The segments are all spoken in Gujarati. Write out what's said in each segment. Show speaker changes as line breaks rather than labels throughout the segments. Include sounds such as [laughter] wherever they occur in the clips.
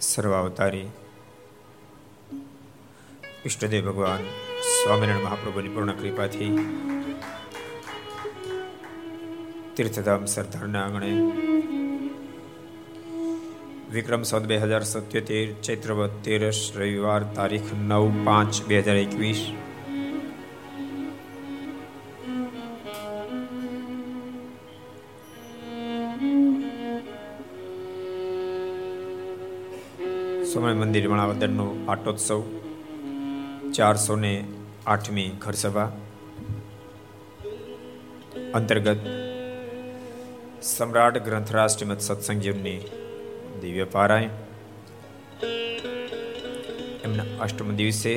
સર્વાવતારી. ઈષ્ટદેવ ભગવાન, સ્વામિનારાયણ મહાપ્રભુની પૂર્ણ કૃપાથી તીર્થધામ સરદારના આંગણે વિક્રમ સદ બે હજાર સત્યોતેર ચૈત્રવત તેરસ, રવિવાર તારીખ નવ પાંચ બે હજાર એકવીસ સોમનાથ મંદિર વણાવદરનો પાટોત્સવ ચારસો ને આઠમી ઘરસભા અંતર્ગત સમ્રાટ ગ્રંથરાજ શ્રીમદ સત્સંગજીવની દિવ્ય પારાયણ. એમના અષ્ટમ દિવસે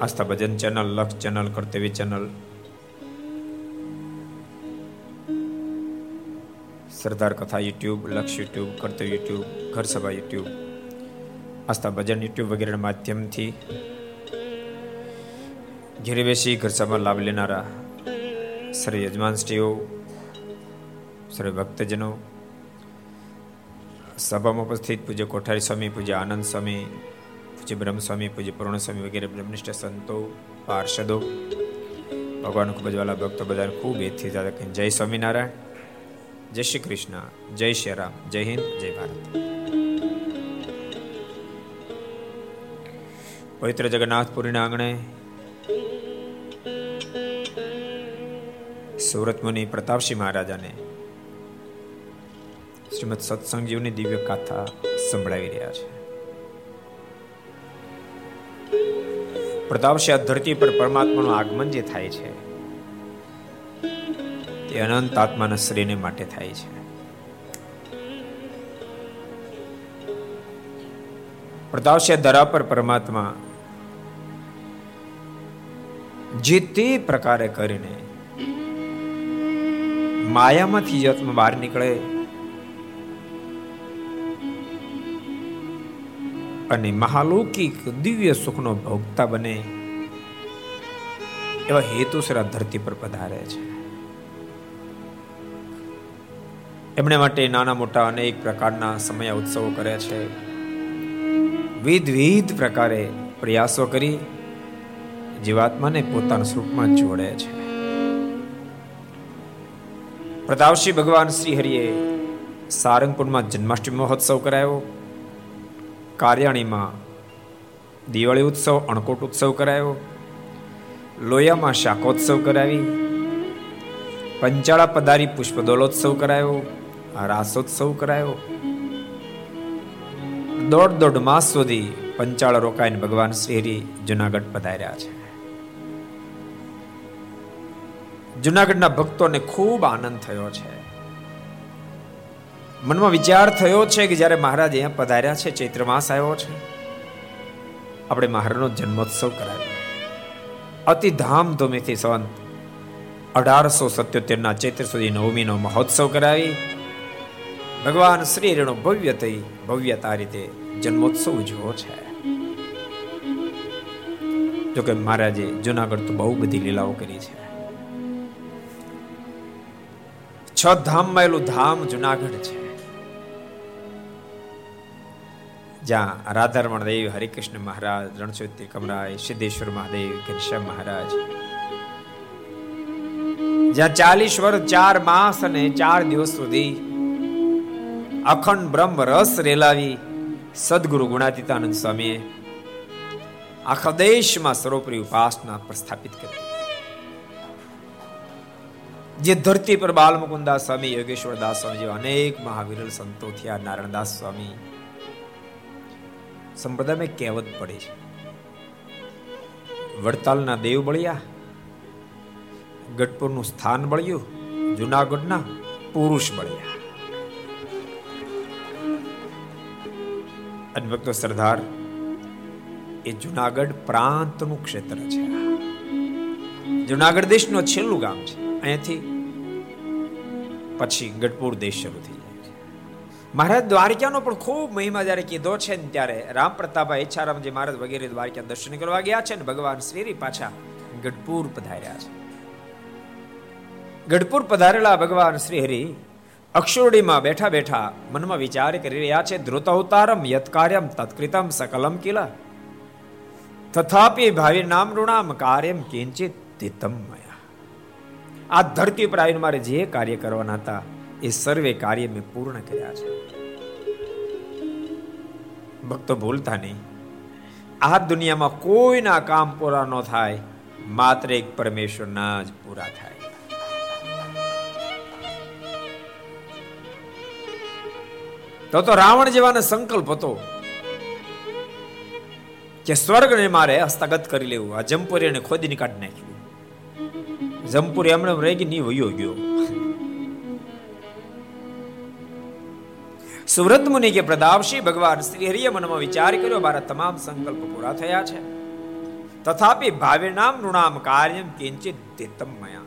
Aastha Bhajan channel Laksh channel, Kartavya channel Sardar Katha YouTube, Laksh YouTube, કર્તવ્ય યુટ્યુબ ઘર સભા યુટ્યુબ, આસ્થા ભજન યુટ્યુબ વગેરેના માધ્યમથી ઘેરે બેસી ઘર સભા લાભ લેનારા સર્વ યજમાનશ્રીઓ, સર્વ ભક્તજનો, સભામાં ઉપસ્થિત પૂજ્ય કોઠારી સ્વામી, પૂજ્ય આનંદ સ્વામી, પૂજ્ય બ્રહ્મસ્વામી, પૂજ્ય પૂર્ણ સ્વામી વગેરે બ્રહ્મનિષ્ઠ સંતો, પાર્ષદો ભગવાન ખૂબ જ વાલા ભક્તો બધાને ખૂબ એથી જય સ્વામિનારાયણ. જય શ્રી કૃષ્ણ, જય શ્રી રામ, જય હિન્દ, જય ભારત. પવિત્ર જગન્નાથપુરીના આંગણે સુરત મુનિ પ્રતાપસિંહ મહારાજાને શ્રીમદ સત્સંગજીવની દિવ્ય કથા સંભળાવી રહ્યા છે. પ્રતાપસિંહ આ ધરતી પર પરમાત્માનું આગમન જે થાય છે તે અનંત આત્માના શ્રીને માટે થાય છે. પ્રતાપસિંહ ધરા પર પરમાત્મા જે તે પ્રકારે કરીને માયામાંથી જતમાં બહાર નીકળે અને મહાલૌકિક દિવ્ય સુખનો ભોગતા બને એવા હેતુસર ધરતી પર પધારે છે. એમણે માટે નાના મોટા અનેક પ્રકારના સમય ઉત્સવો કર્યા છે. વિધ વિધ પ્રકારે પ્રયાસો કરી જીવાત્માને પોતાના સ્વરૂપમાં જોડે છે. પ્રતાપસિંહ ભગવાન શ્રી હરિએ સારંગપુરમાં જન્માષ્ટમી મહોત્સવ કરાયો. કાર્યાણીમાં દિવાળી ઉત્સવ, અણકોટ ઉત્સવ કરાયો. લોયામાં શાકોત્સવ કરાવી. પંચાળા પધારી પુષ્પદોલોત્સવ કરાયો. રાસોત્સવ કરાયો. દોઢ દોઢ માસ સુધી પંચાળ રોકાઈને ભગવાન શ્રી જુનાગઢ પધાર્યા છે. જુનાગઢના ભક્તોને ખૂબ આનંદ થયો છે. મનમાં વિચાર થયો છે કે જ્યારે મહારાજ અહીંયા પધાર્યા છે, ચૈત્ર માસ આવ્યો છે, આપણે મહારાજનો જન્મોત્સવ કરાવ્યો અતિ ધામધૂમીથી સંત અઢારસો સત્યોતેર ના ચૈત્ર સુધી નવમીનો મહોત્સવ કરાવી. ભગવાન શ્રી રેણો ભવ્ય થઈ, ભવ્યતા રીતે જન્મોત્સવ ઉજવો છે. જોકે મહારાજે જુનાગઢ તો બહુ બધી લીલાઓ કરી છે. છ ધામમાં એલું ધામ જુનાગઢ છે. જ્યાં રાધારમણ દેવ, હરિકૃષ્ણ મહારાજ રણછોતી કમરાય સિદ્ધેશ્વર મહાદેવ, ઘનશ્યામ મહારાજ. જ્યાં ચાલીસ વર્ષ ચાર માસ અને ચાર દિવસ સુધી અખંડ બ્રહ્મ રસ રેલાવી સદગુરુ ગુણાતીતાનંદ સ્વામીએ આખા દેશમાં સર્વોપરી ઉપાસના પ્રસ્થાપિત કરી. જે ધરતી પર બાલમુકુદાસ સ્વામી, યોગેશ્વર દાસ સ્વામી જેવા અનેક મહાવીર સંતો થયા, નારાયણદાસ સ્વામી, સંપ્રદાયમાં કહેવત પડી છે. વડતાલના દેવ બળ્યા, ગઢપુરનું સ્થાન બળ્યું, જુનાગઢના પુરુષ બળ્યા. અને સરદાર, એ જુનાગઢ પ્રાંતનું ક્ષેત્ર છે. જુનાગઢ દેશનો છેલ્લું ગામ છે. અહીંયાથી પછી ગઢપુર દેશ શરૂ થઈ જાય છે. મહારાજ દ્વારકાનો પણ ખૂબ મહિમા જ્યારે કીધો છે ને ત્યારે રામ પ્રતાપભાઈ ઈચ્છારામજી મહારાજ વગેરે દ્વારકા દર્શન કરવા ગયા છે ને ભગવાન શ્રી પાછા ગઢપુર પધાર્યા છે. ગઢપુર પધારેલા ભગવાન શ્રી હરિ અક્ષોડીમાં બેઠા બેઠા મનમાં વિચાર કરી રહ્યા છે ધ્રુત અવતારમ યત્કાર્યમ તત્કૃતમ સકલમ કિલા. તથાપિ ભાવિ નામ ઋણામ કાર્યમ કિંચિત તિતમ આ ધરતી પર આવીને મારે જે કાર્ય કરવાના હતા, એ સર્વે કાર્ય મેં પૂર્ણ કર્યા છે. ભક્તો, ભૂલતા નહીં. આ દુનિયામાં કોઈના કામ પૂરા ન થાય, માત્ર એક પરમેશ્વરના જ પૂરા થાય. તો તો રાવણ જેવાનો સંકલ્પ હતો કે સ્વર્ગને મારે હસ્તગત કરી લેવું. આ જમપુરી ખોદીને કાઢી નાખ્યું. જમપુરી એમણે રહી ગઈ નહીં વયો ગયો. સુવ્રત મુનિ કે પ્રદાવશી ભગવાન શ્રી હરિએ મનમાં વિચાર કર્યો, મારા તમામ સંકલ્પ પૂરા થયા છે. તથાપિ ભાવે નામ ઋણામ કાર્યમ કિંચિત દિતમ મયા.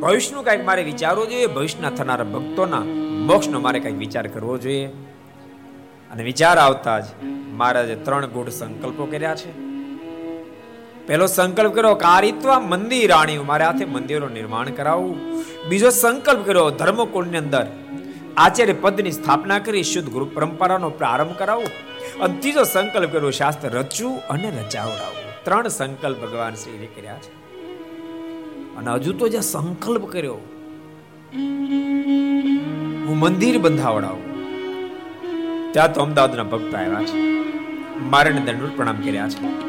ભવિષ્યનું કંઈક મારે વિચારવું જોઈએ. ભવિષ્યના થનારા ભક્તોના મોક્ષનો મારે કંઈક વિચાર કરવો જોઈએ? અને વિચાર આવતા જ મહારાજે ત્રણ ગુઢ સંકલ્પો કર્યા છે. પહેલો સંકલ્પ કર્યો, કારિત્વા મંદિર રાણી મારે હાથે મંદિરો નિર્માણ કરાવવું. બીજો સંકલ્પ કર્યો ધર્મકુંડની અંદર આચાર્ય પદની સ્થાપના કરી, શુદ્ધ ગુરુ પરંપરાનો પ્રારંભ કરાવવું. અને ત્રીજો સંકલ્પ કર્યો, શાસ્ત્ર રચવું અને રચાવડાવવું. ત્રણ સંકલ્પ ભગવાન શ્રી કર્યા છે. અને હજુ તો જે સંકલ્પ કર્યો હું મંદિર બંધાવડાવું. ત્યાં તો અમદાવાદના ભક્ત આવ્યા છે. મારણ દંડ પ્રણામ કર્યા છે.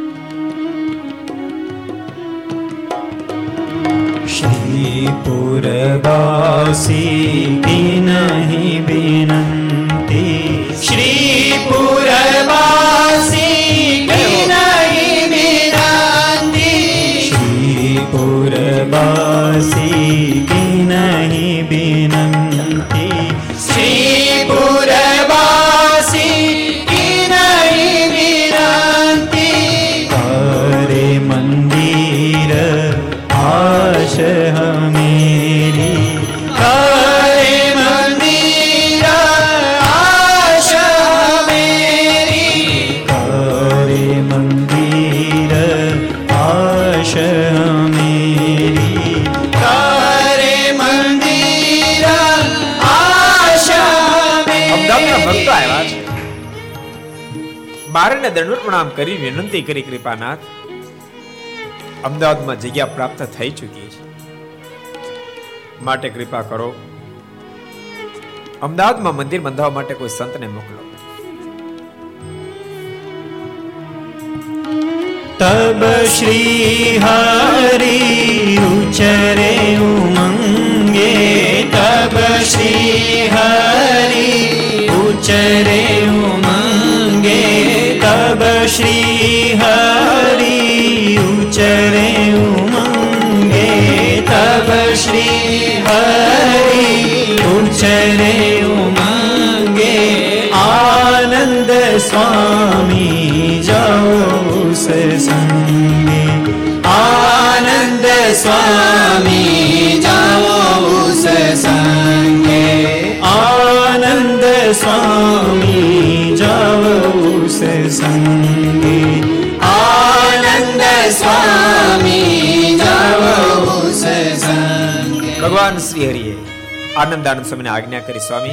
શ્રી પુરવાસી
નહીં વિનંતી. શ્રી
પુરવાસી નહીં
વિનંતી.
શ્રી પુરવા માટે દંડવત પ્રણામ કરી વિનંતી કરી, કૃપાનાથ. અમદાવાદમાં જગ્યા પ્રાપ્ત થઈ ચૂકી છે. માટે કૃપા કરો. અમદાવાદમાં મંદિર બંધાવવા માટે કોઈ સંતને મોકલો.
તબ શ્રી હરી ઉચરે ઉમંગે, તબ
શ્રી હરી ઉચરે
ઉમંગે શ્રી હરિ ઉચરે ઉમંગે તબ શ્રી
હરિ ઉચરે ઉમંગે આનંદ સ્વામી
જાઓ સંગે આનંદ સ્વામી જાઓ
સંગે આનંદ સ્વામી જાઓ સંગે
ભગવાન શ્રી હરિએ આનંદાનંદ સ્વામીને આજ્ઞા કરી, સ્વામી,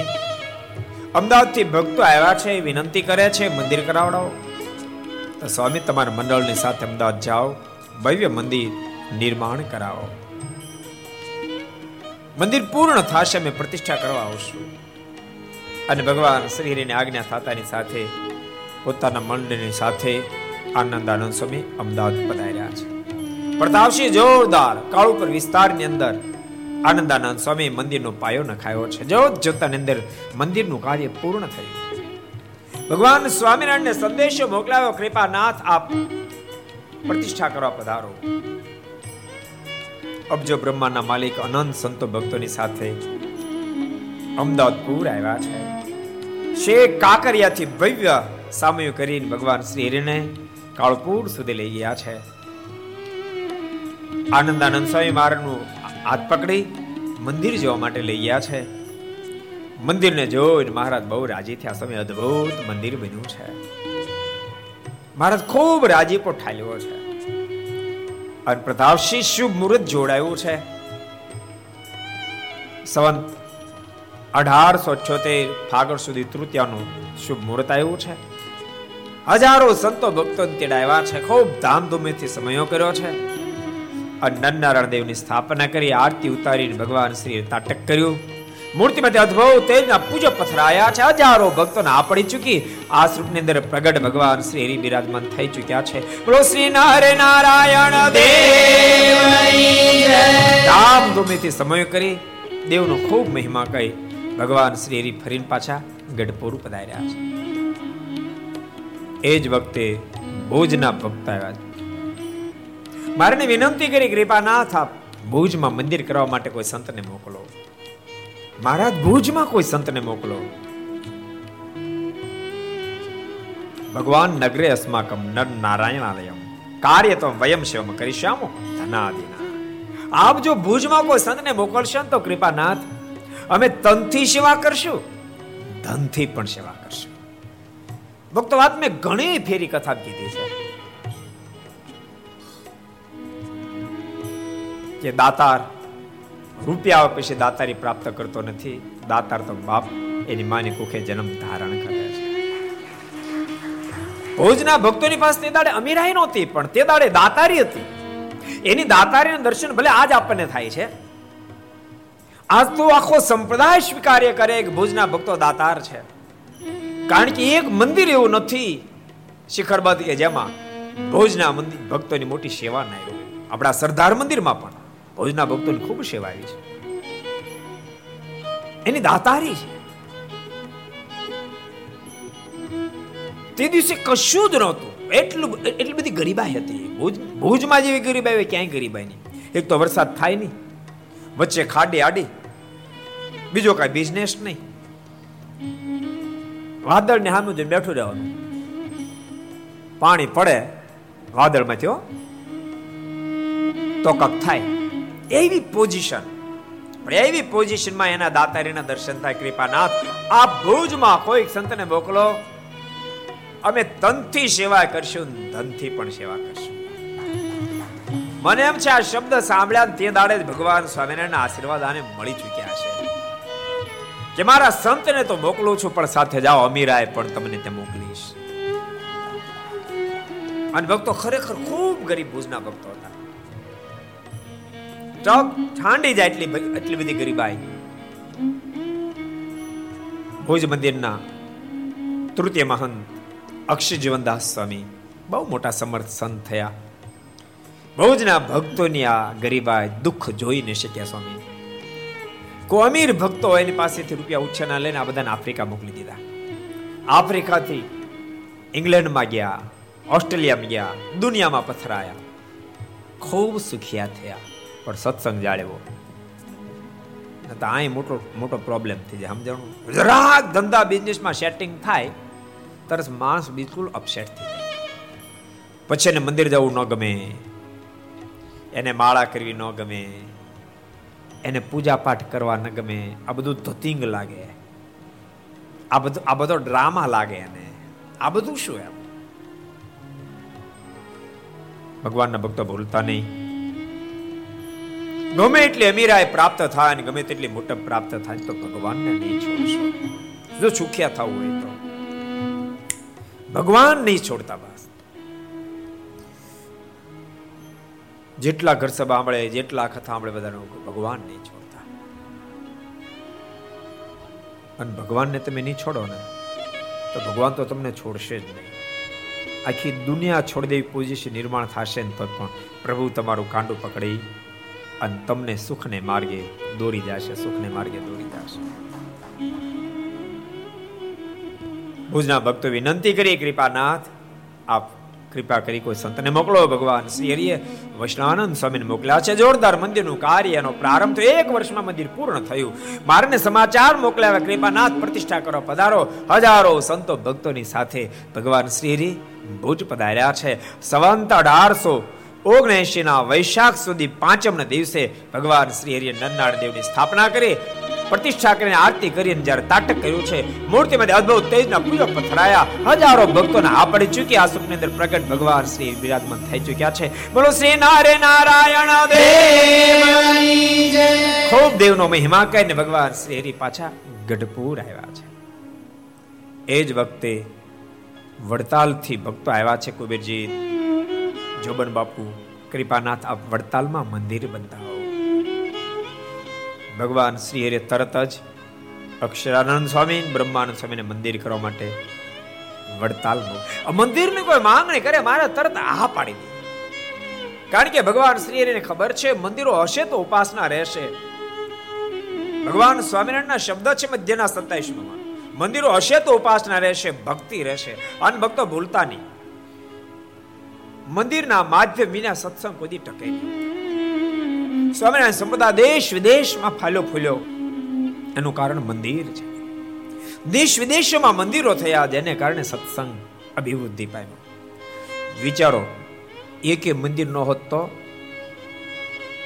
અમદાવાદથી ભક્તો આવ્યા છે, વિનંતી કરે છે, મંદિર કરાવડાવો. તો સ્વામી, તમારા મંડળની સાથે અમદાવાદ જાઓ, ભવ્ય મંદિર નિર્માણ કરાવો. મંદિર પૂર્ણ થશે, અમે પ્રતિષ્ઠા કરવા આવશું. અને ભગવાન શ્રી હરિની આજ્ઞા થતાની સાથે, પોતાના મંડળની સાથે આનંદાનંદ સ્વામી અમદાવાદ પધાર્યા છે. પ્રતાપસિંહ જોરદાર કાળુપર વિસ્તારની અંદર આનંદાનંદ સ્વામી મંદિરનો પાયો નખાયો છે. જોત જોતાની અંદર મંદિરનું કાર્ય પૂર્ણ થયું. ભગવાન સ્વામિનારાયણને સંદેશો મોકલાવ્યો કૃપાનાથ, આપ પ્રતિષ્ઠા કરવા પધારો અબજો બ્રહ્માના માલિક અનંત સંતો ભક્તોની સાથે અમદાવાદપુર આવ્યા છે. શેખ કાકરિયાથી ભવ્ય સામયું કરીને ભગવાન શ્રી હરિને કાળપુર સુધી લઈ ગયા છે. આનંદાનંદ સ્વામી મહારાજનું હાથ પકડી મંદિર જોવા માટે લઈ ગયા છે. મંદિરને જોઈને મહારાજ બહુ રાજી થયા. સમય અદ્ભુત મંદિર બન્યું છે. મહારાજ ખૂબ રાજીપો ઠાલ્યો છે. અને પ્રતાપસિંહ શુભ મુહૂર્ત જોડાયું છે. સંવંત અઢારસો છોતેર ફાગણ સુધી તૃતીયાનું શુભ મુહૂર્ત આવ્યું છે. હજારો સંતો ભક્તો તેડાવ્યા છે. ખૂબ ધામધૂમીથી સમયો કર્યો છે. નરનારાયણ દેવની સ્થાપના કરી, આરતી ઉતારીને ભગવાન શ્રી તાટક કર્યું. મૂર્તિમાંથી અદ્ભુત તેજના પૂજો પથરાયા છે. હજારો ભક્તોને આ પડી ચૂકી. આ સ્વરૂપની અંદર પ્રગટ ભગવાન શ્રી હરિ બિરાજમાન થઈ ચૂક્યા છે. બોલો શ્રી નારે નારાયણ દેવ ધામધૂમીથી સમય કરી દેવનો ખૂબ મહિમા કહી ભગવાન શ્રી હરિ ફરીને પાછા ગઢપુર પધાર્યા છે. એ જ વખતે ભોજના ભક્ત આવ્યા મારે વિનંતી કરી, કૃપાનાથ, આપ ભુજમાં મંદિર કરવા માટે કોઈ સંતને મોકલો. મહારાજ, ભુજમાં કોઈ સંતને મોકલો? ભગવાન નગરે અસ્માકમ નર નારાયણાલયમ. કાર્ય તો વયમ શિવમ કરીશ્યામો ધનાદિના. આપ જો ભુજમાં કોઈ સંતને મોકલશો તો કૃપાનાથ, અમે તનથી સેવા કરશું, ધનથી પણ સેવા કરશું. ભક્તો, વાત મેં ઘણી ફેરી કથા કીધી છે. કે દાતાર રૂપિયા પછી દાતારી પ્રાપ્ત કરતો નથી. દાતાર તો બાપ એની માની કુખે જન્મ ધારણ કરે છે. ભોજના ભક્તોની પાસે તે દાડે અમીરાઈ નહોતી, પણ તે દાડે દાતારી હતી. એની દાતારીનું દર્શન ભલે આજ આપણને થાય છે. આજ તો આખો સંપ્રદાય સ્વીકાર્ય કરે કે ભુજના ભક્તો દાતાર છે. કારણ કે એક મંદિર એવું નથી શિખરબદ્ધ કે જેમાં ભોજના મંદિર ભક્તોની મોટી સેવા ના આપણા સરદાર મંદિરમાં પણ ભુજના ભક્તોની ખૂબ સેવા આવી છે. એની દાતારી છે. તે દિવસે કશું જ નહોતું. એટલું એટલી બધી ગરીબાઈ હતી. ભુજ, ભુજમાં જેવી ગરીબાઈ હોય ક્યાંય ગરીબાઈ નહીં. એક તો વરસાદ થાય નહીં. વચ્ચે ખાડી આડી. બીજો કાંઈ બિઝનેસ નહીં. વાદળ ને હાનું જઈને બેઠું રહેવાનું. પાણી પડે. વાદળમાં થયો તો કક થાય. એવી પોઝિશન, એવી પોઝિશનમાં એના દાતારીના દર્શન થાય, કૃપાનાથ. આ ભુજમાં કોઈ સંતને મોકલો, અમે તનથી સેવા કરશું ધનથી પણ સેવા કરશું. મને એમ છે, આ શબ્દ સાંભળ્યા તે દાડે જ ભગવાન સ્વામિનારાયણના આશીર્વાદ આને મળી ચૂક્યા છે. કે મારા સંતને તો મોકલું છું, પણ સાથે જાઓ અમીરાય પણ તમને તે મોકલીશ. અને ભક્તો ખરેખર ખૂબ ગરીબ ભુજના ભક્તો હતા. ટક ઠાંડી જાય એટલી એટલી બધી ગરીબાઈ. ભુજ મંદિરના તૃતીય મહંત અક્ષય જીવનદાસ સ્વામી બહુ મોટા સમર્થ સંત થયા. ભુજના ભક્તોની આ ગરીબાઈ દુઃખ જોઈ ન શક્યા સ્વામી. કો અમીર ભક્તો એની પાસેથી રૂપિયા ઉછેના લઈને આ બધાને આફ્રિકા મોકલી દીધા. આફ્રિકાથી ઇંગ્લેન્ડમાં ગયા, ઓસ્ટ્રેલિયામાં ગયા, દુનિયામાં પથરાયા. ખૂબ સુખિયા થયા. પણ સત્સંગ જાળવો તો અહીં મોટો મોટો પ્રોબ્લેમ થઈ જાય. સમજણું? જરાક ધંધા બિઝનેસમાં સેટિંગ થાય તરત માણસ બિલકુલ અપસેટ થઈ જાય. પછી એને મંદિર જવું ન ગમે. એને માળા કરવી ન ગમે. એને પૂજા પાઠ કરવા ન ગમે. આ બધું ધતિંગ લાગે. આ બધું, આ બધો ડ્રામા લાગે એને. આ બધું શું એમ? ભગવાનના ભક્તો ભૂલતા નહીં. ગમે એટલી અમીરાય પ્રાપ્ત થાય અને ગમે તેટલી મોટપ પ્રાપ્ત થાય તો ભગવાનને નહીં છોડશો. જો સુખ્યા થવું હોય તો. ભગવાન નહીં છોડતા બસ. જેટલા ઘર સભા સાંભળે, જેટલા કથા સાંભળે બધાનો ભગવાન નહીં છોડતા. અને ભગવાનને તમે નહીં છોડો ને, તો ભગવાન તો તમને છોડશે જ નહીં. આખી દુનિયા છોડી દેવી પોઝિશન નિર્માણ થશે ને તો પણ પ્રભુ તમારું કાંડું પકડી અને તમને સુખને માર્ગે દોરી જશે, સુખને માર્ગે દોરી જશે. ભુજના ભક્તો વિનંતી કરી કૃપાનાથ, આપ કૃપા કરી કોઈ સંતને મોકલો, ભગવાન શ્રી હરિએ વૈષ્ણવાનંદ સ્વામીને મોકલ્યા છે. જોરદાર મંદિરનું કાર્ય એનો પ્રારંભ થયો. એક વર્ષમાં મંદિર પૂર્ણ થયું. મારને સમાચાર મોકલ્યા કૃપાનાથ પ્રતિષ્ઠા કરો, પધારો. હજારો સંતો ભક્તોની સાથે ભગવાન શ્રી હરિ ભુજ પધાર્યા છે. સંવંત અઢારસો ઓગણએસી ના વૈશાખ સુધી પાંચમ ના દિવસે ભગવાન શ્રી હરિએ નરનાળ દેવની સ્થાપના કરી, પ્રતિષ્ઠા કરીને આરતી કરીને જ્યારે તાટક કર્યું છે, મૂર્તિમાંથી અદ્ભુત તેજના પૂજો પથરાયા, હજારો ભક્તોને આ પડી ચૂકી આ સુખની અંદર પ્રગટ ભગવાન શ્રી બિરાજમાન થઈ ચૂક્યા છે. બોલો શ્રી નારે નારાયણ દેવ. ખૂબ દેવનો મહિમા કહીને ભગવાન શ્રી હરિ પાછા ગઢપુર આવ્યા છે. એ જ વખતે વડતાલથી ભક્તો આવ્યા છે કુબેરજી. જોબન બાપુ, કૃપાનાથ આપ વડતાલમાં મંદિર બંધાવો ભગવાન શ્રી હરે તરત જ અક્ષરાનંદ સ્વામી બ્રહ્માનંદ સ્વામીને મંદિર કરવા માટે વડતાલ મંદિરની કોઈ માંગણી કરે, મારે તરત આ પાડી દે. કારણ કે ભગવાન શ્રી હરિને ખબર છે, મંદિરો હશે તો ઉપાસના રહેશે. ભગવાન સ્વામિનારાયણના શબ્દ છે મધ્યના સત્તાવીસમાં. મંદિરો હશે તો ઉપાસના રહેશે, ભક્તિ રહેશે. અને ભક્તો ભૂલતા નહીં. મંદિરના માધ્યમ વિના સત્સંગ કોઈ ટકે નહીં. સ્વામિનારાયણ સંપ્રદાય દેશ વિદેશમાં ફાલ્યો ફૂલ્યો. એનું કારણ મંદિર છે. દેશ વિદેશોમાં મંદિરો થયા જેને કારણે સત્સંગ અભિવૃદ્ધિ પામ્યો. વિચારો, એકે મંદિર ન હોત તો?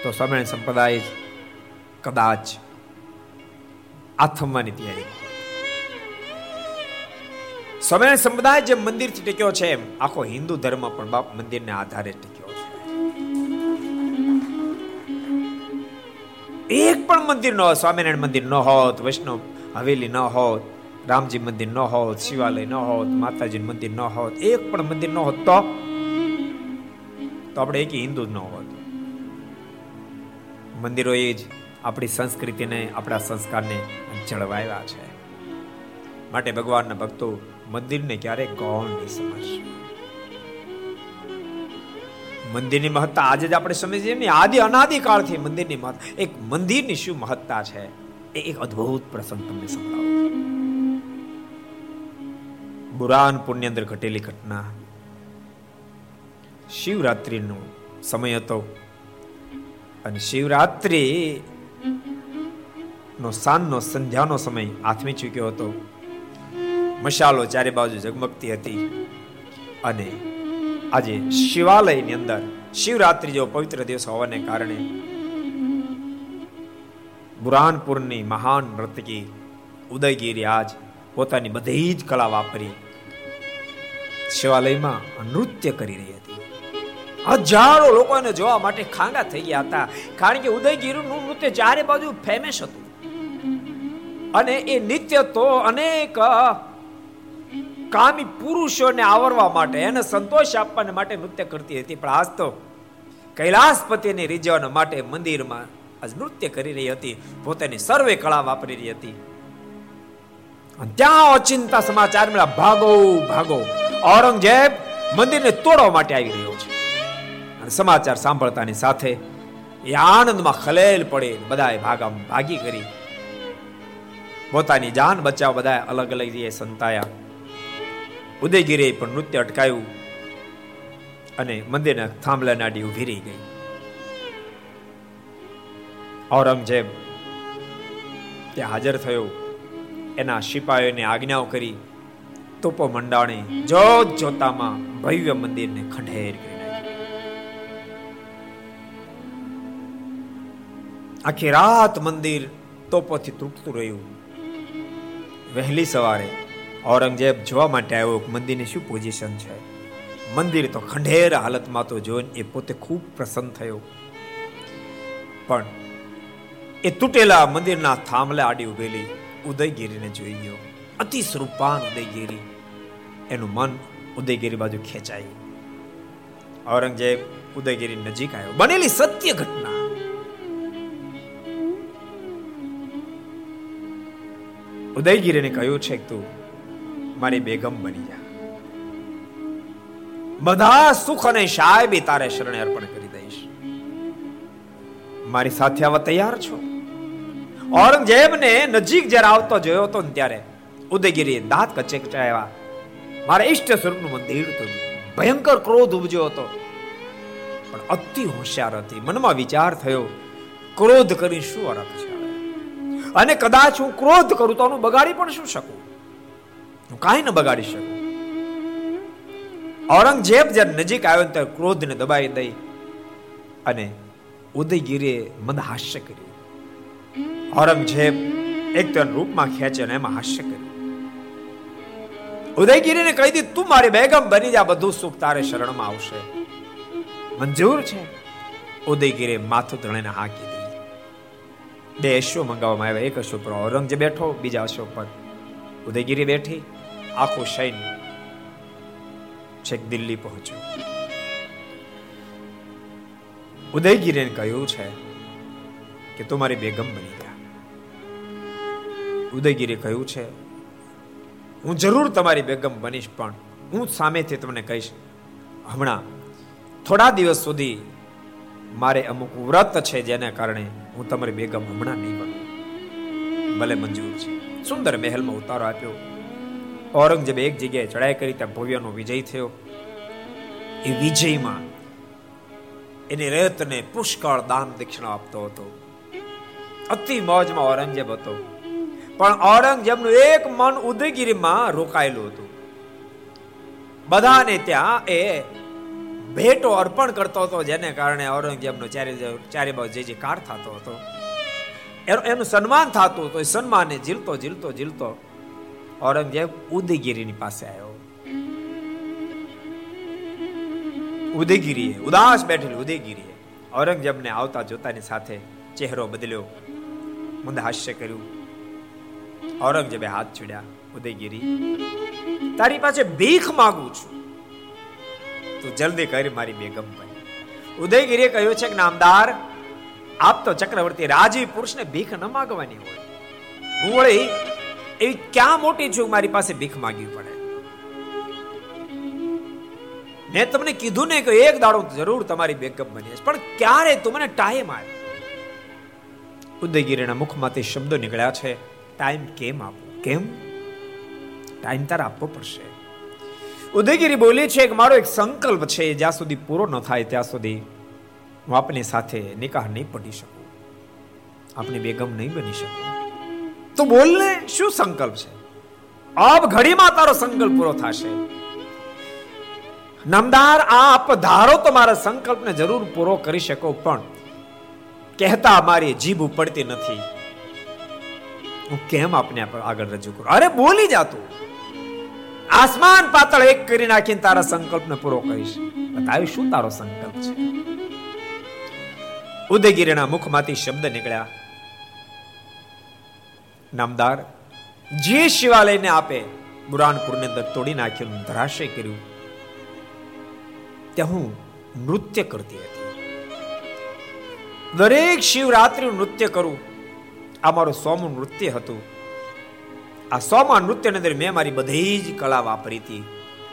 તો સ્વામિનારાયણ સંપ્રદાય કદાચ આથમવાની તૈયારી સ્વામિનારાયણ સંપ્રદાય જે મંદિરથી ટીક્યો છે એમ આખો હિન્દુ ધર્મ પણ બાપ મંદિરને આધારે ટીક્યો છે. એક પણ મંદિર ન હોત, સ્વામિનારાયણ મંદિર ન હોત, વૈષ્ણવ હવેલી ન હોત, રામજી મંદિર ન હોત, શિવાલય ન હોત, માતાજી મંદિર ન હોત, એક પણ મંદિર ન હોત તો? આપણે એક હિન્દુ ન હોત. મંદિરો એ જ આપણી સંસ્કૃતિને, આપણા સંસ્કારને જળવાયા છે. માટે ભગવાનના ભક્તો મંદિરને ક્યારેય ગૌણ નહીં સમજશે. મંદિરની મહત્તા આજે જ આપણે સમજીએ ને, આદિ અનાદિ કાળથી મંદિરની મહત્તા, એક મંદિરની શું મહત્તા છે? એ એક અદ્ભુત પ્રસંગ તમને સંભળાવું. બુરાનપુરની અંદર ઘટેલી ઘટના. શિવરાત્રિનો સમય હતો. અને શિવરાત્રિ નો સાંજનો સંધ્યાનો સમય આથમી ચૂક્યો હતો. મશાલો ચારે બાજુ ઝગમગતી હતી. અને આજે શિવાલયની અંદર શિવરાત્રી જેવો પવિત્ર દિવસ હોવાને કારણે બુરાનપુરની મહાન નર્તકી ઉદયગીરી આજ પોતાની બધી જ કલા વાપરી શિવાલયમાં નૃત્ય કરી રહી હતી. હજારો લોકોને જોવા માટે ખાંગા થઈ ગયા હતા, કારણ કે ઉદયગીરીનું નૃત્ય ચારે બાજુ ફેમસ હતું. અને એ નિત્ય તો અનેક કામી પુરુષોને આવરવા માટે એને સંતોષ આપવા માટે નૃત્ય કરતી હતી. પણ આજ તો કૈલાસપતિને રીઝવવા માટે મંદિરમાં આજ નૃત્ય કરી રહી હતી. પોતાની સર્વે કળા વાપરી રહી હતી. ત્યાં અચિંતા સમાચાર મળ્યા, ભાગો ભાગો, ઔરંગઝેબ મંદિરને તોડવા માટે આવી રહ્યો છે. અને સમાચાર સાંભળતાની સાથે એ આનંદમાં ખલેલ પડે બધાએ ભાગા ભાગી કરી. પોતાની જાન બચાવ બધા અલગ અલગ રીતે સંતાયા. ઉદયગીરે પણ નૃત્ય અટકાયું અને મંદિરના થાંભલા નાડી ઊભી રહી ગઈ. ઔરંગઝેબ ત્યાં હાજર થયો. એના સિપાહીઓને આજ્ઞાઓ કરી તોપો મંડાણી જોત જોતામાં ભવ્ય મંદિરને ખંડેર કરી આખી રાત મંદિર તોપોથી તૂટતું રહ્યું. વહેલી સવારે ઔરંગઝેબ જોવા માટે આવ્યો મંદિરની શું પોઝિશન છે? મંદિર તો ખંડેર હાલતમાં તો જોઈને એ પોતે ખૂબ પ્રસન્ન થયો. પણ એ તૂટેલા મંદિરના થાંભલે આડી ઉભેલી ઉદયગીરીને જોઈ ગયો. અતિ સ્વરૂપાન ઉદયગીરી. એનું મન ઉદયગીરી બાજુ ખેંચાયું. ઔરંગઝેબ ઉદયગીરી નજીક આવ્યો. બનેલી સત્ય ઘટના. ઉદયગીરીને કહ્યું છે કે તું મારી બેગમ બની જા. બધા સુખ અને શાયબી તારે શરણે અર્પણ કરી દઈશ. મારી સાથે આવવા તૈયાર છો? ઔરંગઝેબને નજીક જ્યારે આવતો જોયો હતો ને ત્યારે ઉદયગીરી દાંત કચે કચાયા મારા ઈષ્ટ સ્વરૂપનું મંદિર હતું ભયંકર ક્રોધ ઉપજ્યો હતો. પણ અતિ હોશિયાર હતી. મનમાં વિચાર થયો, ક્રોધ કરી શું અર્થ છે? અને કદાચ હું ક્રોધ કરું તો આનું બગાડી પણ શું શકું? હું કાંઈ ન બગાડી શકું. ઔરંગઝેબ જ્યારે નજીક આવ્યો ત્યારે ક્રોધને દબાઈ દઈ અને ઉદયગીરીએ મંદ હાસ્ય કર્યું. ઔરંગઝેબ એક તો રૂપમાં ખેંચે અને એમાં હાસ્ય કર્યું. ઉદયગીરીને કહી દીધું, તું મારી બેગમ બની જા, બધું સુખ તારે શરણમાં આવશે. મંજૂર છે. ઉદયગીરે માથું ધણીને હા કીધી બે અશ્વો મંગાવવામાં આવ્યા. એક અશ્વ પર ઔરંગઝેબ બેઠો, બીજા અશ્વ પર ઉદયગીરી બેઠી. આખું સૈન્ય છેક દિલ્હી પહોંચ્યું. ઉદયગીરીને કહ્યું છે કે તું મારી બેગમ બની ગયા ઉદયગીરી કહ્યું છે, હું જરૂર તમારી બેગમ બનીશ, પણ હું સામેથી તમને કહીશ, હમણાં થોડા દિવસ સુધી મારે અમુક વ્રત છે જેના કારણે હું તમારી બેગમ હમણાં નહીં બનું. ભલે મંજૂર છે. સુંદર મહેલમાં ઉતારો આપ્યો. ઔરંગઝેબ એક જગ્યાએ ચડાઈ કરી, ત્યાં ભવ્યનો વિજય થયો. એ વિજયમાં એની રેતને પુષ્કળ દાન દક્ષિણા આપતો હતો. અતિ મોજમાં ઔરંગઝેબ હતો. પણ ઔરંગઝેબનું એક મન ઉદયગીરીમાં રોકાયેલું હતું. બધાને ત્યાં એ ભેટો અર્પણ કરતો હતો, જેને કારણે ઔરંગઝેબનો ચારે ચારે બાજુ જે જે કાર થતો હતો. એનું સન્માન થતું હતું. એ સન્માનને ઝીલતો ઝીલતો ઝીલતો ઔરંગઝેબ ઉદયગીરીની પાસે આવ્યો. ઉદયગીરીએ ઉદાસ બેઠેલી ઉદયગીરીએ ઔરંગઝેબને આવતા જોતાની સાથે ચહેરો બદલ્યો. મુંદ હાસ્ય કર્યું. ઔરંગઝેબે હાથ છોડ્યા. ઉદયગીરી તારી પાસે ભીખ માગું છું. તું જલ્દી કરી મારી બેગમ પર ઉદયગીરીએ કહ્યું છે કે નામદાર આપ તો ચક્રવર્તી રાજી પુરુષને ભીખ ન માંગવાની હોય. હું વળી એવી ક્યાં મોટી છું મારી પાસે ભીખ માંગવી પડે? મેં તમને કીધું ને કે એક દાડો જરૂર તમારી બેકઅપ બની પણ ક્યારે તમને ટાઈમ આવે ઉદયગીરીના મુખમાંથી શબ્દો નીકળ્યા છે ટાઈમ કેમ આપો? કેમ? ટાઈમ તારે આપવો પડશે. ઉદયગીરી બોલી છે કે મારો એક સંકલ્પ છે, જ્યાં સુધી પૂરો ન થાય, ત્યાં સુધી હું આપની સાથે નિકાહ નહીં પડી શકું. આપની બેગમ નહીં બની શકું. તો બોલ ને શું સંકલ્પ છે? આપ ઘડીમાં તારો સંકલ્પ પૂરો થશે. નમદાર, આપ ધારો તો મારા સંકલ્પને જરૂર પૂરો કરી શકો, પણ કહેતા મારી જીભ ઉપડતી નથી. હું કેમ આપને આગળ રજૂ કરું? અરે બોલી જાતું આસમાન પાતળ એક કરી નાખીને તારા સંકલ્પને પૂરો કરીશ. બતાવી શું તારો સંકલ્પ છે? ઉદયગીરીના મુખમાંથી શબ્દ નીકળ્યા. નામદાર જે શિવાલયને આપે, બુરાનપુરની અંદર તોડી નાખ્યું ધરાશય કર્યું. ત્યાં હું નૃત્ય કરતી હતી. દરેક શિવરાત્રિ નૃત્ય કરું. આ મારું સોમું નૃત્ય હતું. આ સોમા નૃત્યની અંદર મેં મારી બધી જ કળા વાપરી હતી.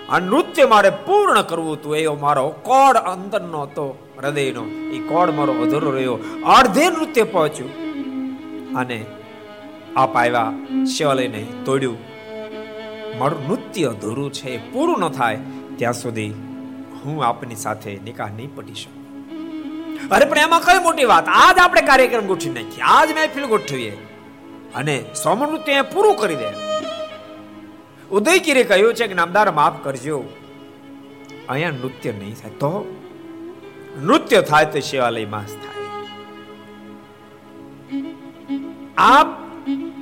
આ નૃત્ય મારે પૂર્ણ કરવું હતું. એવો મારો કોડ અંદરનો હતો, હૃદયનો. એ કોડ મારો અધૂરો રહ્યો. અડધે નૃત્ય પહોંચ્યું. અને આપ આવ્યા શિવાલયને તોડ્યું. મારું નૃત્ય અધૂરું છે પૂરું ન થાય. ત્યાં સુધી હું આપની સાથે નિકાહ નહીં પડી શકું. અરે, પણ એમાં કઈ મોટી વાત? આજ આપણે કાર્યક્રમ ગોઠવી નાખીએ. આજ મહેફિલ ગોઠવીએ. અને સોમણ નૃત્ય પૂરું કરી દે. ઉદયગીરે કહ્યું છે કે, નામદાર, માફ કરજો. અહીંયા નૃત્ય નહીં થાય. તો? નૃત્ય થાય તો શિવાલય માસ થાય. આપ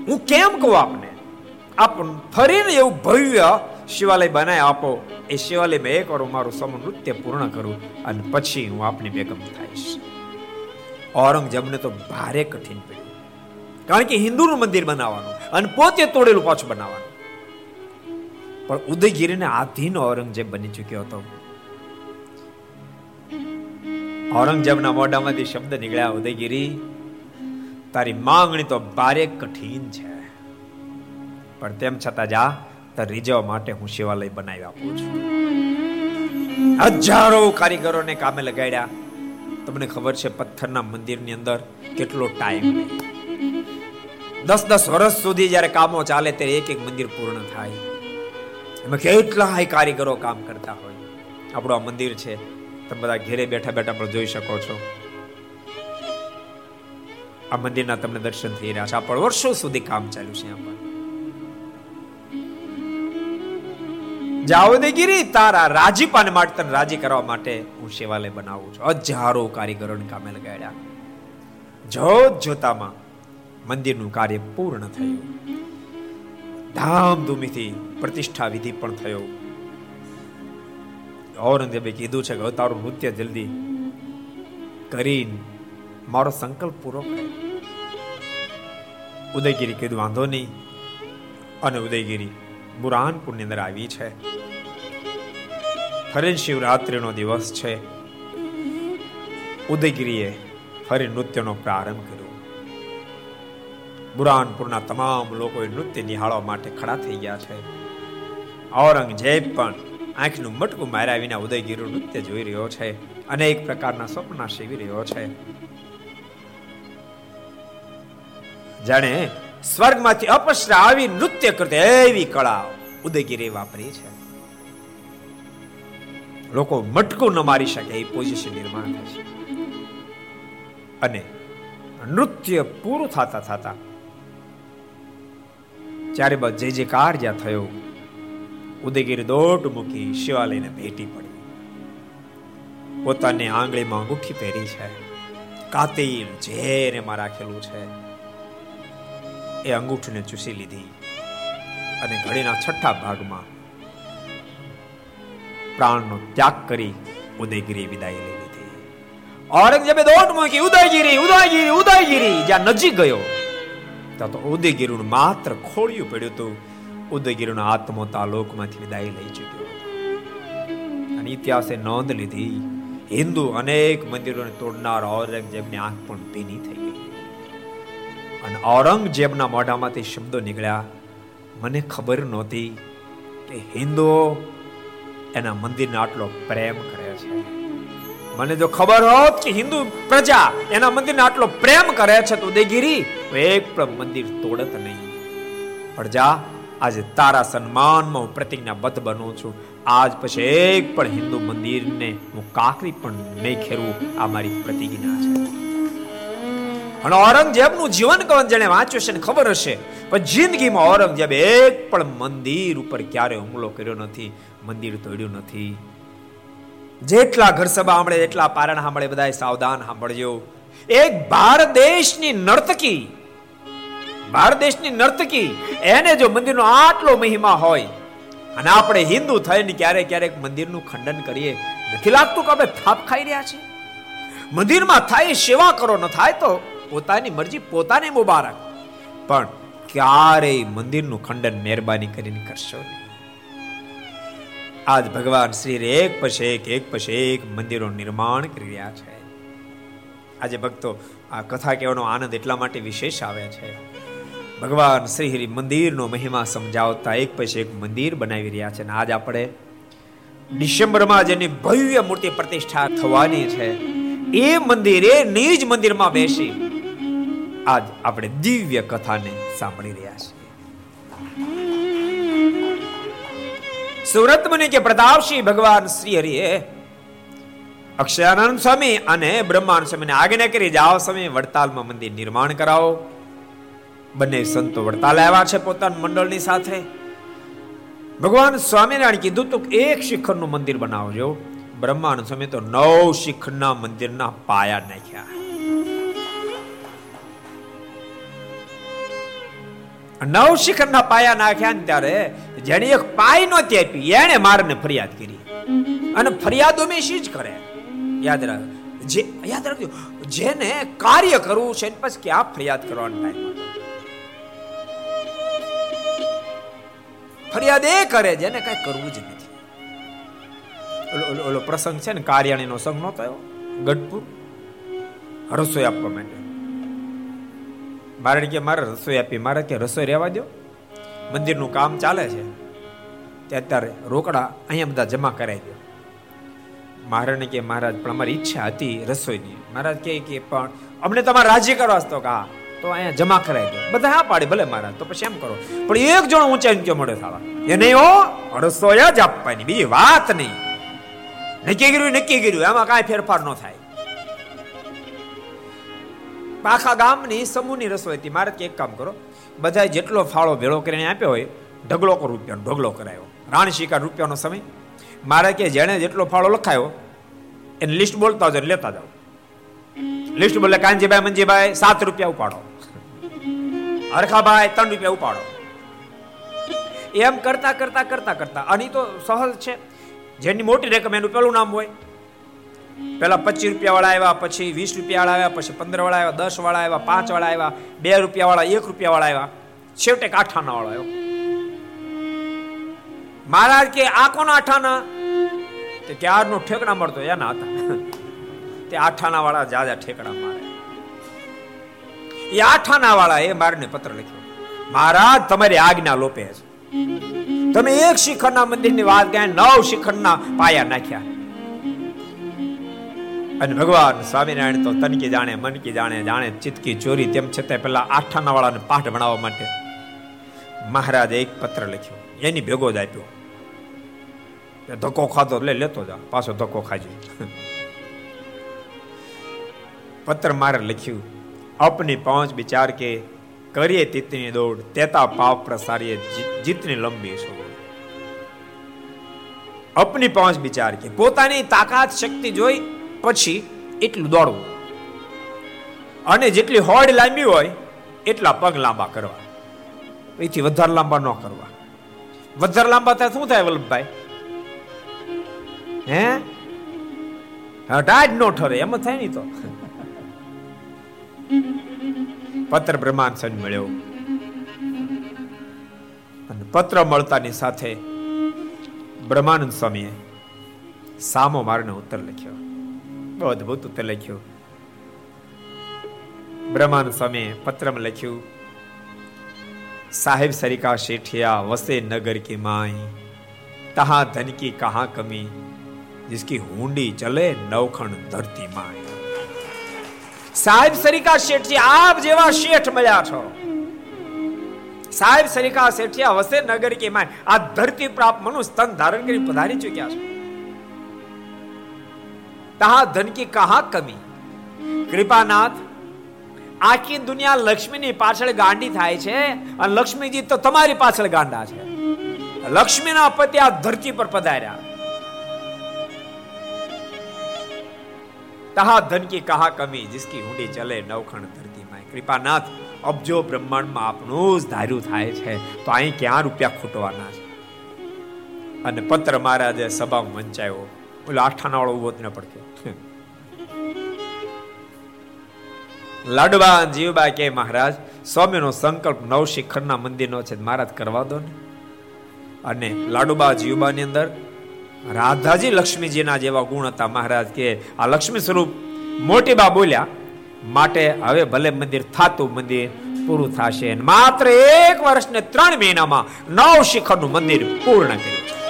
હું કેમ કહું આપને? આપ ફરીને એવું ભવ્ય શિવાલય બનાવી આપો. એ શિવાલય મેં કરો મારું સમૂહ નૃત્ય પૂર્ણ કરું અને પછી હું આપની બેગમ થઈશ. ઔરંગઝેબને તો ભારે કઠિન પડ્યું. કારણ કે હિન્દુનું મંદિર બનાવવાનું અને પોતે તોડેલું પાછું બનાવવાનું. પણ ઉદયગીરીને આધીન ઔરંગઝેબ બની ચૂક્યો હતો. ઔરંગઝેબના મોઢામાંથી શબ્દ નીકળ્યા, ઉદયગીરી તારી માંગણી તો ભારે કઠિન છે. પણ તેમ છતાં જા તાર રીઝવવા માટે હું શિવાલય બનાવી આપું છું. હજારો કારીગરોને કામે લગાડ્યા. તમને ખબર છે પથ્થરના મંદિરની અંદર કેટલો ટાઈમ દસ દસ વર્ષ સુધી જ્યારે કામો ચાલે ત્યારે એક એક મંદિર પૂર્ણ થાય. એમાં કેટલા કારીગરો કામ કરતા હોય. આપણું આ મંદિર છે. તમે બધા ઘેરે બેઠા બેઠા પણ જોઈ શકો છો. આ મંદિરના તમને દર્શન થઈ રહ્યા છે. આ પણ વર્ષો સુધી કામ ચાલ્યું છે અહીંયા જાવદેગીરી તારા રાજીપાને માટે રાજી કરવા માટે હું શિવાલય બનાવું છું. હજારો કારીગરોને કામે લગાડ્યા. જોત જોતામાં મંદિરનું કાર્ય પૂર્ણ થયું. ધામધૂમીથી પ્રતિષ્ઠા વિધિ પણ થયો. ઔરંગઝેબે કીધું છે કે તારું નૃત્ય જલ્દી કરીને મારો સંકલ્પ પૂરો કરે. ઉદયગીરી કીધું, વાંધો નહીં. અને ઉદયગીરી બુરાનપુરની અંદર આવી છે. ફરી શિવરાત્રિનો દિવસ છે. ઉદયગીરીએ ફરી નૃત્યનો પ્રારંભ કર્યો. બુરાનપુરના તમામ લોકો નૃત્ય નિહાળવા માટે ખડા થઈ ગયા છે. ઔરંગઝેબ પણ આંખનું મટકું માર્યા વિના ઉદયગીરીનું નૃત્ય જોઈ રહ્યો છે અનેક પ્રકારના સ્વપ્ન સેવી રહ્યો છે. જાણે સ્વર્ગમાંથી અપશ્ર આવી નૃત્ય કરતી એવી કળા ઉદયગીરી વાપરી છે. લોકો મટકું ન મારી શકે એ પોઝિશન નિર્માણ થશે અને નૃત્ય પૂરું થતા થતા ચારે બાદ જે જે કાર જ્યાં થયો, ઉદયગીરી દોટ મૂકી શિવાલયને ભેટી પડી. પોતાની આંગળીમાં અંગૂઠી પહેરી છે. કાતિલ ઝેર એમાં રાખેલું છે. એ અંગૂઠીને ચૂસી લીધી અને ઘડીના છઠ્ઠા ભાગમાં પ્રાણનો ત્યાગ કરી ઉદયગીરી વિદાય લઈ લીધી. ઔરંગઝેબે દોટ મૂકી, ઉદયગીરી ઉદયગીરી ઉદયગીરી! જ્યાં નજીક ગયો, ત્યાં તો ઉદયગીરીનું માત્ર ખોળિયું પડ્યું હતું. ઉદયગીરીનો આત્મો તાલોકમાંથી વિદાય લઈ ચૂક્યો અને ઇતિહાસે નોંધ લીધી, હિન્દુ અનેક મંદિરોને તોડનાર ઔરંગઝેબની આંખ પણ ભીની થઈ ગઈ. અને ઔરંગઝેબના મોઢામાંથી શબ્દો નીકળ્યા, મને ખબર નહોતી કે હિન્દુઓ એના મંદિરને આટલો પ્રેમ કરે છે. મને જો ખબર હોત કે હિન્દુ પ્રજા એના મંદિરને આટલો પ્રેમ કરે છે તો ઉદયગીરી એક પણ મંદિર તોડત નહીં. પ્રજા આજે તારા સન્માનમાં હું પ્રતિજ્ઞાબદ્ધ બનું છું. આજ પછી એક પણ હિન્દુ મંદિરને હું કાકરી પણ નહીં ખેરવું આ મારી પ્રતિજ્ઞા છે. અને ઔરંગઝેબનું જીવન કવન જેણે વાંચ્યું છે ને ખબર હશે? પણ જિંદગીમાં ઔરંગઝેબ એક પણ મંદિર ઉપર ક્યારે હુમલો કર્યો નથી, મંદિર તોડ્યું નથી. જેટલા ઘર સભા સાંભળે, એટલા પારણ સાંભળે બધા સાવધાન સાંભળજો. એક ભારત દેશની નર્તકી ભારત દેશની નર્તકી, એને જો મંદિરનો આટલો મહિમા હોય, અને આપણે હિન્દુ થઈને ક્યારેક ક્યારેક મંદિરનું ખંડન કરીએ, નથી લાગતું કે આપણે થાપ ખાઈ રહ્યા છીએ? મંદિરમાં થાય સેવા કરો, ન થાય તો પોતાની મરજી, પોતાને મુબારક. પણ ક્યારેય મંદિરનું ખંડન મહેરબાની કરીને કરશો નહીં. આજ ભગવાન શ્રી એક પછી એક એક પછી એક મંદિરો નિર્માણ કરી રહ્યા છે. આજે ભક્તો, આ કથા કહેવાનો આનંદ એટલા માટે વિશેષ આવે છે. ભગવાન શ્રી હરિ મંદિરનો મહિમા સમજાવતા એક પછી એક મંદિર બનાવી રહ્યા છે અને આજ આપણે ડિસેમ્બરમાં જેની ભવ્ય મૂર્તિ પ્રતિષ્ઠા થવાની છે, એ મંદિરે નિજ મંદિરમાં બેસી આજ આપણે દિવ્ય કથાને સાંભળી રહ્યા છીએ. સુરત મુનિ કે પ્રતાપસિંહ ભગવાન શ્રી હરિએ અક્ષયાનંદ સ્વામી અને બ્રહ્માનંદ સ્વામીને આજ્ઞા કરી જાઓ સ્વામી, વડતાલમાં મંદિર નિર્માણ કરાવો. બંને સંતો વડતાલ આવ્યા છે પોતાના મંડળની સાથે. ભગવાન સ્વામિનારાયણ કીધું તો એક શિખરનું મંદિર બનાવજો. બ્રહ્માનંદ સ્વામી તો નવ શિખરના મંદિરના પાયા નાખ્યા. નવ શિખરના પાયા નાખ્યા ને ત્યારે જેને એક પાય નહોતી આપી એને મારને ફરિયાદ કરી. અને ફરિયાદ હંમેશી જ કરે. યાદ રાખ, જે, યાદ રાખજો, જેને કાર્ય કરવું છે પછી ક્યાં ફરિયાદ કરવાનો ટાઈમ ફરિયાદ એ કરે જેને કઈ કરવું જ નથી. ઓલો પ્રસંગ છે ને, કાર્યાણીનો સંગ નહોતો આવ્યો? ગઢપુર? રસોઈ આપવા માટે. મારે કે મારે રસોઈ આપી, મારે કે રસોઈ રહેવા દો મંદિરનું કામ ચાલે છે. તે અત્યારે રોકડા અહીંયા બધા જમા કરાવી દો મહારાજને કે મહારાજ, પણ અમારી ઈચ્છા હતી રસોઈની. મહારાજ કહે કે પણ અમને તમારે રાજી કરવા તો કા તો અહીંયા જમા કરાવી દો બધા હા પાડે, ભલે મહારાજ, તો પછી એમ કરો. પણ એક જણો ઊંચાઈ કયો મળ્યો સાલા એ નહીં હો રસોઈ જ આપવાની, બીજી વાત નહીં. નક્કી કર્યું નક્કી કર્યું, એમાં કાંઈ ફેરફાર ન થાય. આખા ગામની સમૂહની રસોઈ હતી. મારે એક કામ કરો. બધા જેટલો ફાળો ભેળો કરીને આપ્યો હોય, ઢગલો કરો રૂપિયાનો ઢગલો કરાયો. રાણી શિકાર રૂપિયાનો સમય. મારે કે જેણે જેટલો ફાળો લખાયો, એને લિસ્ટ બોલતા જાવ લેતા જાઓ. લિસ્ટ બોલે કાનજીભાઈ, મંજીભાઈ, સાત રૂપિયા ઉપાડો. હરખાભાઈ, ત્રણ રૂપિયા ઉપાડો. એમ કરતા કરતા કરતા કરતા, અને તો સહજ છે. જેની મોટી રકમ, એનું પેલું નામ હોય. પેલા પચીસ રૂપિયા વાળા આવ્યા, પછી વીસ રૂપિયા વાળા આવ્યા, પછી પંદર વાળા આવ્યા દસ વાળા આવ્યા પાંચ વાળા આવ્યા, બે રૂપિયા વાળા એક રૂપિયા વાળા આવ્યા. છેવટે આઠાના વાળો આવ્યો. મહારાજ કે, આ કોના આઠાના? તે ક્યારનો ઠેકડા મળતો એના હતા. [laughs] તે આઠાના વાળા જાજા ઠેકડા મારે. એ આઠાના વાળા એ મારને પત્ર લખ્યો. મહારાજ, તમારી આજ્ઞા લોપે છે. તમે એક શિખરના મંદિરની વાત ગયા નવ શિખરના પાયા નાખ્યા. અને ભગવાન સ્વામિનારાયણ તો તનકી જાણે મનકી જાણે જાણે ચિતકી ચોરી, તેમ છતાં પેલા આઠાના વાળાને પાઠ ભણાવવા માટે મહારાજે એક પત્ર લખ્યો. એની ભેગો જ આપ્યો. ધક્કો ખાધો એટલે લેતો જા, પાછો ધક્કો ખાજો. પત્ર મારે લખ્યું, અપની પહોંચ વિચાર કે કરીએ તીતની દોડ, તેતા પાપ પ્રસારીએ જીતની લંબી છો અપની પહોંચ વિચાર કે પોતાની તાકાત, શક્તિ જોઈ પછી એટલું દોડવું. અને જેટલી હોડ લાંબી હોય, એટલા પગ લાંબા કરવા. એથી વધારે લાંબા ન કરવા. વધારે લાંબા થાય શું થાય વલ્લભભાઈ? હે? હટાજ નો ઠરે, એમ થાય નહીં તો. પત્ર બ્રહ્માંડ સન મળ્યો. અને પત્ર મળતાની સાથે બ્રહ્માનંદ સ્વામીએ સામો મારને ઉત્તર લખ્યો. બહુ અદભુત ઉત્તર લખ્યું. બ્રહ્માન સ્વામી પત્રમ લખ્યું, સાહેબ સરિકા શેઠિયા વસે નગર કી માઈ, તહા ધન કી કહા કમી, જિસકી હુંડી ચલે નવખણ ધરતી માય સાહેબ સરિકા શેઠિયા, આપ જેવા શેઠ મળ્યા છો. સાહેબ સરિકા શેઠિયા વસે નગર કી માય આ ધરતી પ્રાપ્ત મનુષ્ય તન ધારણ કરી પધારી ચુક્યા છે. તહા ધન કી કહા કમી કૃપાનાથ આખી દુનિયા લક્ષ્મીની પાછળ ગાંડી થાય છે અને લક્ષ્મીજી તો તમારી પાછળ ગાંડા છે લક્ષ્મીના પતિ આ ધરતી પર પધાર્યા તહા ધન કી કહા કમી जिसकी હુંડી ચલે નવખંડ ધરતી માં કૃપાનાથ અબજો બ્રહ્માંડમાં આપનું જ ધાર્યું થાય છે તો અહીં ક્યાં રૂપિયા ખૂટવાના છે અને પત્ર મહારાજે સભામાં વંચાયો ઓલો આઠાના વાળો ઉભો ન પડકે લાડવા જીવબા કે મહારાજ, સ્વામીનો સંકલ્પ નવ શિખરના મંદિરનો છે મહારાજ કરવા દો ને. અને લાડુબા જીવબાની અંદર રાધાજી લક્ષ્મીજીના જેવા ગુણ હતા, મહારાજ, કે આ લક્ષ્મી સ્વરૂપ મોટી બા બોલ્યા, માટે હવે ભલે મંદિર થાતું, મંદિર પૂરું થશે. માત્ર એક વર્ષ ને ત્રણ મહિનામાં નવ શિખરનું મંદિર પૂર્ણ કર્યું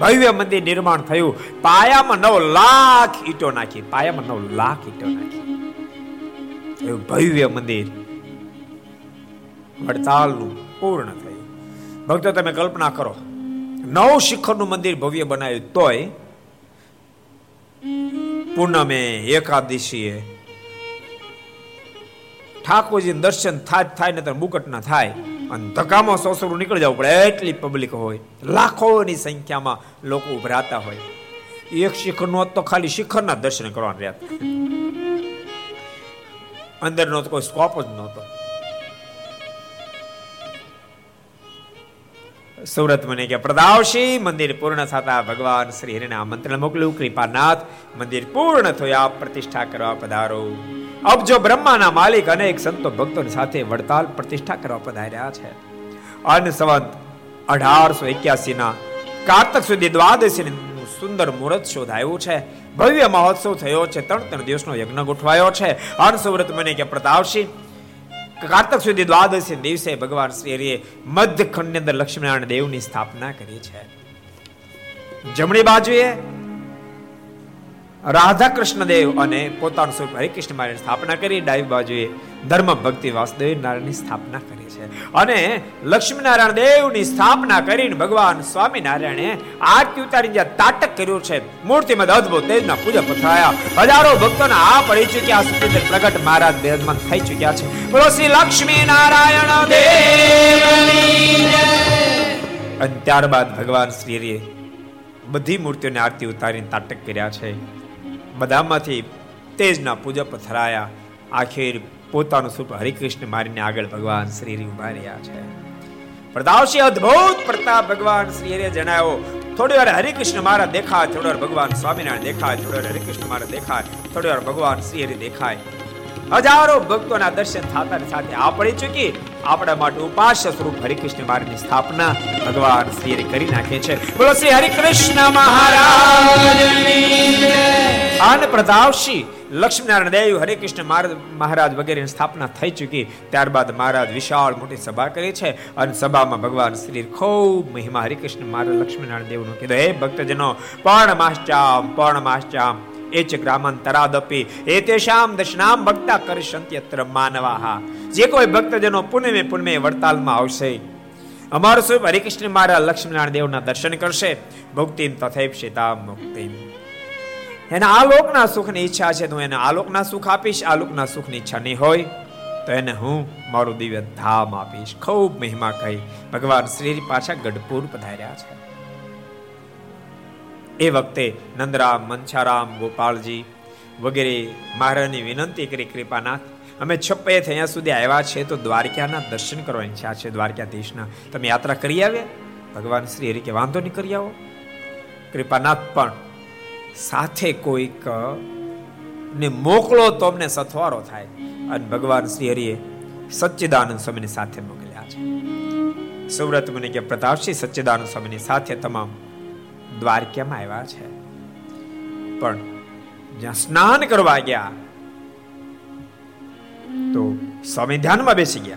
ભવ્ય મંદિર નિર્માણ થયું. પાયામાં નવ લાખ ઈટો નાખી. પાયામાં નવ લાખ ઈટો નાખી. એવું ભવ્ય મંદિર વડતાલનું પૂર્ણ થયું. ભક્તો, તમે કલ્પના કરો. નવ શિખરનું મંદિર ભવ્ય બનાવ્યું તોય પૂનમે એકાદશીએ ઠાકોરજી દર્શન થાય થાય ને મુકટ ના થાય. અને ધક્કામાં સોસરું નીકળી જવું પડે, એટલી પબ્લિક હોય. લાખોની સંખ્યામાં લોકો ઉભરાતા હોય. એક શિખર નો તો ખાલી શિખરના દર્શન કરવાના રહ્યા અંદરનો તો કોઈ સ્કોપ જ નહોતો. સુરત મને કે, પ્રદાવશી, મંદિર પૂર્ણ થતા ભગવાન શ્રી હરિને આમંત્રણ મોકલ્યું કૃપાનાથ, મંદિર પૂર્ણ થયું આપ પ્રતિષ્ઠા કરવા પધારો. અબજો બ્રહ્માના માલિક અનેક સંતો ભક્તોની સાથે વડતાલ પ્રતિષ્ઠા કરવા પધાર્યા છે. અન સંવંત અઢારસો એક્યાસી ના કારતક સુધી દ્વાદશી સુંદર મુહૂર્ત શોધાયું છે. ભવ્ય મહોત્સવ થયો છે. ત્રણ ત્રણ દિવસનો યજ્ઞ ગોઠવાયો છે. અન સુરત મને કે પ્રતાવશી કારતક સુધી દ્વાદશી દિવસે ભગવાન શ્રી હરિએ મધ્ય ખંડની અંદર લક્ષ્મીનારાયણ દેવની સ્થાપના કરી છે. જમણી બાજુએ રાધા કૃષ્ણદેવ અને પોતાનું સ્વરૂપ હરિકૃષ્ણ મારી સ્થાપના કરી. ડાબી બાજુએ ધર્મ ભક્તિ વાસુદેવ નારાયણની સ્થાપના કરી છે. અને લક્ષ્મીનારાયણ દેવની સ્થાપના કરીને ભગવાન સ્વામિનારાયણે આરતી ઉતારી જ્યાં તાટક કર્યું છે, મૂર્તિમાં અદભુત તેજના પૂજા પથરાયા. હજારો ભક્તોના આ પડી ચુક્યા સુધી પ્રગટ મહારાજ બેદમાન થઈ ચુક્યા છે. બોલો, શ્રી લક્ષ્મી નારાયણ દેવ અને ત્યારબાદ ભગવાન શ્રી બધી મૂર્તિઓને આરતી ઉતારીને તાટક કર્યા છે. બધામાંથી તેજના પૂજા પથરાયા આખેર પોતાનું સ્વરૂપ હરિકૃષ્ણ મારીને આગળ ભગવાન શ્રી ઊભા રહ્યા છે. પ્રતાપસિંહ અદ્ભુત પ્રતાપ ભગવાન શ્રી હરિએ જણાવ્યો, થોડી વાર હરિકૃષ્ણ મારા દેખાય, થોડી વાર ભગવાન સ્વામિનારાયણ દેખાય, થોડી વાર હરિકૃષ્ણ મારા દેખાય, થોડી વાર ભગવાન શ્રી હરિ દેખાય. હજારો ભક્તોના દર્શન થતા સાથે આ ચૂકી આપણા માટે ઉપાસ્ય સ્વરૂપ હરિકૃષ્ણ માર્ગની સ્થાપના ભગવાન શ્રી કરી નાખે છે. બોલો શ્રી હરિકૃષ્ણ મહારાજ આન પ્રતાપશી લક્ષ્મીનારાયણ દેવ હરિકૃષ્ણ મહારાજ વગેરેની સ્થાપના થઈ ચૂકી. ત્યારબાદ મહારાજ વિશાળ મોટી સભા કરી છે અને સભામાં ભગવાન શ્રી ખૂબ મહિમા હરિકૃષ્ણ મહારાજ લક્ષ્મીનારાયણ દેવનું કીધું, હે ભક્તજનો પર્ણ માશ્ચામ પર્ણ માશ્ચામ એ ચ ગ્રામાંતરાદપી. એ તેશામ દશનામ ભક્તા કરીશંત્યત્ર માનવાહા. જે કોઈ ભક્તજનો પુનમે પુનમે વડતાલમાં આવશે. અમારો સ્વરૂપ હરિકૃષ્ણ મહારાજ લક્ષ્મીનારાયણ દેવના દર્શન કરશે. ભક્તિમ સીતા મુક્તિમ. એના આલોકના સુખની ઈચ્છા છે તો એને આલોકના સુખ આપીશ આલોકના સુખની ઈચ્છા નહીં હોય તો એને હું મારું દિવ્ય ધામ આપીશ. ખૂબ મહિમા કહી ભગવાન શ્રી પાછા ગઢપુર પધાર્યા છે. એ વખતે નંદરામ મંછારામ ગોપાલજી વગેરે મહારાજની વિનંતી કરી, કૃપાનાથ, અમે છપ્પે અહીંયા સુધી આવ્યા છે, તો દ્વારકાના દર્શન કરવાની ઈચ્છા છે દ્વારકાધીશના તમે યાત્રા કરી આવ્યા? ભગવાન શ્રી હરિ કે, વાંધો નહીં, કરી આવો. કૃપાનાથ, પણ સાથે કોઈક ને મોકલો તો અમને સથવારો થાય. અને ભગવાન શ્રી હરિએ સચ્ચિદાનંદ સ્વામીની સાથે મોકલ્યા છે. સુવ્રત મુનિ કે, પ્રતાપસિંહ સચ્ચિદાનંદ સ્વામીની સાથે તમામ દ્વારકામાં આવ્યા છે. પણ જ્યાં સ્નાન કરવા ગયા, તો સ્વામી ધ્યાનમાં બેસી ગયા.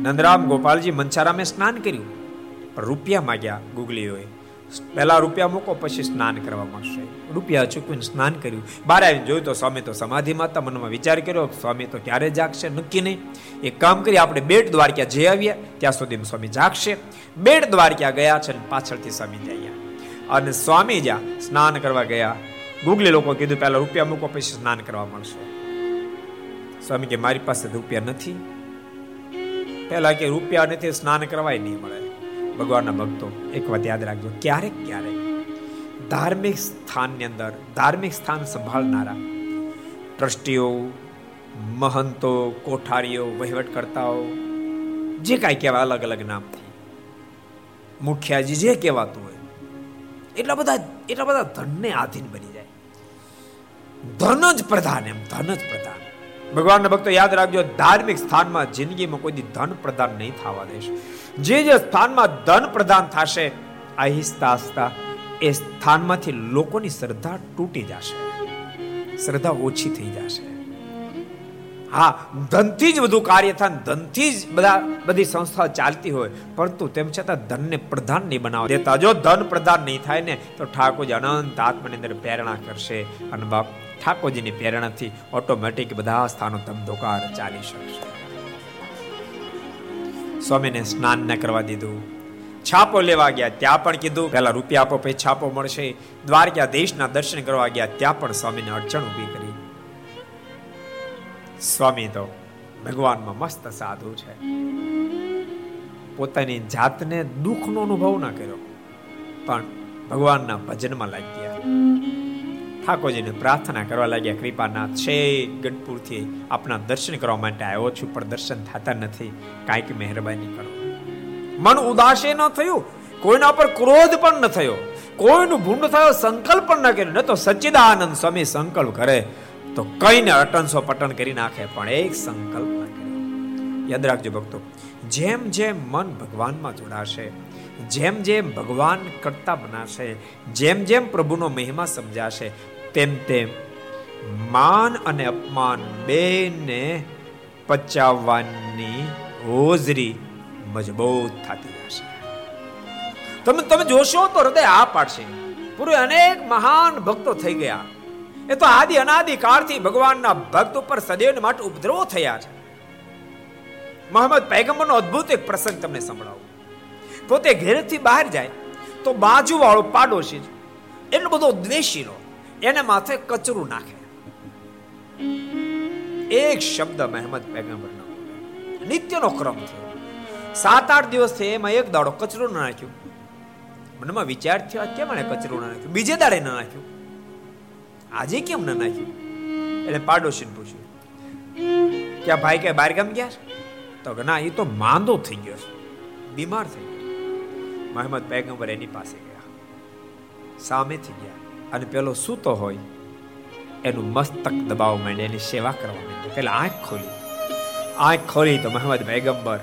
નંદરામ ગોપાલજી મંચારામે સ્નાન કર્યું. પણ રૂપિયા માગ્યા ગુગલીઓએ. પહેલા રૂપિયા મૂકો, પછી સ્નાન કરવા મળશે રૂપિયા ચૂકવીને સ્નાન કર્યું. બહાર આવીને જોયું તો સ્વામી તો સમાધિમાં હતા મનમાં વિચાર કર્યો, સ્વામી તો ક્યારે જાગશે? નક્કી નહીં. એક કામ કરી આપણે બેટ દ્વારકા જઈ આવ્યા ત્યાં સુધી સ્વામી જાગશે. બેટ દ્વારકા ગયા છે પાછળથી સ્વામી ત્યાં અને સ્વામી જ્યાં સ્નાન કરવા ગયા, ગુગલી લોકો કીધું, પહેલા રૂપિયા મૂકો, પછી સ્નાન કરવા મળશે. સ્વામી કે, મારી પાસે રૂપિયા નથી. પહેલા કે, રૂપિયા નથી, સ્નાન કરવાય નહીં મળે. ભગવાનના ભક્તો, એક વાત યાદ રાખજો, ક્યારેક ક્યારેક ધાર્મિક સ્થાનની અંદર, ધાર્મિક સ્થાન સંભાળનારા, ટ્રસ્ટીઓ, મહંતો, કોઠારીઓ, વહીવટકર્તાઓ, જે કાંઈ કહેવાય અલગ અલગ નામથી, મુખ્યાજી જે કહેવાતું હોય એટલા બધા એટલા બધા ધનને આધીન બની જાય. ધન જ પ્રધાન એમ, ધન જ પ્રધાન. ભગવાનના ભક્તો યાદ રાખજો, ધાર્મિક સ્થાનમાં જિંદગીમાં કોઈ ધન પ્રધાન નહીં થવા દેશે. જે જે સ્થાનમાં ધન પ્રધાન થશે, આહિસ્તા આહિસ્તા એ સ્થાનમાંથી લોકોની શ્રદ્ધા તૂટી જશે. શ્રદ્ધા ઓછી થઈ જશે. હા, ધનથી જ બધું કાર્ય થાય ધનથી જ બધા બધી સંસ્થા ચાલતી હોય. પરંતુ તેમ છતાં ધનને પ્રધાન નહીં બનાવવા દેતા. જો ધન પ્રધાન નહીં થાય ને, તો ઠાકોરજી અનંત આત્માની અંદર પ્રેરણા કરશે અને બાપ ઠાકોરજીની પ્રેરણાથી ઓટોમેટિક બધા સ્થાનો ધમધોકાર ચાલી શકશે. સ્વામીને સ્નાન ન કરવા દીધું. છાપો લેવા ગયા, ત્યાં પણ કીધું પેલા રૂપિયા આપો, પછી છાપો મળશે. દ્વારકા દેશના દર્શન કરવા ગયા, ત્યાં પણ સ્વામીને અડચણ ઊભી કરી. સ્વામી તો ભગવાનમાં મસ્ત સાધુ છે. પોતાની જાતને દુઃખનો અનુભવ ના કર્યો, પણ ભગવાનના ભજનમાં લાગી ગયા ઠાકોરજીને પ્રાર્થના કરવા લાગ્યા, કૃપાનાથ, છે ગઢપુરથી આપના દર્શન કરવા માટે આવ્યો છું, પણ દર્શન થતા નથી. કાંઈક મહેરબાની કરો. મન ઉદાસે ન થયું. કોઈના પર ક્રોધ પણ ન થયો. કોઈનું ભૂંડ થયો, સંકલ્પ પણ ન કર્યો. ન તો સચ્ચિદાનંદ સ્વામી સંકલ્પ કરે. તો કઈને અટનસો પટન કરી નાખે, પણ એક સંકલ્પ ન કર્યો યાદ રાખજો ભક્તો, જેમ જેમ મન ભગવાનમાં જોડાશે, જેમ જેમ ભગવાન કરતા બનાશે, જેમ જેમ પ્રભુનો મહિમા સમજાશે, તેમ તેમ માન અને અપમાન બેને પચાવવાની હોજરી મજબૂત થતી જશે. તમે તમે જોશો તો હૃદય આ પાડશે. પૂરે અનેક મહાન ભક્તો થઈ ગયા. એ તો આદિ અનાદિ કાળથી ભગવાનના ભક્ત ઉપર સદૈવ માટે ઉપદ્રવો થયા છે. મોહમ્મદ પૈગંબરનો અદ્ભુત એક પ્રસંગ તમને સંભળાવું. પોતે ઘેરથી બહાર જાય તો બાજુવાળો પાડોશી એટલો બધો દ્વેષીનો, એને માથે કચરું નાખે. એક શબ્દ મહેમદ પેગમ્બરનો નિત્યનો ક્રમ થયો. સાત આઠ દિવસથી એમાં એક દાડો કચરો ના નાખ્યું. મનમાં વિચાર થયો કેમ એને કચરો ના નાખ્યું? બીજે દાડે ના નાખ્યું? આજે કેમ ના નાખ્યું? એટલે પાડોશી પૂછ્યું. ક્યાં ભાઈ કે બહાર કેમ ગયા? તો કે, ના એ તો માંદો થઈ ગયો છે. બીમાર થઈ ગયો. મહેમદ પૈગંબર એની પાસે ગયા. સામેથી ગયા. અને પેલો સૂતો હોય, એનું મસ્તક દબાવવા માંડે, એની સેવા કરવા માંડે. પેલા આંખ ખોલી. આંખ ખોલી તો મહેમદ પૈગંબર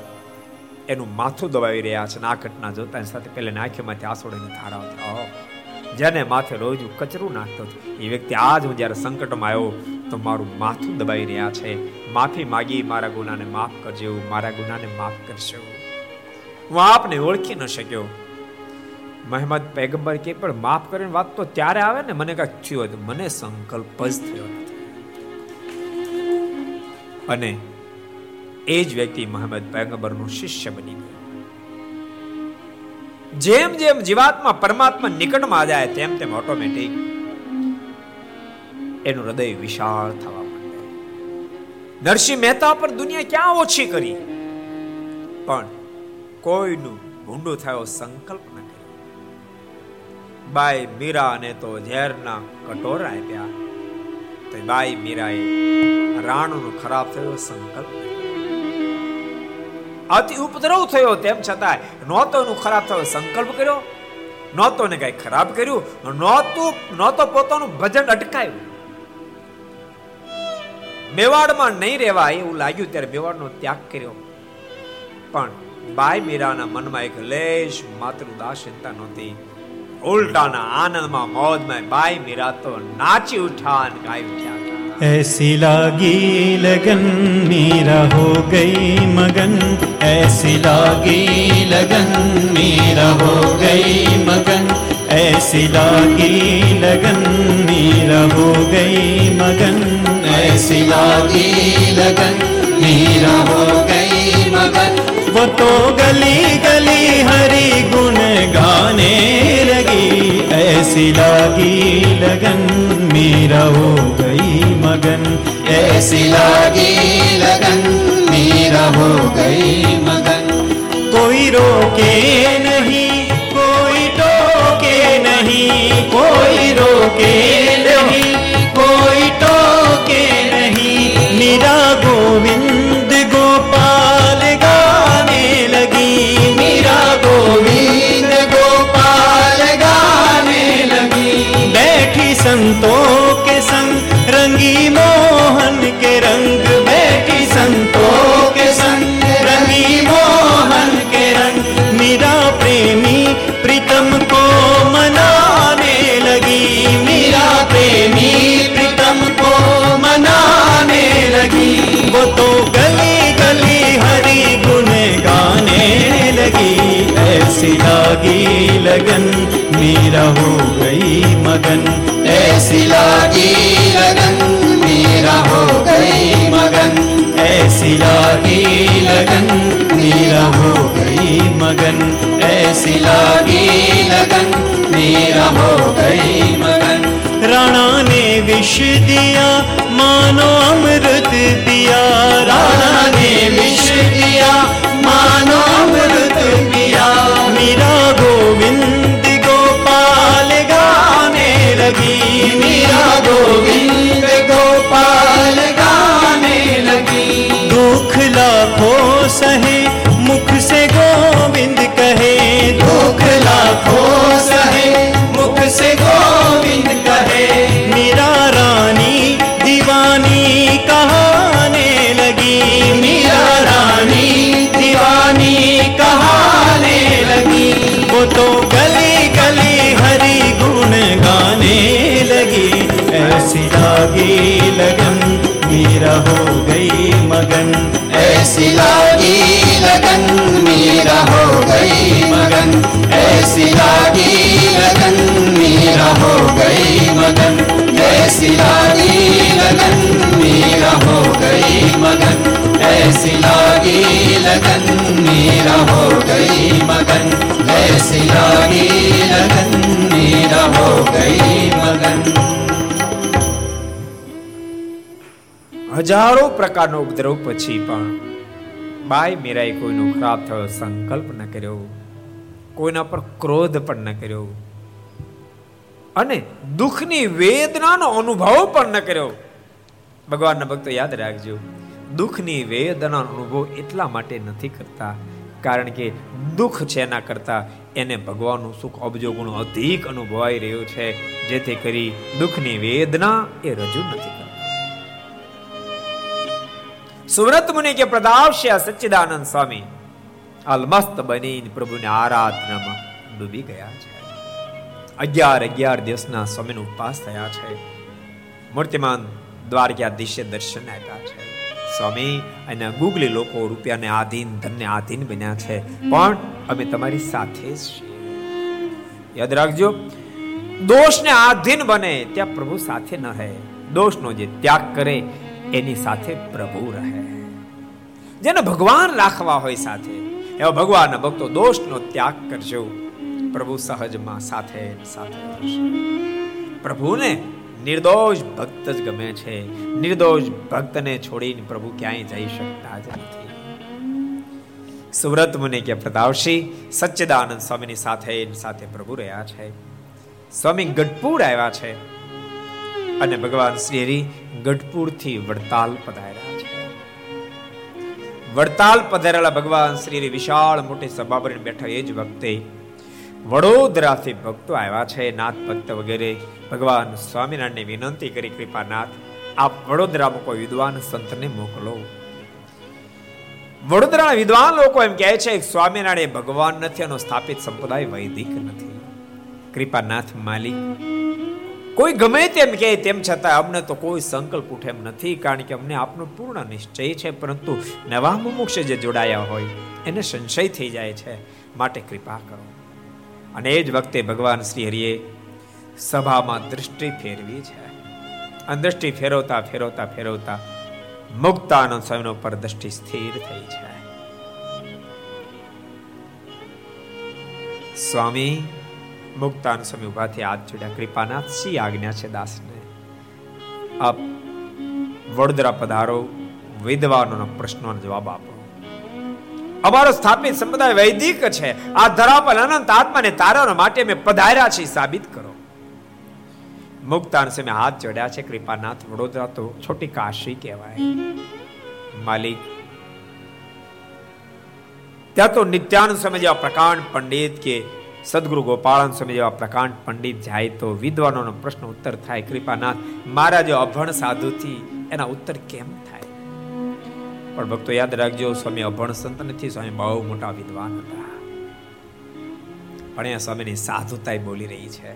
એનું માથું દબાવી રહ્યા છે આ ઘટના જોતા સાથે પેલા આંખીમાંથી આસોડીને ધારા આવતા. જેને માથે રોજ કચરું નાખતો એ વ્યક્તિ આજ હું જ્યારે સંકટમાં આવ્યો તો મારું માથું દબાઈ રહ્યા છે. માફી માગી મારા ગુનાને માફ કરજો, મારા ગુનાને માફ કરજો. હું આપને ઓળખી ન શક્યો. મહેમદ પૈગંબર કે પણ માફ કરીને વાત તો ત્યારે આવે ને મને કાંઈક થયું હતું મને સંકલ્પ જ થયો અને એ જ વ્યક્તિ મહેમદ પૈગંબરનો શિષ્ય બની ગયો. જેમ જેમ જીવાત્મા પરમાત્મા નિકટમાં જાય, તેમ તેમ ઓટોમેટિક એનું હૃદય વિશાળ થવા માંડે. નરસિંહ મહેતા પર દુનિયા ક્યાં ઓછી કરી? પણ કોઈનું ભૂંડું થયો સંકલ્પ ન કર્યો. બાઈ મીરાને તો ઝેરના કટોરા આપ્યા. તો બાઈ મીરાએ રાણુનો ખરાબ થયો સંકલ્પ અતિ ઉપદ્રવ થયો તેમ છતાં નહોતો એનું ખરાબ થયો સંકલ્પ કર્યો નહોતો ને કઈ ખરાબ કર્યું, નહોતું, નહોતો પોતાનું ભજન અટકાયું મેવાડમાં નહીં રહેવાય એવું લાગ્યું ત્યારે મેવાડનો ત્યાગ કર્યો. પણ બાઈ મીરાના મનમાં એક લેશ માત્ર ઉદાસીનતા નહોતી. ઉલટાના આનંદમાં મોજમાં બાઈ મીરા તો નાચી ઉઠા અને ગાઈ ઉઠ્યા
ऐसी लागी लगन मेरा हो गई मगन ऐसी लागी लगन मेरा हो गई मगन ऐसी लागी लगन मेरा हो गई मगन
ऐसी लागी लगन मेरा हो गई मगन
वो तो गली गली हरी गुण गाने लगी ऐसी लागी लगन मेरा हो गई मगन
ऐसी लागी लगन मेरा हो गई मगन
कोई रोके नहीं कोई टोके नहीं कोई रोके तो गली गली हरी गुन गाने लगी, ऐसी लागी लगन, मेरा हो गई मगन।
ऐसी लागी लगन, मेरा हो गई मगन।
ऐसी लागी लगन, मेरा हो गई मगन।
ऐसी लागी लगन, मेरा हो गई मगन।
राणा ने विष दिया मानो अमृत दिया राणा ने विष दिया मानो अमृत पिया। मेरा गोविंद गोपाल गाने लगी। मेरा
गोविंद गोपाल गाने लगी।
दुख लाखों सहे, मुख से गोविंद कहे। दुख लाखों सहे लागी लगन, मेरा हो गई मगन।
ऐसी लागी लगन, मेरा हो गई मगन। ऐसी लागी लगन, मेरा हो गई मगन। ऐसी लागी लगन, मेरा हो गई मगन। ऐसी लागी लगन, मेरा हो गई मगन। ऐसी लागी लगन, मेरा हो गई मगन।
હજારો પ્રકારનો ઉપદ્રવ પછી પણ બાઈ મીરાએ કોઈનો ખરાબ થયો સંકલ્પ ન કર્યો, કોઈના પર ક્રોધ પણ ન કર્યો અને દુઃખની વેદનાનો અનુભવ પણ ન કર્યો. ભગવાનના ભક્તો યાદ રાખજો, દુઃખની વેદનાનો અનુભવ એટલા માટે નથી કરતા, કારણ કે દુઃખ છે એના કરતા એને ભગવાનનું સુખ અબજો ગુણ અધિક અનુભવાઈ રહ્યું છે, જેથી કરી દુઃખની વેદના એ રજૂ નથી કરતા. સુવ્રત મુનિ કે પ્રદાવશે સચ્ચિદાનંદ સ્વામી અલમસ્ત બની પ્રભુને આરાધનામાં ડૂબી ગયા છે. અગિયાર અગિયાર દિવસના સ્વામીનો ઉપવાસ થયા છે. મૂર્તિમાન દ્વારકાધીશે દર્શન આપ્યા છે. સ્વામી, અને ગુગલી લોકો રૂપિયાને આધીન, ધનને આધીન બન્યા છે. પણ અમે તમારી સાથે જ યાદ રાખજો, દોષને આધીન બને ત્યાં પ્રભુ સાથે ન રહે. દોષનો જે ત્યાગ કરે એની સાથે પ્રભુ રહે. જેને ભગવાન રાખવા હોય સાથે, એવા ભગવાનના ભક્તો દોષનો ત્યાગ કરજો. પ્રભુ સહજમાં સાથે સાથે પ્રભુને નિર્દોષ ભક્ત જ ગમે છે. નિર્દોષ ભક્તને છોડીને પ્રભુ ક્યાંય જઈ શકતા જ નથી. સુવ્રત મુનિ કે પ્રતાપશી સચ્ચિદાનંદ સ્વામીની સાથે સાથે પ્રભુ રહ્યા છે. સ્વામી ગઢપુર આવ્યા છે. અને ભગવાન શ્રી હરિ ગઢપુરથી વડતાલ પધાર્યા છે. વડતાલ પધારેલા ભગવાન શ્રી વિશાળ મોટી સભા પર બેઠા એ જ વખતે વડોદરાથી ભક્તો આવ્યા છે. નાથ ભક્ત વગેરે ભગવાન સ્વામિનારાયણને વિનંતી કરી, કૃપાનાથ, આપ વડોદરામાં કોઈ વિદ્વાન સંતને મોકલો. વડોદરાના વિદ્વાન લોકો એમ કહે છે કે સ્વામિનારાયણ ભગવાન નથી, એનો સ્થાપિત સંપ્રદાય વૈદિક નથી. કૃપાનાથ માલિક કોઈ ગમે તેમ કહે, તેમ છતાં અમને તો કોઈ સંકલ્પ ઉઠે એમ નથી, કારણ કે અમને આપનો પૂર્ણ નિશ્ચય છે, પરંતુ નવા મુમુક્ષ જે જોડાયા હોય, એને સંશય થઈ જાય છે. માટે કૃપા કરો. અને એ જ વખતે ભગવાન શ્રી હરિએ સભામાં દૃષ્ટિ ફેરવી છે. અને દ્રષ્ટિ ફેરવતા ફેરવતા ફેરવતા મુક્તાનંદ સ્વામીનો પર દ્રષ્ટિ સ્થિર થઈ છે સ્વામી મુક્તાન સ્વામી ઉભાથી હાથ જોડ્યા કૃપાનાથ સી આજ્ઞા છે દાસને. આપ વડોદરા પધારો, વિદ્વાનોના પ્રશ્નોનો જવાબ આપો. અમારો સ્થાપિત સંપ્રદાય વૈદિક છે. આ ધરા પર અનંત આત્માને તારવા માટે મેં પધાર્યા છે સાબિત કરો. મુક્તાન સમય હાથ જોડ્યા છે, કૃપાનાથ, વડોદરા તો છોટી કાશી કહેવાય. માલિક, ત્યાં તો નિત્યાનંદ જેવા પ્રકાંડ પંડિત કે સદગુરુ ગોપાળન સ્વામી જેવા પ્રકાંડ પંડિત જાય તો વિદ્વાનોનો પ્રશ્ન ઉત્તર થાય. કૃપાનાથ, મારા જો અભણ સાધુથી એના ઉત્તર કેમ થાય? પણ ભક્તો યાદ રાખજો, સ્વામી અભણ સંત નથી, સ્વામી બહુ મોટા વિદ્વાન હતા. પણ એ સ્વામીની સાધુતા બોલી રહી છે.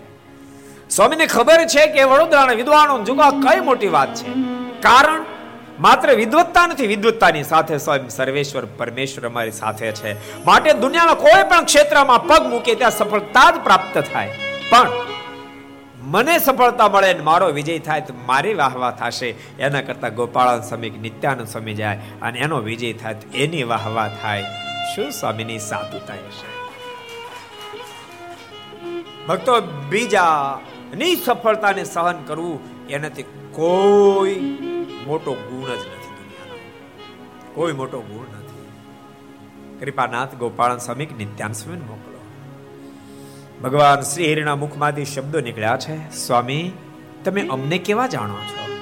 સ્વામીને ખબર છે કે વડોદરાના વિદ્વાનો જુગા કઈ મોટી વાત છે? કારણ માત્ર વિદ્વત્તા નથી, વિદ્વત્તાની સાથે સ્વયં સર્વેશ્વર, પરમેશ્વર અમારી સાથે છે. માટે દુનિયાના કોઈ પણ ક્ષેત્રમાં પગ મૂકે ત્યાં સફળતા જ પ્રાપ્ત થાય. પણ મને સફળતા મળે ને મારો વિજય થાય તો મારી વાહવા થશે. એના કરતા ગોપાળન સ્વામી નિત્યાનંદ સ્વામી જાય અને એનો વિજય થાય તો એની વાહવા થાય. શું સ્વામીની સાધુતા હશે ભક્તો, બીજા ની સફળતાને સહન કરવું એનાથી કોઈ મોટો ગુણ જ નથી દુનિયાનો. કોઈ મોટો ગુણ નથી. કૃપાનાથ ગોપાલ સ્વામી નિત્યાન સ્વામી મોકલો. ભગવાન શ્રી હરિના મુખમાંથી શબ્દો નીકળ્યા છે, સ્વામી, તમે અમને કેવા જાણો છો?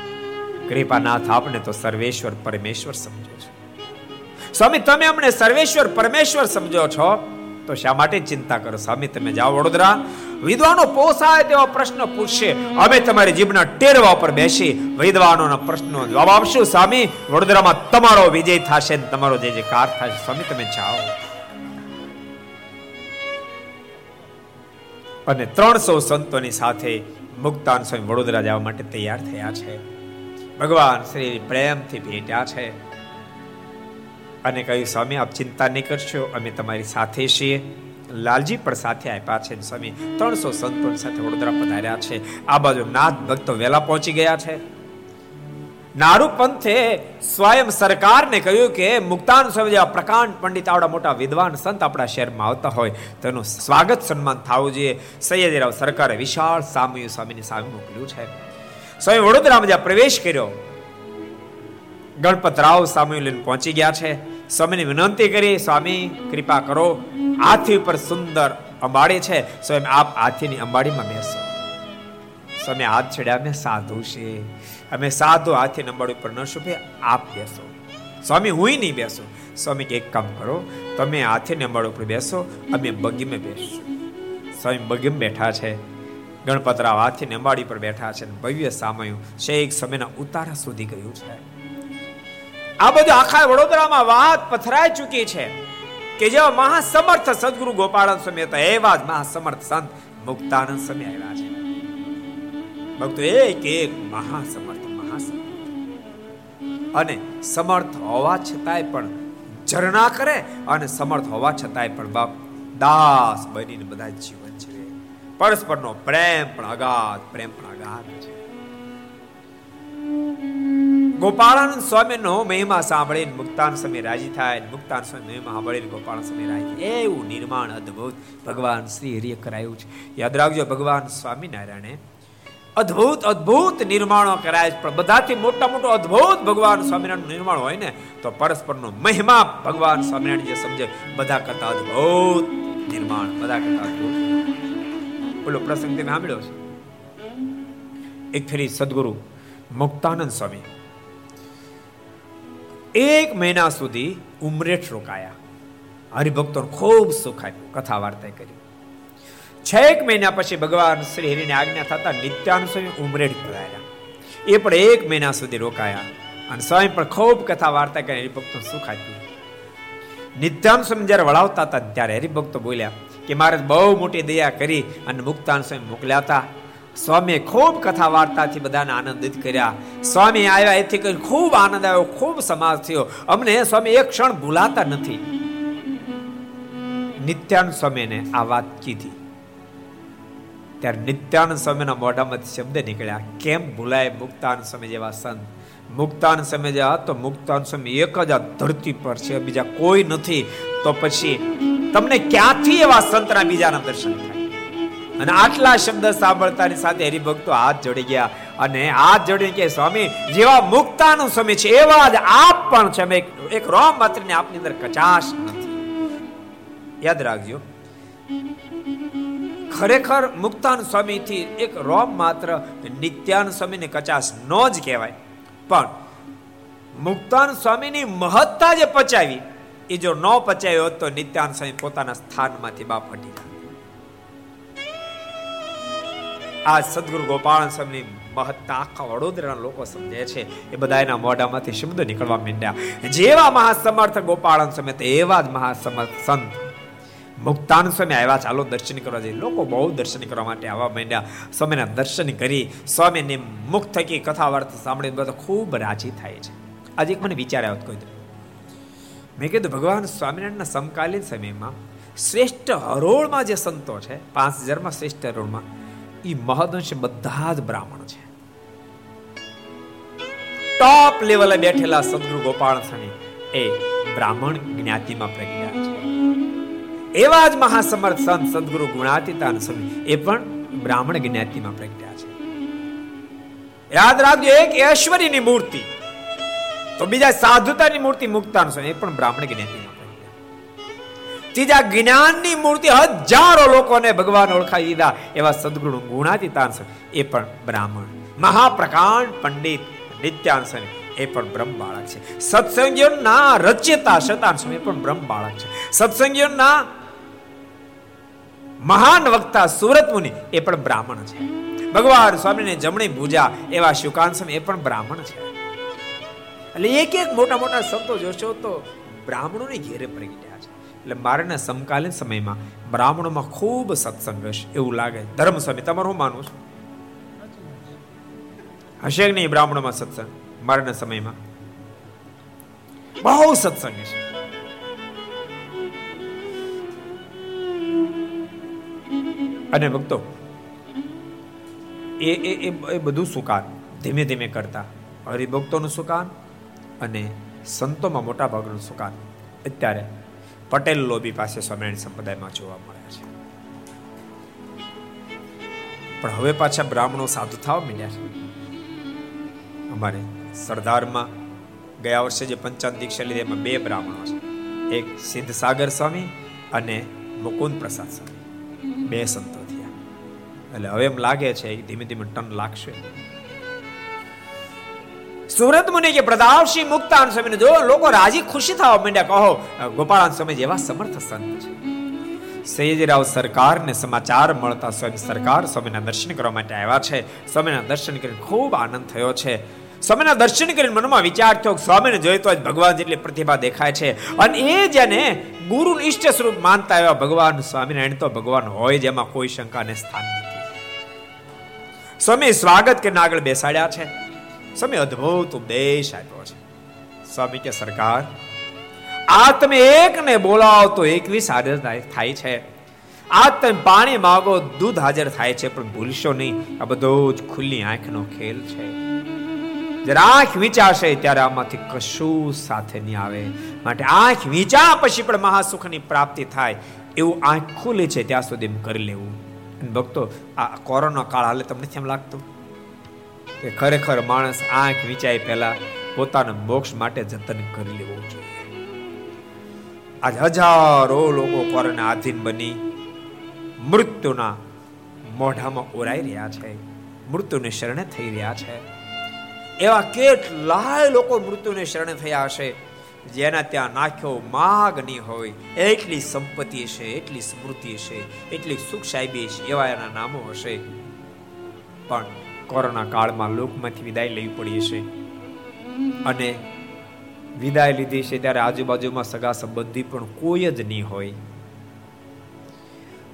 કૃપાનાથ આપને તો સર્વેશ્વર પરમેશ્વર સમજો છો. સ્વામી, તમે અમને સર્વેશ્વર પરમેશ્વર સમજો છો? તો શા માટે ચિંતા કરો સ્વામી? તમે જાઓ વડોદરા. વિદ્વાનો પોસાય તેવા પ્રશ્ન પૂછશે. અમે તમારી જીભના ટેરવા પર બેસી વિદ્વાનોના પ્રશ્નો જવાબ આપશું સ્વામી. વડોદરામાં તમારો વિજય થશે તમારો જે જે કાર થશે. સ્વામી, તમે જાઓ. અને ત્રણસો સંતોની સાથે મુક્તાન સ્વામી વડોદરા જવા માટે તૈયાર થયા છે. ભગવાન શ્રી પ્રેમથી ભેટ્યા છે. અને કહ્યું, સ્વામી, આપ ચિંતા નહીં કરશો, અમે તમારી સાથે છીએ. લાલજી પણ સાથે આપ્યા છે સ્વામી, ત્રણસો સંતો સાથે વડોદરા પધાર્યા છે. આ બાજુ નાથ ભક્તો વેલા પહોંચી ગયા છે. નારુ પંથે સ્વયં સરકારને કહ્યું કે, મુક્તાન સ્વામી જેવા પ્રકાંડ પંડિત આવડા મોટા વિદ્વાન સંત આપણા શહેરમાં આવતા હોય. તેનું સ્વાગત સન્માન થવું જોઈએ. સૈયદરાવ સરકારે વિશાળ સામયુ સ્વામીની સામે મોકલ્યું છે. સ્વામી વડોદરામાં જ્યાં પ્રવેશ કર્યો, ગણપતરાવ સામયુ લઈને પહોંચી ગયા છે. સ્વામીને વિનંતી કરી, સ્વામી, કૃપા કરો. હાથી ઉપર સુંદર અંબાડી છે. સ્વયં આપ હાથીની અંબાડીમાં બેસો. સ્વામી, હાથ છેડ્યા અમે સાધુ છે અમે સાધુ હાથી અંબાડી ઉપર ન શુભે આપ બેસો. સ્વામી હું નહીં બેસો. સ્વામી એક કામ કરો. તમે હાથે અંબાડી ઉપર બેસો. અમે બગીમે બેસશું. સ્વામી બગીમ બેઠા છે. ગણપતરાવ હાથી અંબાડી પર બેઠા છે ભવ્ય સામયું શેખ સમયના ઉતારા સુધી ગયું છે. આ બધું આખા વડોદરામાં વાત પથરાઈ ચૂકી છે કે જેવા મહાસમર્થ સદગુરુ ગોપાળન સ્વામી હતા, એવા જ મહાસમર્થ સંત મુક્તાનંદ સ્વામી આવ્યા છે. ભક્તો, એક એક મહાસમર્થ મહાસમર્થ. અને સમર્થ હોવા છતાંય પણ ઝરણા કરે અને સમર્થ હોવા છતાંય પણ બાપ દાસ બનીને બધા જીવન જીવે. પરસ્પરનો પ્રેમ પણ અગાધ, પ્રેમ પણ અગાધ છે. ગોપાળાનંદ સ્વામીનો મહિમા સાંભળીને મુક્તાન સ્વામી રાજી થાય મુક્તાન સ્વામી મહિમા સાંભળીને ગોપાલ સ્વામી રાજી એવું નિર્માણ અદ્ભુત ભગવાન શ્રી હરિએ કરાયું છે. યાદ રાખજો, ભગવાન સ્વામિનારાયણે અદ્ભુત અદ્ભુત નિર્માણો કરાય છે. પણ બધાથી મોટા મોટો અદ્ભુત ભગવાન સ્વામિનારાયણ નિર્માણ હોય ને, તો પરસ્પરનો મહિમા ભગવાન સ્વામિનારાયણ જે સમજે, બધા કરતા અદ્ભુત નિર્માણ, બધા કરતા અદ્ભુત. બોલો, પ્રસંગ તમે સાંભળ્યો છે એક ફેરી સદગુરુ મુક્તાનંદ સ્વામી એક મહિના સુધી ઉમરેઠ રોકાયા હરિભક્તો ખૂબ સુખ આપ્યું કથા વાર્તા કરી છેક મહિના પછી ભગવાન શ્રી હરિની આજ્ઞા થતા નિત્યાનંદ સ્વામી ઉમરેઠ પધાર્યા એ પણ એક મહિના સુધી રોકાયા અને સ્વામી પણ ખૂબ કથા વાર્તા કરી હરિભક્તો સુખ આપ્યું નિત્યાનંદ સ્વામી જ્યારે વળાવતા હતા ત્યારે હરિભક્તો બોલ્યા કે મારે બહુ મોટી દયા કરી અને મુક્તાન સ્વામી મોકલ્યા હતા સ્વામીએ ખૂબ કથા વાર્તાથી બધાને આનંદિત કર્યા. સ્વામી આવ્યા, એથી કરી ખૂબ આનંદ આવ્યો, ખૂબ સમાજ થયો. અમને સ્વામી એક ક્ષણ ભૂલાતા નથી. નિત્યાનંદ સ્વામીને આ વાત કીધી. ત્યારે નિત્યાનંદ સ્વામીના મોઢામાંથી શબ્દ નીકળ્યા, કેમ ભૂલાય મુક્તાનંદ સ્વામી જેવા સંત? મુક્તાન સમય જેવા તો મુક્તાન સ્વામી એક જ આ ધરતી પર છે, બીજા કોઈ નથી. તો પછી તમને ક્યાંથી એવા સંતના બીજાના દર્શન થાય? અને આટલા શબ્દ સાંભળતાની સાથે હરિભક્તો હાથ જોડી ગયા. અને હાથ જોડીને કે, સ્વામી, જેવા મુક્તાનું સ્વામી છે, એવા જ આપ પણ છે. એક રોમ માત્રની આપની અંદર કચાશ નથી. યાદ રાખજો. ખરેખર મુક્તાન સ્વામીથી એક રોમ માત્ર નિત્યાન સ્વામીને કચાશ નો જ કહેવાય. પણ મુક્તાન સ્વામીની મહત્તા જે પચાવી, એ જો ન પચાવ્યો તો નિત્યાન સ્વામી પોતાના સ્થાનમાંથી બાપ હટી આ સદગુરુ ગોપાલ સ્વામીની મહત્તા આખા વડોદરાના લોકો સમજે છે. એ બધા એના મોઢામાંથી શબ્દ નીકળવા માંડ્યા. જેવા મહાસમર્થ ગોપાલ સ્વામી એવા જ મહાસમર્થ સંત. મુક્તાન સ્વામી આવ્યા ચાલો દર્શન કરવા જઈએ. લોકો બહુ દર્શન કરવા માટે આવવા માંડ્યા. સ્વામીના દર્શન કરી, સ્વામીને મુક્ત થકી કથા વાર્તા સાંભળી બધા ખૂબ રાજી થાય છે. આજે એક મને વિચાર આવ્યો કોઈ મેં કીધું, ભગવાન સ્વામિનારાયણના સમકાલીન સમયમાં શ્રેષ્ઠ હરોળમાં જે સંતો છે, પાંચ હજારમાં શ્રેષ્ઠ હરોળમાં એ મહદંશ બધા જ બ્રાહ્મણ છે. ટોપ લેવલે બેઠેલા સદગુરુ ગોપાલ સ્વામી એ બ્રાહ્મણ જ્ઞાતિમાં પ્રજ્ઞા છે. એવા જ મહાસમર્થ સંત સદગુરુ ગુણાતીતાન સ્વામી એ પણ બ્રાહ્મણ જ્ઞાતિમાં પ્રજ્ઞા છે. યાદ રાખજો, એક ઐશ્વર્યની મૂર્તિ, તો બીજા સાધુતાની મૂર્તિ મુક્તાન સ્વામી, એ પણ બ્રાહ્મણ જ્ઞાતિમાં. ત્રીજા જ્ઞાનની મૂર્તિ હજારો લોકોને ભગવાન ઓળખાવી દીધા. એવા સદગુરુ ગુણાતીતાન એ પણ બ્રાહ્મણ. મહાપ્રકાંડ પંડિત નિત્યાંશ એ પણ બ્રહ્મ બાળક છે. સત્સંગીઓના રચયતા શતાંશ, એ પણ બ્રહ્મ બાળક છે. સત્સંગીઓના મહાન વક્તા સુરત મુનિ, એ પણ બ્રાહ્મણ છે. ભગવાન સ્વામીને જમણી ભૂજા, એવા શુકાંશન એ પણ બ્રાહ્મણ છે. એટલે એક એક મોટા મોટા સંતો જોશો તો બ્રાહ્મણોને ઘેરે પ્રગટ્યા છે. એટલે મારાના સમકાલીન સમયમાં બ્રાહ્મણોમાં ખૂબ સત્સંગ હશે એવું લાગે. ધર્મ સ્વામી તમારું હું માનું છું? હશે કે નહીં બ્રાહ્મણોમાં સત્સંગ? મારાના સમયમાં. બહુ સત્સંગ છે અને ભક્તો, એ એ એ બધું સુકાન ધીમે ધીમે કરતા. હરિભક્તોનું સુકાન અને સંતોમાં મોટા ભાગનું સુકાન. અત્યારે પટેલ લોબી પાસે સ્વામિનારાયણ સંપ્રદાયમાં જોવા મળે છે. પણ હવે પાછા બ્રાહ્મણો સાધુ થવા મળ્યા છે. અમારે સરદારમાં ગયા વર્ષે જે પંચાંત દીક્ષા લીધી, એમાં બે બ્રાહ્મણો છે. એક સિદ્ધ સાગર સ્વામી અને મુકુંદ પ્રસાદ સ્વામી. બે સંતો થયા. એટલે હવે એમ લાગે છે ધીમે ધીમે ટન લાગશે. સુરત મુનિ કે પ્રતાપસિંહ મુક્તાન સ્વામીને જો લોકો રાજી ખુશી થવા માંડ્યા કહો ગોપાળાન સ્વામી જેવા સમર્થ સંત છે. સૈયદરાવ સરકારને સમાચાર મળતા સ્વામી સરકાર સ્વામીના દર્શન કરવા માટે આવ્યા છે. સ્વામીના દર્શન કરીને ખૂબ આનંદ થયો છે. સ્વામીના દર્શન કરીને મનમાં વિચાર થયો સ્વામીને જોઈ તો ભગવાન જેટલી પ્રતિભા દેખાય છે. અને એ જેને ગુરુ ઈષ્ટ સ્વરૂપ માનતા આવ્યા ભગવાન સ્વામિનારાયણ તો ભગવાન હોય જેમાં કોઈ શંકાને સ્થાન નથી. સ્વામી સ્વાગત કરીને આગળ બેસાડ્યા છે. સ્વામી અદ્ભુત ઉપદેશ આપ્યો છે. સ્વામી કે, સરકાર, આ તમે એકને બોલાવો તો એકવીસ હાજર થાય છે. આ તમે પાણી માગો, દૂધ હાજર થાય છે, પણ ભૂલશો નહીં. આ બધો જ ખુલ્લી આંખનો ખેલ છે. જ્યારે આંખ વિચારશે ત્યારે આમાંથી કશું સાથે નહીં આવે. માટે આંખ વિચાર પછી પણ મહાસુખની પ્રાપ્તિ થાય. એવું આંખ ખુલે છે, ત્યાં સુધી કરી લેવું. ભક્તો, આ કોરોના કાળ હાલે, તમને કેમ લાગતું? કે ખરેખર માણસ આંખ વિચાય પહેલા પોતાના મોક્ષ માટે જતન કરી લેવું જોઈએ. આજ હજારો લોકો કોરોના આધીન બની મૃત્યુના મોઢામાં ઓરાઈ રહ્યા છે, મૃત્યુને શરણે થઈ રહ્યા છે. એવા કેટલાય લોકો મૃત્યુને શરણે થયા હશે, જેના ત્યાં નાખ્યો માગ નહીં હોય. એટલી સંપત્તિ છે એટલી સ્મૃતિ છે એટલી સુખ સાહેબી છે એવા એના નામો હશે. પણ કોરોના કાળમાં લોકમાંથી વિદાય લેવી પડી છે. અને વિદાય લીધી છે ત્યારે આજુબાજુમાં સગા સંબંધી પણ કોઈ જ નહીં હોય.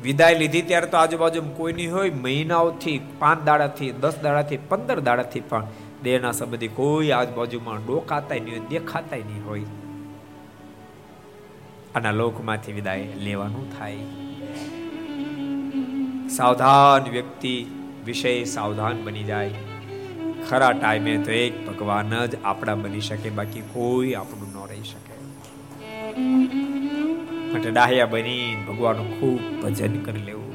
વિદાય લીધી ત્યારે તો આજુબાજુમાં કોઈ નહીં હોય, મહિનાઓથી પાંચ દાડાથી, દસ દાડાથી, પંદર દાડાથી પણ દેહના સંબંધી કોઈ આજુબાજુમાં ડોકાતા નહીં હોય દેખાતા નહીં હોય. આના લોકમાંથી વિદાય લેવાનું થાય. સાવધાન વ્યક્તિ વિષય સાવધાન બની જાય. ખરા ટાઈમે તો એક ભગવાન જ આપણા બની શકે, બાકી કોઈ આપણું ન રહી શકે. માટે ડાહ્યા બની ભગવાનનું ખૂબ ભજન કરી લેવું.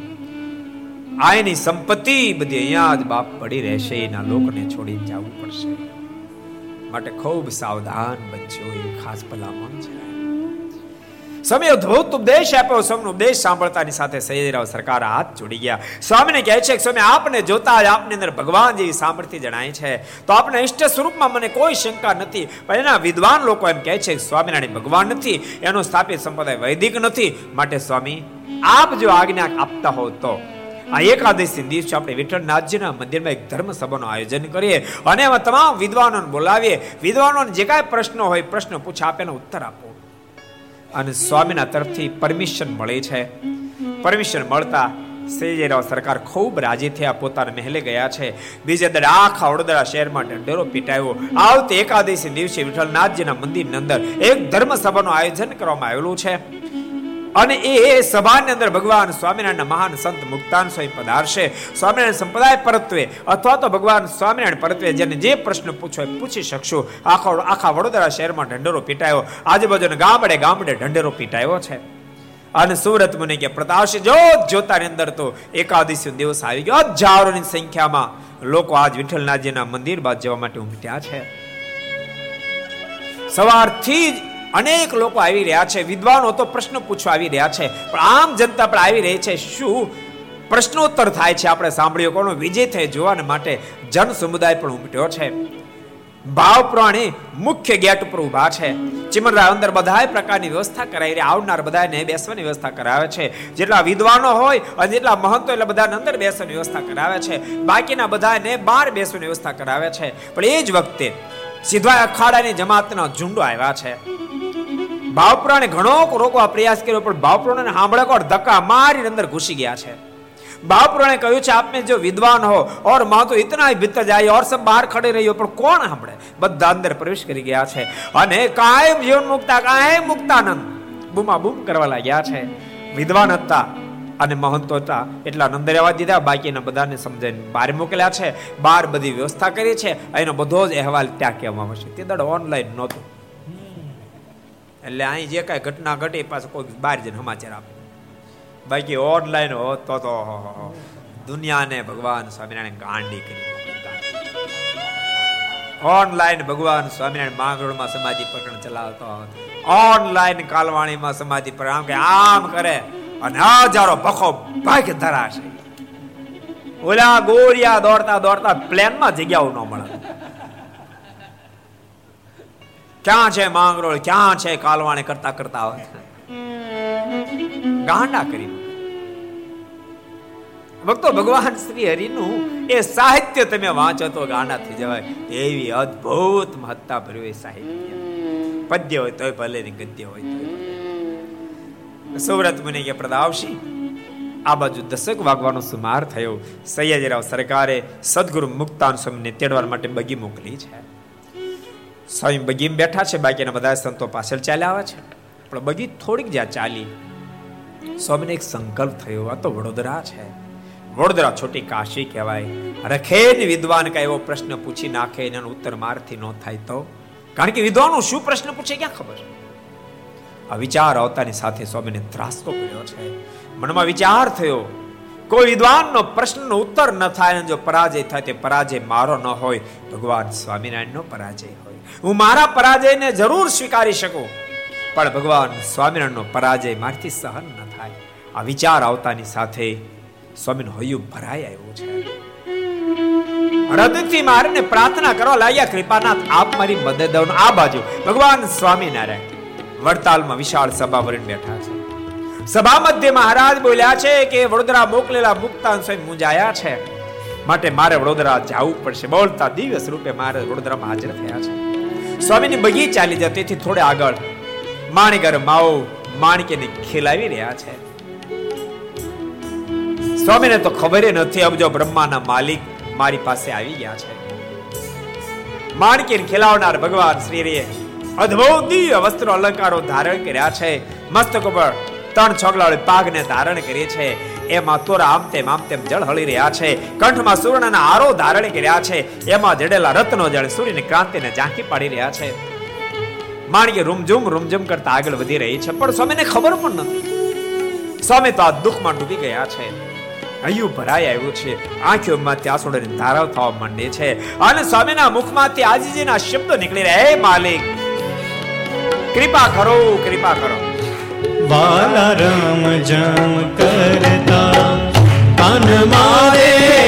આ એની સંપત્તિ બધી અહીંયા જ બાપ પડી રહેશે, એના લોકને છોડી જવું પડશે. માટે ખૂબ સાવધાન બનજો એ ખાસ ભલામણ છે. સમય અદ્ભુત ઉપદેશ આપ્યો. સ્વામીનો ઉપદેશ સાંભળતાની સાથે સૈયદરાવ સરકાર હાથ જોડી ગયા. સ્વામીને કહે છે કે, સ્વામી, આપને જોતા જ આપની અંદર ભગવાન જેવી સામર્થ્ય જણાય છે. તો આપને ઇષ્ટ સ્વરૂપમાં મને કોઈ શંકા નથી. પણ એના વિદ્વાન લોકો એમ કહે છે કે, સ્વામિનારાયણ ભગવાન નથી. એનો સ્થાપિત સંપ્રદાય વૈદિક નથી. માટે સ્વામી, આપ જો આજ્ઞા આપતા હો તો આ એકાદશી દિવસે આપણે વિઠ્ઠલનાથજીના મંદિરમાં એક ધર્મ સભાનું આયોજન કરીએ અને એમાં તમામ વિદ્વાનોને બોલાવીએ. વિદ્વાનોને જે કાંઈ પ્રશ્નો હોય પ્રશ્નો પૂછા, આપે ઉત્તર આપો. અને સ્વામીના તરફથી પરમિશન મળે છે. પરમિશન મળતા સેજેરાવ સરકાર ખૂબ રાજી થયા, પોતાના મહેલે ગયા છે. બીજે દડે આખા વડોદરા શહેરમાં ઢંઢેરો પીટાયો. આવતી એકાદશી દિવસે વિઠ્ઠલનાથજીના મંદિરની અંદર એક ધર્મ સભાનું આયોજન કરવામાં આવેલું છે. અને એ સભાની અંદર ભગવાન સ્વામિનારાયણ મહાન સંત મુક્તાન સ્વામી પધારશે. સ્વામિનારાયણ સંપ્રદાય પરત્વે અથવા તો ભગવાન સ્વામિનારાયણ પરત્વે જેને જે પ્રશ્ન પૂછો એ પૂછી શકશો. આખા આખા વડોદરા શહેરમાં ઢંઢેરો પીટાયો. આજુબાજુના ગામડે ગામડે ઢંઢેરો પીટાયો છે. અને સુરત મને કે પ્રતાપસિંહ જો જોતાની અંદર તો એકાદશી દિવસ આવી ગયો. હજારોની સંખ્યામાં લોકો આજ વિઠ્ઠલનાથજીના મંદિર બાદ જવા માટે ઉમટ્યા છે. સવારથી જ અનેક લોકો આવી રહ્યા છે, વિદ્વાનો તો પ્રશ્ન પૂછવા આવી રહ્યા છે, પણ આમ જનતા પણ આવી રહી છે, શું પ્રશ્નોત્તર થાય છે આપણે સાંભળ્યો કોનો વિજય થાય જોવાને માટે જન સમુદાય પણ ઉમટ્યો છે. ભાવ પ્રાણી મુખ્ય ગેટ ઉપર ઊભા છે. ચિમનરા અંદર બધા પ્રકારની વ્યવસ્થા કરાવી રહી, આવનાર બધાને બેસવાની વ્યવસ્થા કરાવે છે. જેટલા વિદ્વાનો હોય અને જેટલા મહંતો એટલે બધાને અંદર બેસવાની વ્યવસ્થા કરાવે છે. બાકીના બધાને બહાર બેસવાની વ્યવસ્થા કરાવે છે. પણ એ જ વખતે સીધા અખાડાની જમાતના ઝુંડો આવ્યા છે. ભાવપુરાણે ઘણો રોકવા પ્રયાસ કર્યો, પણ ભાવપુરાણે સાંભળે કોણ? ધક્કા મારીને અંદર ઘૂસી ગયા છે. બાપુરાણે કહ્યું છે, આપને જો વિદ્વાન હો, ઓરમાં તો ઇતના ભીતર જાય, ઓર સબ બહાર ખડે રહ્યો, પણ કોણ સાંભળે? બધા અંદર પ્રવેશ કરી ગયા છે. અને કાયમ જીવન મુક્તા, કાયમ મુક્તાનંદ બૂમા બૂમ કરવા લાગ્યા છે. વિદ્વાન હતા અને મહંતો હતા, એટલા નંદ રહેવા દીધા, બાકીના બધાને સમજાવીને બહાર મોકલ્યા છે. બહાર બધી વ્યવસ્થા કરી છે, એનો બધો જ અહેવાલ ત્યાં કહેવામાં આવશે તે દડ ઓનલાઈન નહોતું. એટલે અહીં જે કાંઈ ઘટના ઘટે પાછું કોઈ બહાર જઈને સમાચાર આપે. બાકી ઓનલાઈન હોત તો તો દુનિયાને ભગવાન સ્વામિનારાયણ ગાંડી કરી ઓનલાઈન ભગવાન સ્વામિનારાયણ માંગરોળમાં સમાધિ પ્રકરણ ચલાવતો ઓનલાઈન કાલવાણીમાં સમાધિ પ્રકરણ, આમ કે આમ કરે અને હજારો પખો ભાગ ધરાશે. ઓલા ગોરિયા દોડતા દોડતા પ્લેનમાં જગ્યાઓ ન મળે. ક્યાં છે માંગરોળ? ક્યાં છે કાલવાણે કરતા કરતા ગાંડા કરી ભક્તો, ભગવાન શ્રી હરિનું એ સાહિત્ય તમે વાંચો તો ગાંડા થઈ જવાય. એવી અદ્ભુત મહત્તા ભર્યું એ સાહિત્ય. પદ્ય હોય તોય ભલે ને ગદ્ય હોય તોય સુવ્રત મુનિ કે પ્રદાવશી આ બાજુ દશક વાગવાનો સુમાર થયો. સૈયાજીરાવ સરકારે સદગુરુ મુક્તાન સ્વામીને તેડવા માટે બગી મોકલી છે. સ્વામી બગીમાં બેઠા છે, બાકીના બધા સંતો પાછળ ચાલ્યા આવે છે. પણ બગી થોડીક જ્યાં ચાલી. સ્વામીને એક સંકલ્પ થયો, આ તો વડોદરા છે. વડોદરા છોટી કાશી કહેવાય. રખેન વિદ્વાન કઈ એવો પ્રશ્ન પૂછી નાખે એનો ઉત્તર મારથી ન થાય તો. કારણ કે વિદ્વાનો શું પ્રશ્ન પૂછે, ક્યાં ખબર? આ વિચાર આવતાની સાથે સ્વામીને ત્રાસકો પડ્યો છે. મનમાં વિચાર થયો, કોઈ વિદ્વાનનો પ્રશ્નનો ઉત્તર ન થાય જો પરાજય થાય, તે પરાજય મારો ન હોય. ભગવાન સ્વામિનારાયણનો પરાજય હોય. હું મારા પરાજયને જરૂર સ્વીકારી શકું. પણ ભગવાન સ્વામિનારાયણનો પરાજય મારથી સહન ન થાય. આ વિચાર આવતાની સાથે સ્વામીનું હૈયું ભરાઈ આવ્યું છે. હૃદયથી મારીને પ્રાર્થના કરવા લાગ્યા, કૃપાનાથ, આપ મારી મદદ આ બાજુ ભગવાન સ્વામિનારાયણ વડતાલમાં વિશાળ સભા ભરીને બેઠા છે. સભા મધ્ય મહારાજ બોલ્યા છે કે, વડોદરા મોકલેલા મુક્તાન સ્વયં મુંજાયા છે. માટે મારે વડોદરા જવું પડશે. બોલતા દિવસ રૂપે મારે વડોદરામાં હાજર થયા છે. સ્વામીની બગી ચાલી જાય, તેથી થોડે આગળ માણિકર માઓ માણિકેને ખીલાવી રહ્યા છે. સ્વામીને તો ખબર નથી અબજો બ્રહ્માના માલિક મારી પાસે આવી ગયા છે. માણકીર ખીલાવનાર ભગવાન શ્રીએ અદ્ભુત દિવ્ય વસ્ત્રો અલંકારો ધારણ કર્યા છે. મસ્તક ઉપર ત્રણ છોગલાવાળી પાગને ધારણ કરી છે. એમાં તોરા આમ તેમ આમ તેમ જળ હળી રહ્યા છે. કંઠમાં સુવર્ણના આરો ધારણ કર્યા છે. એમાં જડેલા રત્નો જળ સૂર્યની ક્રાંતિને ઝાંકી પાડી રહ્યા છે. માણકી રૂમઝુમ રૂમઝુમ કરતા આગળ વધી રહી છે. પણ સ્વામીને ખબર પણ નથી. સ્વામી તો આ દુઃખમાં ડૂબી ગયા છે. હૈયું ભરાઈ આવ્યું છે. આંખોમાંથી આંસુડાની ધારાવ થવા માંડે છે. અને સ્વામીના મુખમાંથી આજીજીના શબ્દો નીકળી રહ્યા. હે માલિક! કૃપા કરો કૃપા કરો.
વાલા રામ જામ કરતા. કાન મારે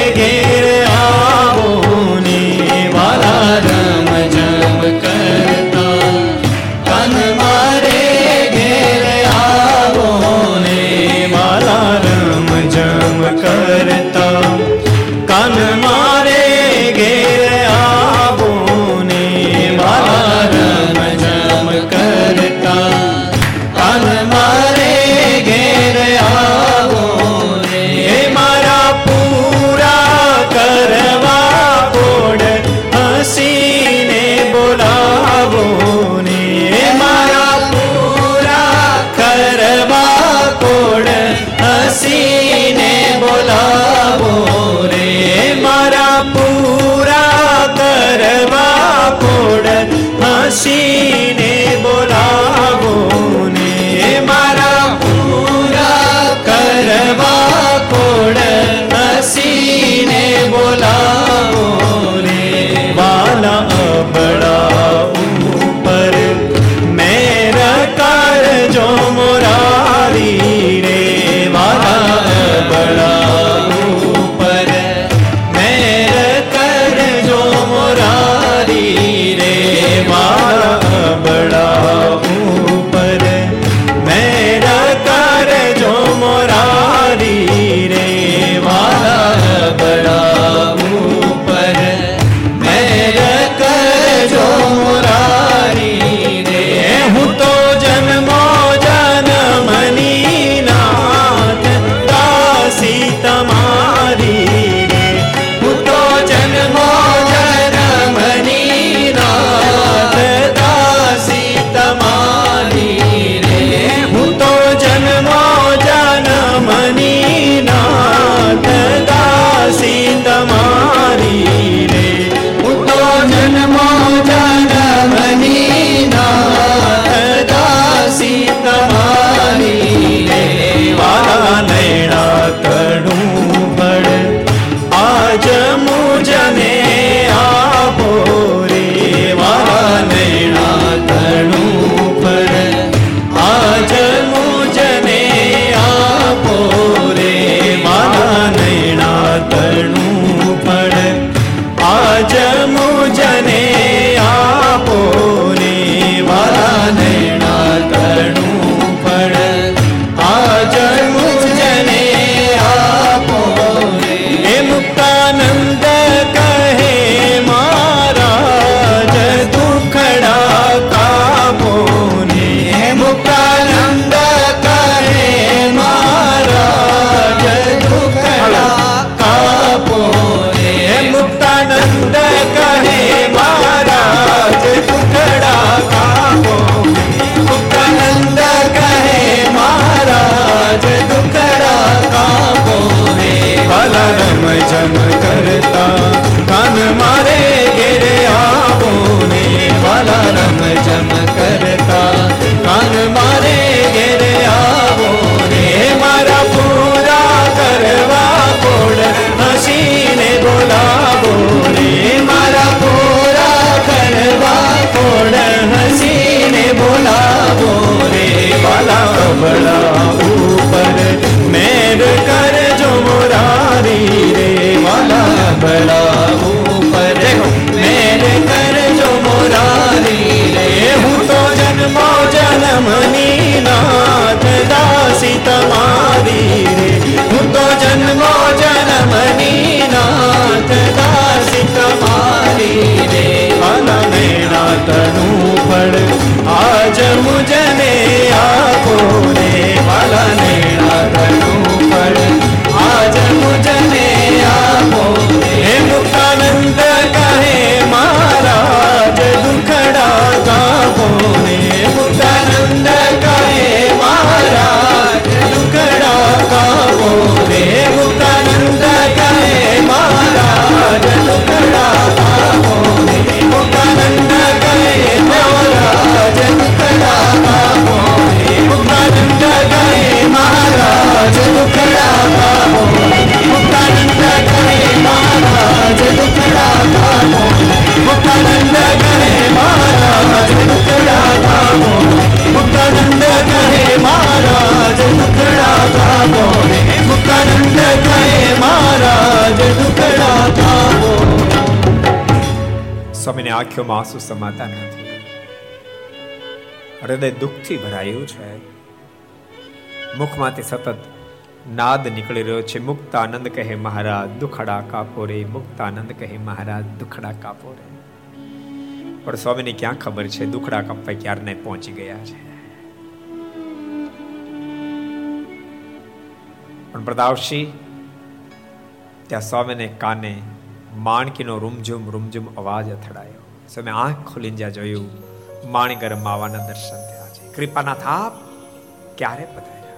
આંસુ સમાતા નથી. હૃદય દુઃખથી ભરાયું છે. મુખમાંથી સતત નાદ નીકળી રહ્યો છે. મુક્ત આનંદ કહે, મહારાજ, દુખડા કાપો રે. મુક્તાનંદ કહે, મહારાજ, દુખડા કાપો રે. પણ સ્વામીને ક્યાં ખબર છે? દુખડા કાપવા ક્યારને પહોંચી ગયા છે? પણ પ્રતાપસિંહ ત્યાં સ્વામીને કાને માણકીનો રૂમઝુમ રૂમઝુમ અવાજ અથડાયો. સ્વામી આંખ ખોલીને જ્યાં. જોયું માણીગર માવાના દર્શન થયા છે. કૃપાના થાપ ક્યારે પધાર્યા?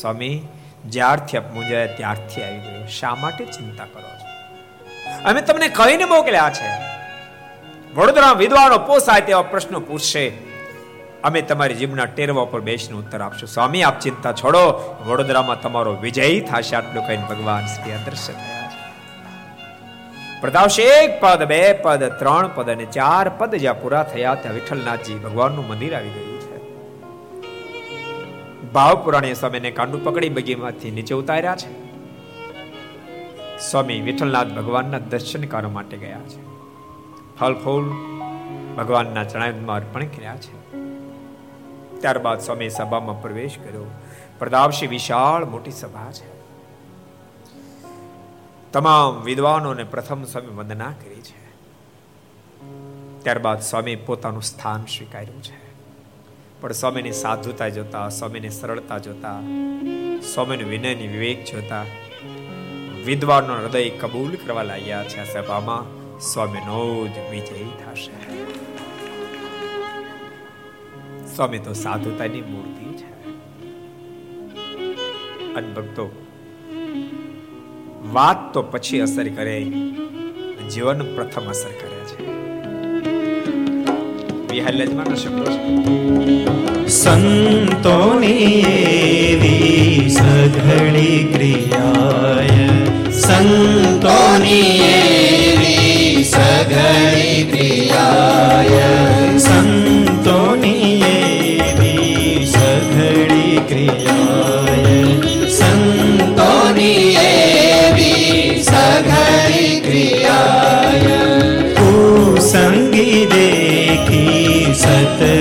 સ્વામી, જ્યારથી આપ મુંજાય ત્યારથી આવી ગયો. શા માટે ચિંતા કરો છો? અમે તમને કહીને મોકલ્યા છે. વડોદરા વિદ્વાનો પોસાય તેવા પ્રશ્નો પૂછશે. અમે તમારી જીભના ટેરવા પર બેસીને ઉત્તર આપશું. સ્વામી, આપ ચિંતા છોડો. વડોદરામાં તમારો વિજય થશે. આટલું કહીને ભગવાન શ્રી અદૃશ્ય થયા. છે પ્રતાપશે એક પદ, બે પદ, ત્રણ પદ અને ચાર પદ જ્યાં પૂરા થયા ત્યાં વિઠ્ઠલનાથજી ભગવાનનું મંદિર આવી ગયું છે. ભાવ પુરાણી સ્વામીને કાંડું પકડી બગીમાંથી નીચે ઉતાર્યા છે. સ્વામી વિઠ્ઠલનાથ ભગવાનના દર્શન કરવા માટે ગયા છે. ફળ ફૂલ ભગવાનના ચણાયુધમાં અર્પણ કર્યા છે. ત્યારબાદ સ્વામી સભામાં પ્રવેશ કર્યો. પ્રદાવશી વિશાળ મોટી સભા છે. તમામ વિદ્વાનોને પ્રથમ સ્વામી વંદના કરી છે. ત્યારબાદ સ્વામી પોતાનું સ્થાન સ્વીકાર્યું છે. પણ સ્વામીની સાધુતા જોતા, સ્વામીની સરળતા જોતા, સ્વામીની વિનયની વિવેક જોતા વિદ્વાનો હૃદય કબૂલ કરવા લાગ્યા છે. સભામાં સ્વામીનો જ વિજય થશે. સ્વામી તો સાધુતાની મૂર્તિ છે. અને ભક્તો વાત તો પછી અસર કરે. જીવન પ્રથમ અસર કરે છે.
સંતોની સઘળી ક્રિયાય.
સંતોની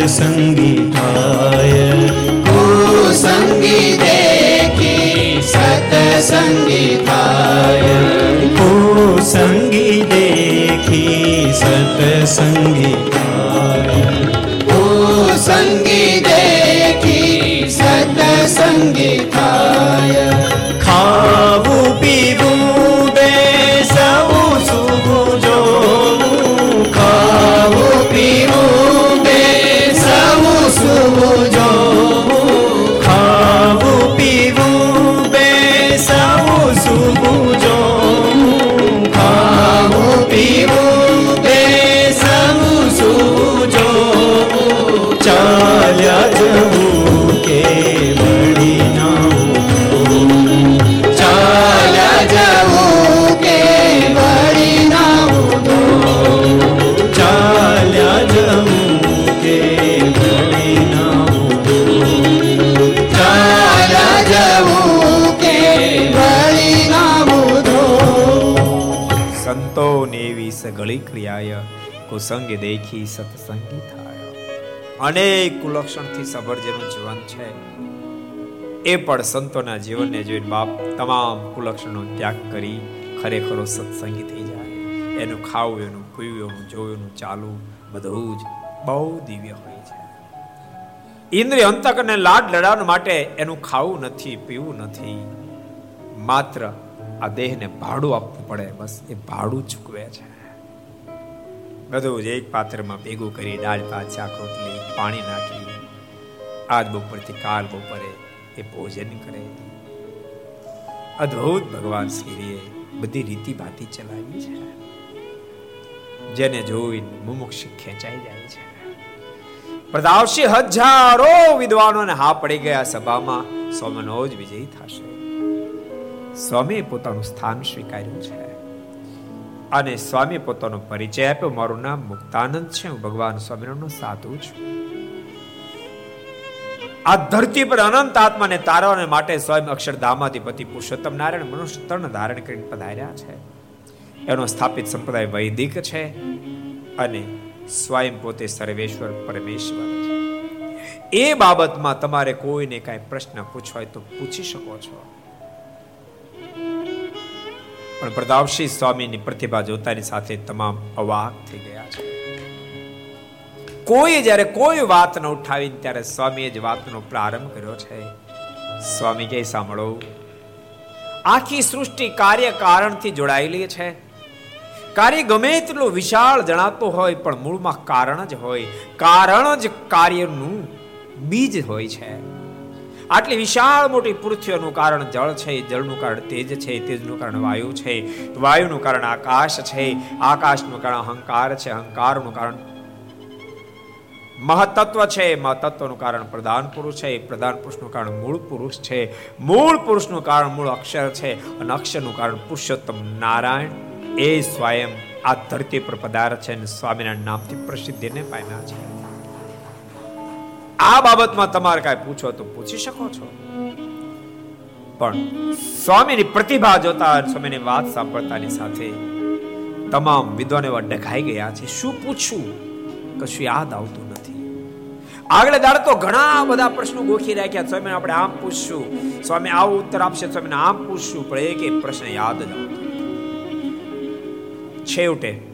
સતસંગી થાય
કુસંગી દેખી સતસંગી થાય
કુસંગી દેખી સતસંગી થાય
કુસંગી દેખી
ક્રિયાય કુસંગ દેખી સત્સંગી થાય અનેક કુલક્ષણથી સભર જીવન છે. એ પણ સંતોના જીવનને જોઈને બાપ તમામ કુલક્ષણનો ત્યાગ કરી ખરેખરો સત્સંગી થઈ જાય. એનું ખાવું, એનું પીવું, એનું જોયું, એનું ચાલવું બધું જ બહુ દિવ્ય હોય છે. ઇન્દ્રિય અંતકને લાડ લડાવવા માટે એનું ખાવું નથી, પીવું નથી. માત્ર આ દેહને ભાડું આપવું પડે, બસ એ ભાડું ચૂકવે છે. બધું જ એક પાત્રમાં ભેગું કરી દાળ, ભાત, શાક, રોટલી, પાણી નાખી. આજ બપોરથી કાલ બપોરે એ ભોજન કરે. અદ્ભુત ભગવાન શ્રીએ બધી રીતિ ભાતિ ચલાવી છે. જેને જોઈને મુમુક્ષ ખેંચાઈ જાય છે. પ્રતાપસિંહ હજારો વિદ્વાનોને હા પડી ગયા સભામાં સ્વામીનો જ વિજય થશે. સ્વામી પોતાનું સ્થાન સ્વીકાર્યું છે. અને સ્વામી પોતાનો પરિચય આપ્યો. મારું નામ મુક્તાનંદ છે. હું ભગવાન સ્વામિનારાયણનો સાધુ છું. આ ધરતી પર અનંત આત્માને તારવાને માટે સ્વયં અક્ષરધામાધિપતિ પુરુષોત્તમ નારાયણ મનુષ્ય તણ ધારણ કરીને પધાર્યા છે. એનો સ્થાપિત સંપ્રદાય વૈદિક છે અને સ્વયં પોતે સર્વેશ્વર પરમેશ્વર એ બાબતમાં તમારે કોઈને કાંઈ પ્રશ્ન પૂછવાય તો પૂછી શકો છો. પણ પ્રતાપસિંહ સ્વામીની પ્રતિભા જોતાની સાથે તમામ અવાક થઈ ગયા છે. કોઈ જ્યારે કોઈ વાત ન ઉઠાવી ત્યારે સ્વામીએ જ વાતનો પ્રારંભ કર્યો છે. સ્વામી કે સાંભળો, આખી સૃષ્ટિ કાર્ય કારણથી જોડાયેલી છે. કાર્ય ગમે તેટલું વિશાળ જણાતો હોય, પણ મૂળમાં કારણ જ હોય. કારણ જ કાર્યનું બીજ હોય છે. આટલી વિશાળ મોટી પૃથ્વીનું કારણ જળ છે, જળનું કારણ તેજ છે, તેજનું કારણ વાયુ છે, વાયુનું કારણ આકાશ છે, આકાશનું કારણ અહંકાર છે, અહંકારનું કારણ મહતત્વ છે મહતત્વનું કારણ પ્રધાન પુરુષ છે, પ્રધાન પુરુષનું કારણ મૂળ પુરુષ છે, મૂળ પુરુષનું કારણ મૂળ અક્ષર છે, અને અક્ષરનું કારણ પુરુષોત્તમ નારાયણ. એ સ્વયં આ ધરતી પર પધાર છે અને સ્વામિનારાયણ નામથી પ્રસિદ્ધિને પામ્યા છે. આ બાબતમાં તમારે કાંઈ પૂછો તો પૂછી શકો છો. પણ સ્વામીની પ્રતિભા જોતા સ્વામીની વાત સાંભળતાની સાથે તમામ વિદ્વાનો એવા ડઘાઈ ગયા છે. શું પૂછવું? કશું યાદ આવતું નથી. આગળ દાડ તો ઘણા બધા પ્રશ્નો ગોખી રાખ્યા. સ્વામી આપણે આમ પૂછશું. સ્વામી આવો ઉત્તર આપશે. સ્વામીને આમ પૂછશું. પણ એક એક પ્રશ્ન યાદ જ આવતો છેવટે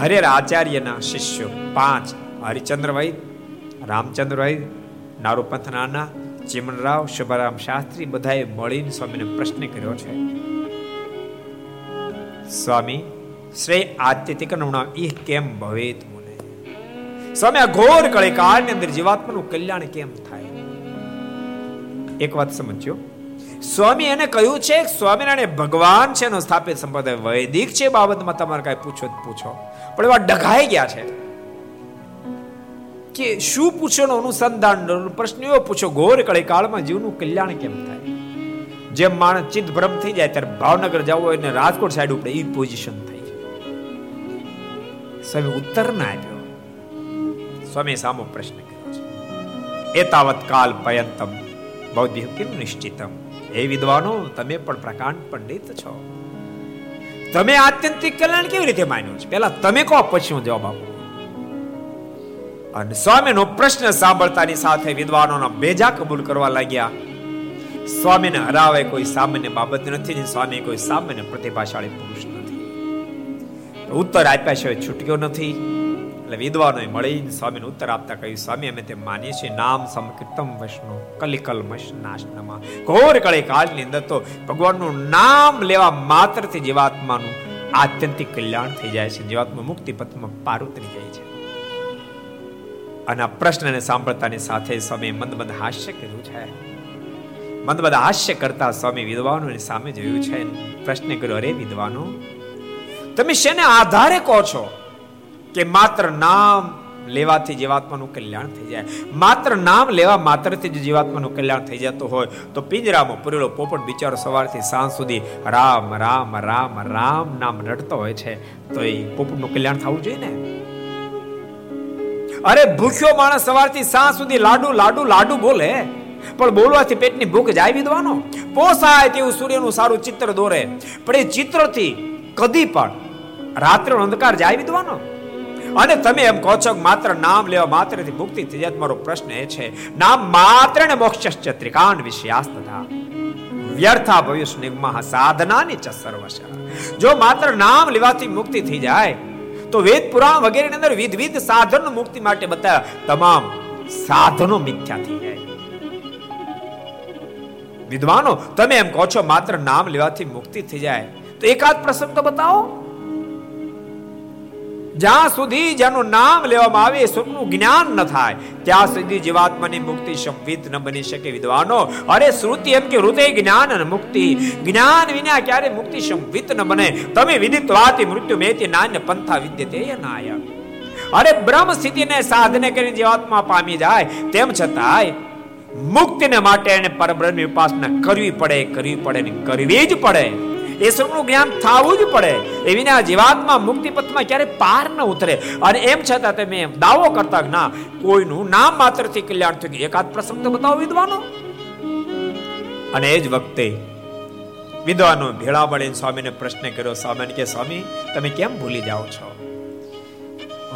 હરેર આચાર્યના શિષ્યો પાંચ હરિચંદ્રભાઈ રામચંદ્રભાઈ, નારુપંથ નાના, ચિમનરાવ, શુભરામ શાસ્ત્રી બધાએ મળીને સ્વામીને પ્રશ્ન કર્યો છે. સ્વામી શ્રેય આત્યતિક નમણા ઈ કેમ ભવેત મુને સ્વામી, આ ઘોર કળી કાળની અંદર જીવાત્માનું કલ્યાણ કેમ થાય? એક વાત સમજ્યો સ્વામી એને કહ્યું છે, સ્વામિનારાયણ ભગવાન છે, એનો સ્થાપિત સંપ્રદાય વૈદિક છે બાબતમાં તમારે કાંઈ પૂછો પૂછો. પણ એવા ડઘાઈ ગયા છે. કે શું પૂછોનો અનુસંધાન પ્રશ્ન એવો પૂછો. ઘોર કળી કાળમાં જીવનું કલ્યાણ કેમ થાય? જેમ માણસ ચિત્ત ભ્રમ થઈ જાય, ત્યારે ભાવનગર જવું હોય ને રાજકોટ સાઈડ ઉપર એ પોઝિશન થઈ સ્વામી ઉત્તર ના આપ્યો. સ્વામી સામો પ્રશ્ન કર્યો છે. એતાવત કાલ પયંતમ બૌદ્ધિક કિમ નિશ્ચિતમ. એ વિદ્વાનો, તમે પણ પ્રકાંડ પંડિત છો. તમે આત્યંતિક કલ્યાણ કેવી રીતે માન્યું છે? પેલા તમે કહો, પછી હું જવાબ આપું. અને સ્વામીનો પ્રશ્ન સાંભળતાની સાથે વિદ્વાનોના બેજા કબૂલ કરવા લાગ્યા. સ્વામીને હરાવે કોઈ સામાન્ય બાબત નથી સ્વામી કોઈ સામાન્ય પ્રતિભાશાળી પુરુષ નથી. ઉત્તર આપ્યા છે છૂટક્યો નથી. એટલે વિદ્વાનોએ મળીને સ્વામીને ઉત્તર આપતા કહ્યું, સ્વામી, અમે તે માનીએ છીએ. નામ સમકીર્તમ વૈષ્ણુ કલિકલ નાશનમાં. ઘોર કળી કાળની અંદર તો ભગવાનનું નામ લેવા માત્રથી જીવાત્માનું આત્યંતિક કલ્યાણ થઈ જાય છે. જીવાત્મા મુક્તિ પથમાં પાર ઉતરી જાય છે. અને પ્રશ્નને સાંભળતાની સાથે સ્વામી મંદ મંદ હાસ્ય કર્યું છે. મંદ મંદ હાસ્ય કરતા સ્વામી વિદ્વાનોની સામે જોયું છે. પ્રશ્ન કર્યો, અરે વિદ્વાનો, તમે શેને આધારે કહો છો કે માત્ર નામ લેવાથી જીવાત્માનું કલ્યાણ થઈ જાય? માત્ર નામ લેવા માત્રથી જ જીવાત્માનું કલ્યાણ થઈ જતું હોય તો પિંજરામાં પૂરેલો પોપટ, બિચારો સવારથી સાંજ સુધી રામ રામ રામ રામ નામ રડતો હોય છે. તો એ પોપટનું કલ્યાણ થવું જોઈએ ને? અરે ભૂખ્યો માણસ સવારથી સાંજ સુધી લાડુ લાડુ લાડુ બોલે. પણ બોલવાથી પેટની ભૂખ જાય વિધવાનો પોસાય તેવું સૂર્યનું સારું ચિત્ર દોરે. પણ એ ચિત્રથી કદી પણ રાત્રે અંધકાર જાય વિધવાનો અને તમે એમ કહો છો કે માત્ર નામ લેવા માત્રથી મુક્તિ થઈ જાય મારો પ્રશ્ન એ છે, નામ માત્ર ને મોક્ષ ત્રિકાંડ વિષયાસ તથા વ્યર્થા ભવિષ્ય નિગમા સાધનાની ચ સર્વશ જો માત્ર નામ લેવાથી મુક્તિ થઈ જાય તો વેદ પુરાણ વગેરેની અંદર વિધવિધ સાધન મુક્તિ માટે બતાવ્યા તમામ સાધનો મિથ્યા થઈ જાય. વિદ્વાનો, તમે એમ કહો છો માત્ર નામ લેવાથી મુક્તિ થઈ જાય. તો એકાદ પ્રસંગ તો બતાવો. જ્યાં સુધી જેનું નામ લેવામાં આવે સ્વરૂપનું જ્ઞાન ન થાય, ત્યાં સુધી જીવાત્માની મુક્તિ સંવિત ન બની શકે વિદ્વાનો. અરે શ્રુતિ એમ કે હૃદય જ્ઞાન અને મુક્તિ. જ્ઞાન વિના ક્યારે મુક્તિ સંવિત ન બને? તમે વિદિત્વાથી મૃત્યુ મેતી નાન્ય પંથા વિદ્યતે નાય અરે બ્રહ્મ સ્થિતિને સાધને કરીને જીવાત્મા પામી જાય, તેમ છતાંય મુક્તિને માટે એને પરબ્રહ્મની ઉપાસના કરવી પડે કરવી પડે ને કરવી જ પડે. એ જ્ઞાન થવું જ પડે. એ વિના જીવાત્મા મુક્તિ પથમાં ક્યારે પાર ન ઉતરે. અને એમ છતાં તમે દાવો કરતા ના કોઈનું નામ માત્રથી કલ્યાણ થયું. એકાદ પ્રસંગ તો બતાવો વિદ્વાનો. અને એ જ વખતે વિદ્વાનો ભેળા મળીને સ્વામીને પ્રશ્ન કર્યો સ્વામીને કે સ્વામી, તમે કેમ ભૂલી જાઓ છો?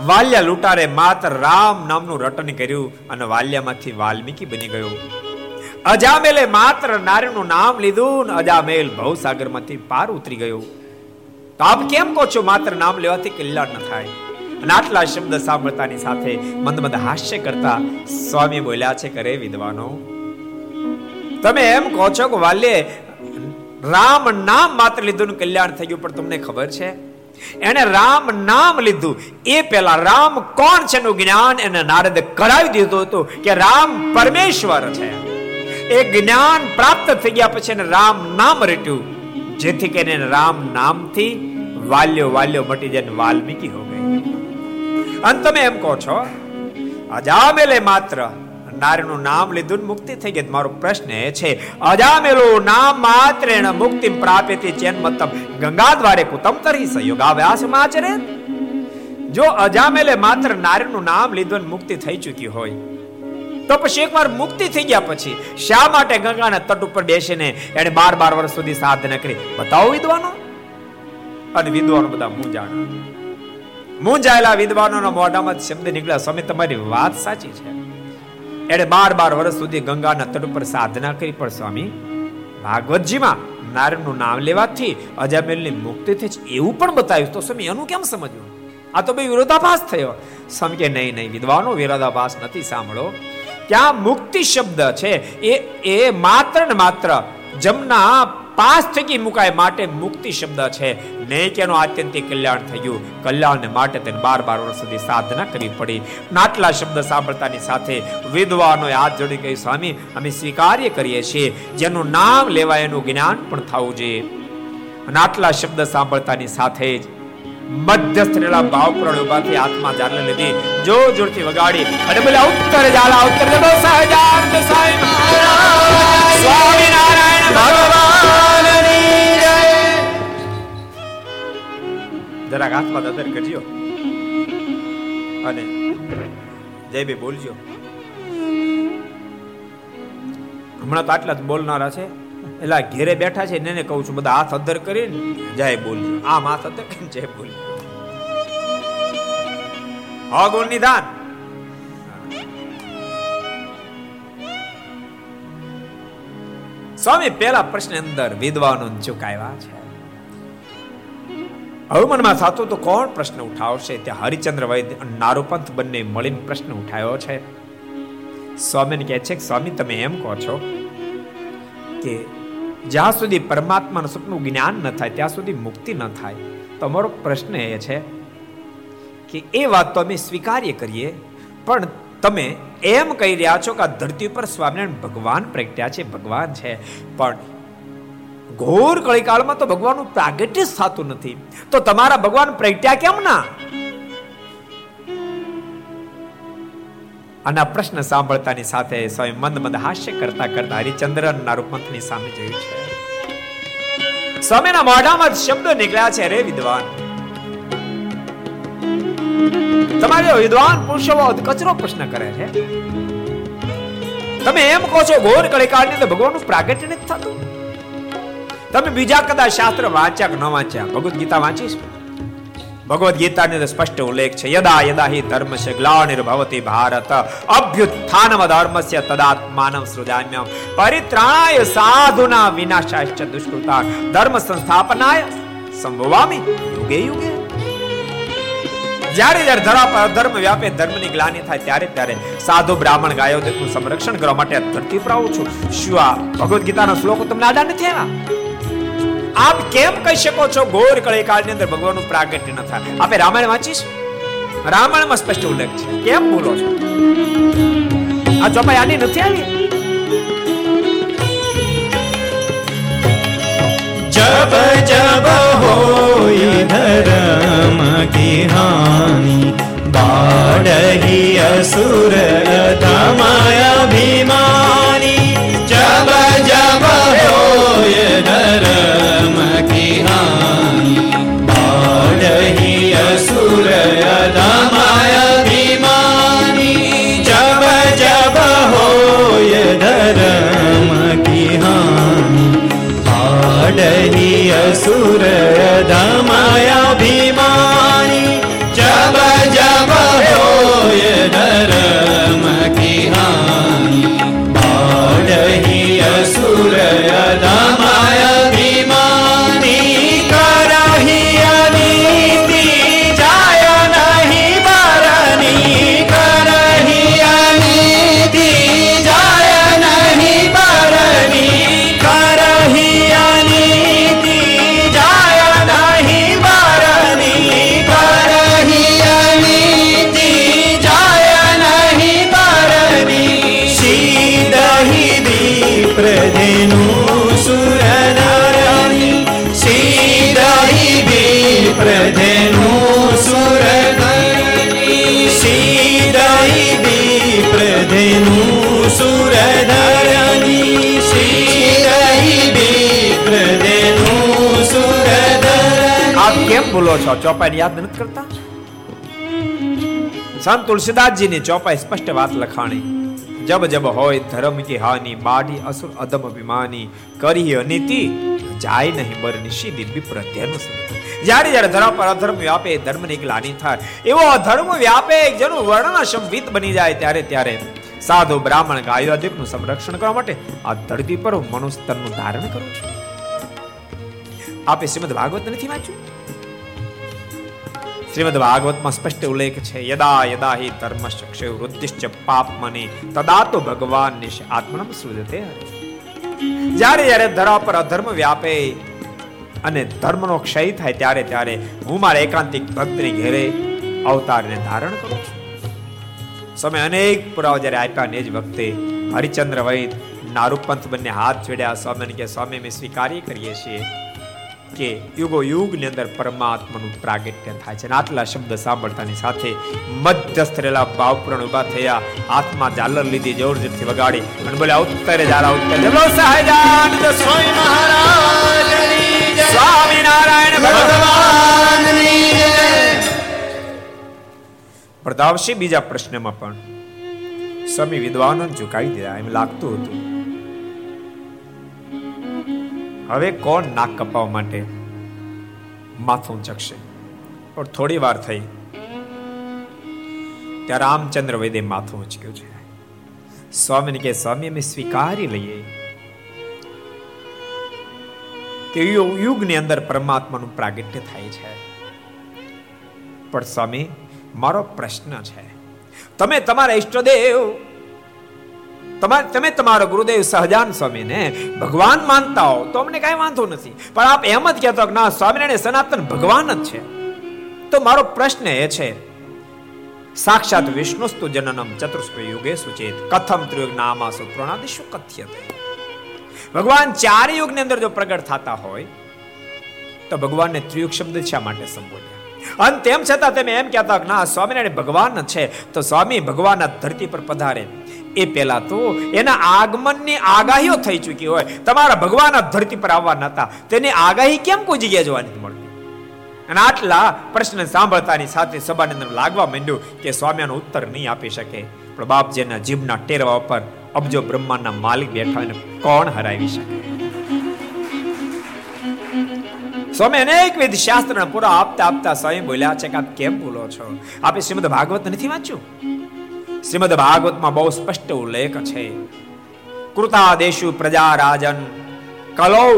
વાલ્યા લૂંટારે માત્ર રામ નામનું રટન કર્યું અને વાલ્યામાંથી વાલ્મીકી બની ગયો. અજામેલે માત્ર નારીનું નામ લીધું ને અજામેલ ભવસાગરમાંથી પાર ઉતરી ગયો. તો આપ કેમ કહો છો માત્ર નામ લેવાથી કલ્યાણ ન થાય? અને આટલા શબ્દ સાંભળતાની સાથે મંદ મંદ હાસ્ય કરતા સ્વામી બોલ્યા છે, કરે વિદ્વાનો. તમે એમ કહો છો કે વાલ્યે, રામ નામ માત્ર લીધું કલ્યાણ થઈ ગયું, પણ તમને ખબર છે? એને રામ નામ લીધું. એ પેલા રામ કોણ છે એનું જ્ઞાન એને નારદ કરાવી દીધું હતું કે રામ પરમેશ્વર છે. એ જ્ઞાન પ્રાપ્ત થઈ ગયા પછી રામ નામ રટ્યું. જેથી કરીને રામ નામથી વાલ્યો વાલ્યો મટી જાય વાલ્મીકી હો ગઈ. અને તમે એમ કહો છો, અજામેલે માત્ર નારીનું નામ લીધું મુક્તિ થઈ ગઈ. મારો પ્રશ્ન એ છે, અજામેલું નામ માત્ર એને મુક્તિ પ્રાપ્યતી ચેન મતમ ગંગા દ્વારે કુતમ તરી સહયોગ આવ્યાસ આચરે? જો અજામેલે માત્ર નારીનું નામ લીધું મુક્તિ થઈ ચૂકી હોય તો પછી એકવાર મુક્તિ થઈ ગયા પછી શા માટે ગંગાના તટ ઉપર બેસીને એને બાર બાર વર્ષ સુધી સાધના કરી? બતાવો વિદ્વાનો. અને વિદ્વાનો બધા મૂંઝાણ. મૂંઝાયેલા વિદ્વાનોના મોઢામાં શબ્દ નીકળ્યા. સ્વામી, તમારી વાત સાચી છે. એણે બાર બાર વર્ષ સુધી ગંગાના તટ ઉપર સાધના કરી. પણ સ્વામી, ભાગવતજીમાં નારાયણનું નામ લેવાથી અજામેલની મુક્તિ થઈ છે એવું પણ બતાવ્યું. તો સ્વામી, એનું કેમ સમજવું? આ તો ભાઈ વિરોધાભાસ થયો. સ્વામી કે, નહીં નહીં, વિદ્વાનો, વિરોધાભાસ નથી, સાંભળો. ત્યાં મુક્તિ શબ્દ છે. એ એ માત્ર ને માત્ર જમના પાસ થકી મુકાય માટે મુક્તિ શબ્દ છે. ને કે આત્યંતિક કલ્યાણ થયું. કલ્યાણ માટે તેને બાર બાર વર્ષ સુધી સાધના કરવી પડી. નાટલા શબ્દ સાંભળતાની સાથે વિદ્વાનો હાથ જોડી કહી સ્વામી, અમે સ્વીકાર્ય કરીએ છીએ. જેનું નામ લેવાય એનું જ્ઞાન પણ થવું જોઈએ. નાટલા શબ્દ સાંભળતાની સાથે જ મધ્યસ્થ રહેલા ભાવપ્રણ ઉભાથી આત્મા જારલે લીધી. જો જોરથી વગાડી. અને બોલે, ઉત્તર જાલા ઉત્તર જડો સહજાનંદ સાઈ મહારાજ. સ્વામી નારાયણ ભગવાનની જય. જરાક આત્મા દદર કરજો. અને જય બે બોલજો. હમણાં તો આટલા જ બોલનારા છે. એટલે ઘેરે બેઠા છે એને કહું છું, બધા હાથ અદર કરીને જાય બોલજો. આમ હાથ અદર કરીને જાય બોલજો. અગુણ નિધાન સ્વામી પેલા પ્રશ્ન અંદર વિદ્વાનો ચુકાવ્યા છે. હવે મનમાં થતું તો કોણ પ્રશ્ન ઉઠાવશે? ત્યાં હરિચંદ્ર વૈદ્ય અને નારુપંથ બંને મળીને પ્રશ્ન ઉઠાવ્યો છે. સ્વામીને કહે છે કે, સ્વામી, તમે એમ કહો છો કે જ્યાં સુધી પરમાત્માનું સુખનું જ્ઞાન ન થાય, ત્યાં સુધી મુક્તિ ન થાય. તમારો પ્રશ્ન એ છે કે એ વાત તો અમે સ્વીકાર્ય કરીએ, પણ તમે એમ કહી રહ્યા છો કે આ ધરતી ઉપર સ્વામિનારાયણ ભગવાન પ્રગટ્યા છે, ભગવાન છે. પણ ઘોર કળીકાળમાં તો ભગવાનનું પ્રાગટ્ય જ થતું નથી. તો તમારા ભગવાન પ્રગટ્યા કેમ ના? અને આ પ્રશ્ન સાંભળતાની સાથે સ્વામી મંદ મંદ હાસ્ય કરતા કરતા હરિચંદ્રની સામે જોયું છે. સ્વામીના મોઢામાં શબ્દો નીકળ્યા છે રે વિદ્વાન. તમારે વિદ્વાન પુરુષો કચરો પ્રશ્ન કરે છે? તમે એમ કહો છો, ઘોર કળીકાળની તો ભગવાનનું પ્રાગટ્ય નથી થતું? તમે બીજા કદાચ શાસ્ત્ર વાંચ્યા કે ન વાંચ્યા? ભગવદ ગીતા વાંચીશ ભગવદ ગીતાની તો સ્પષ્ટ ઉલ્લેખ છે યદા યદા હિ ધર્મ છે ગ્લાનિર્ભવતી ભારત અભ્યુત્થાનમ ધર્મસ્ય તદાત્માનમ સૃજામ્યમ પરિત્રાણાય સાધુના વિનાશાશ્ચ દુષ્કૃતા ધર્મ સંસ્થાપનાય સંભવામી યુગે યુગે જ્યારે જ્યારે ધરા પર ધર્મ વ્યાપે, ધર્મની ગ્લાની થાય ત્યારે ત્યારે સાધુ બ્રાહ્મણ ગાયો સંરક્ષણ કરવા માટે ધરતી પર આવું છું. શું આ ભગવદ્ ગીતાનો શ્લોક તમને આડા નથી આવ્યા? આપ કેમ કહી શકો છો ગોર કળીકાળની અંદર ભગવાનનું પ્રાગટ્ય ન થાય? આપણે રામાયણ વાંચીશ? રામાયણમાં સ્પષ્ટ ઉલ્લેખ છે. કેમ બોલો છો? આ ચોપાઈ આની નથી આવી?
જબ જબ હોય ધરમ કી હાની બાળહી અસુર દમાય અભિમાની. જબ જબ હોય ધરમ અડરી
અસુર દમાયા બોલો છો ચોપાઈ યાદ નથી કરતા? સંત તુલસીદાસજીની ચોપાઈ સ્પષ્ટ વાત લખાણી. જબ જબ હોય ધર્મ કે હાની બાડી અસુર અધમ અભિમાની, કરી અનિતિ, જાય નહીં બરની સીધી વિપ્ર ધ્યાન જ્યારે જ્યારે ધર્મ પર અધર્મ વ્યાપે ધર્મની ગ્લાની થાય. એવો અધર્મ વ્યાપે, જેનું વર્ણન સંવિત બની જાય ત્યારે ત્યારે સાધુ બ્રાહ્મણ ગાયો નું સંરક્ષણ કરવા માટે આ ધરતી પર હું ધારણ કરું છું. આપે શ્રીમદ ભાગવત નથી વાંચ્યું? શ્રીમદ ભાગવતમાં સ્પષ્ટ ઉલ્લેખ છે યદા યદા હિ ધર્મ ક્ષય વૃદ્ધિશ્ચ પાપમની તદા તો ભગવાન નિશ આત્મનમ સૃજતે જ્યારે જ્યારે ધરા પર અધર્મ વ્યાપે અને ધર્મનો ક્ષય થાય, ત્યારે ત્યારે હું મારા એકાંતિક ભક્તની ઘેરે અવતારને ધારણ કરું છું. સમય અનેક પુરાવા જ્યારે આપ્યા ને જ વખતે હરિચંદ્ર વૈદ નારૂપંથ બંને હાથ જોડ્યા, સ્વામીને કે સ્વામી, અમે સ્વીકારી કરીએ છીએ. કે યુગો યુગની અંદર પરમાત્માનું પ્રાગટ્ય થાય છે આટલા શબ્દ સાંભળતાની સાથે મધ્યસ્થ રહેલા ભાવપૂર્ણ ઊભા થયા. હાથમાં ઝાલર લીધી જોર જોરથી વગાડી અને બોલ્યા, ઉત્તરે જારા ઉત્તર જલો સહજાનંદ સ્વામી મહારાજ સ્વામી નારાયણ ભગવાન પ્રતાપસિંહ બીજા પ્રશ્નમાં પણ સ્વામી વિદ્વાનો ઝુકાવી દીધા એમ લાગતું હતું હવે કોણ નાક કપાવવા માટે માથું ચકશે? પણ થોડી વાર થઈ ત્યારે રામચંદ્ર વૈદે માથું ઉચક્યું છે. સ્વામીને કે સ્વામી, અમે સ્વીકારી લઈએ. કે યુગની અંદર પરમાત્માનું પ્રાગટ્ય થાય છે. પણ સ્વામી, મારો પ્રશ્ન છે. તમે તમારા ઈષ્ટદેવ તમારે તમે તમારો ગુરુદેવ સહજાન સ્વામીને ભગવાન માનતા હો, તો અમને કાંઈ વાંધો નથી. પણ આપ એમ જ કહેતો ના, સ્વામિનારાયણ સનાતન ભગવાન જ છે. તો મારો પ્રશ્ન એ છે, સાક્ષાત વિષ્ણુસ્તુ જનનમ ચતુષ્ક યુગે સુચેત, કથમ ત્રિયુગ નામાસુ પ્રણાદિશુ કથ્યતે? ભગવાન ચાર યુગની અંદર જો પ્રગટ થતા હોય, તો ભગવાનને ત્રિયુગ શબ્દ શા માટે સંબોધ્યા? અને તેમ છતાં તમે એમ કહેતા ના, સ્વામિનારાયણ ભગવાન છે, તો સ્વામી ભગવાન ધરતી પર પધારે. એ પહેલા તો એના આગમનની આગાહીઓ થઈ ચૂકી હોય. તમારા ભગવાન ધરતી પર આવવા નતા. તેની આગાહી કેમ કોઈ જગ્યાએ જોવા નથી મળતી? અને આટલા પ્રશ્ન સાંભળતાની સાથે સભાની અંદર લાગવા માંડ્યું કે સ્વામીનો ઉત્તર નહીં આપી શકે. પણ બાપજીના જીભના ટેરવા ઉપર અબજો બ્રહ્માંડના માલિક બેઠા એને કોણ હરાવી શકે? સ્વામી અનેકવિધ શાસ્ત્રના પૂરા આપતા આપતા સ્વયં બોલ્યા છે કે આપ કેમ બોલો છો? આપે શ્રીમદ ભાગવત નથી વાંચ્યું? શ્રીમદ ભાગવતમાં બહુ સ્પષ્ટ ઉલ્લેખ છે કૃતાદેશુ પ્રજા રાજન કલૌ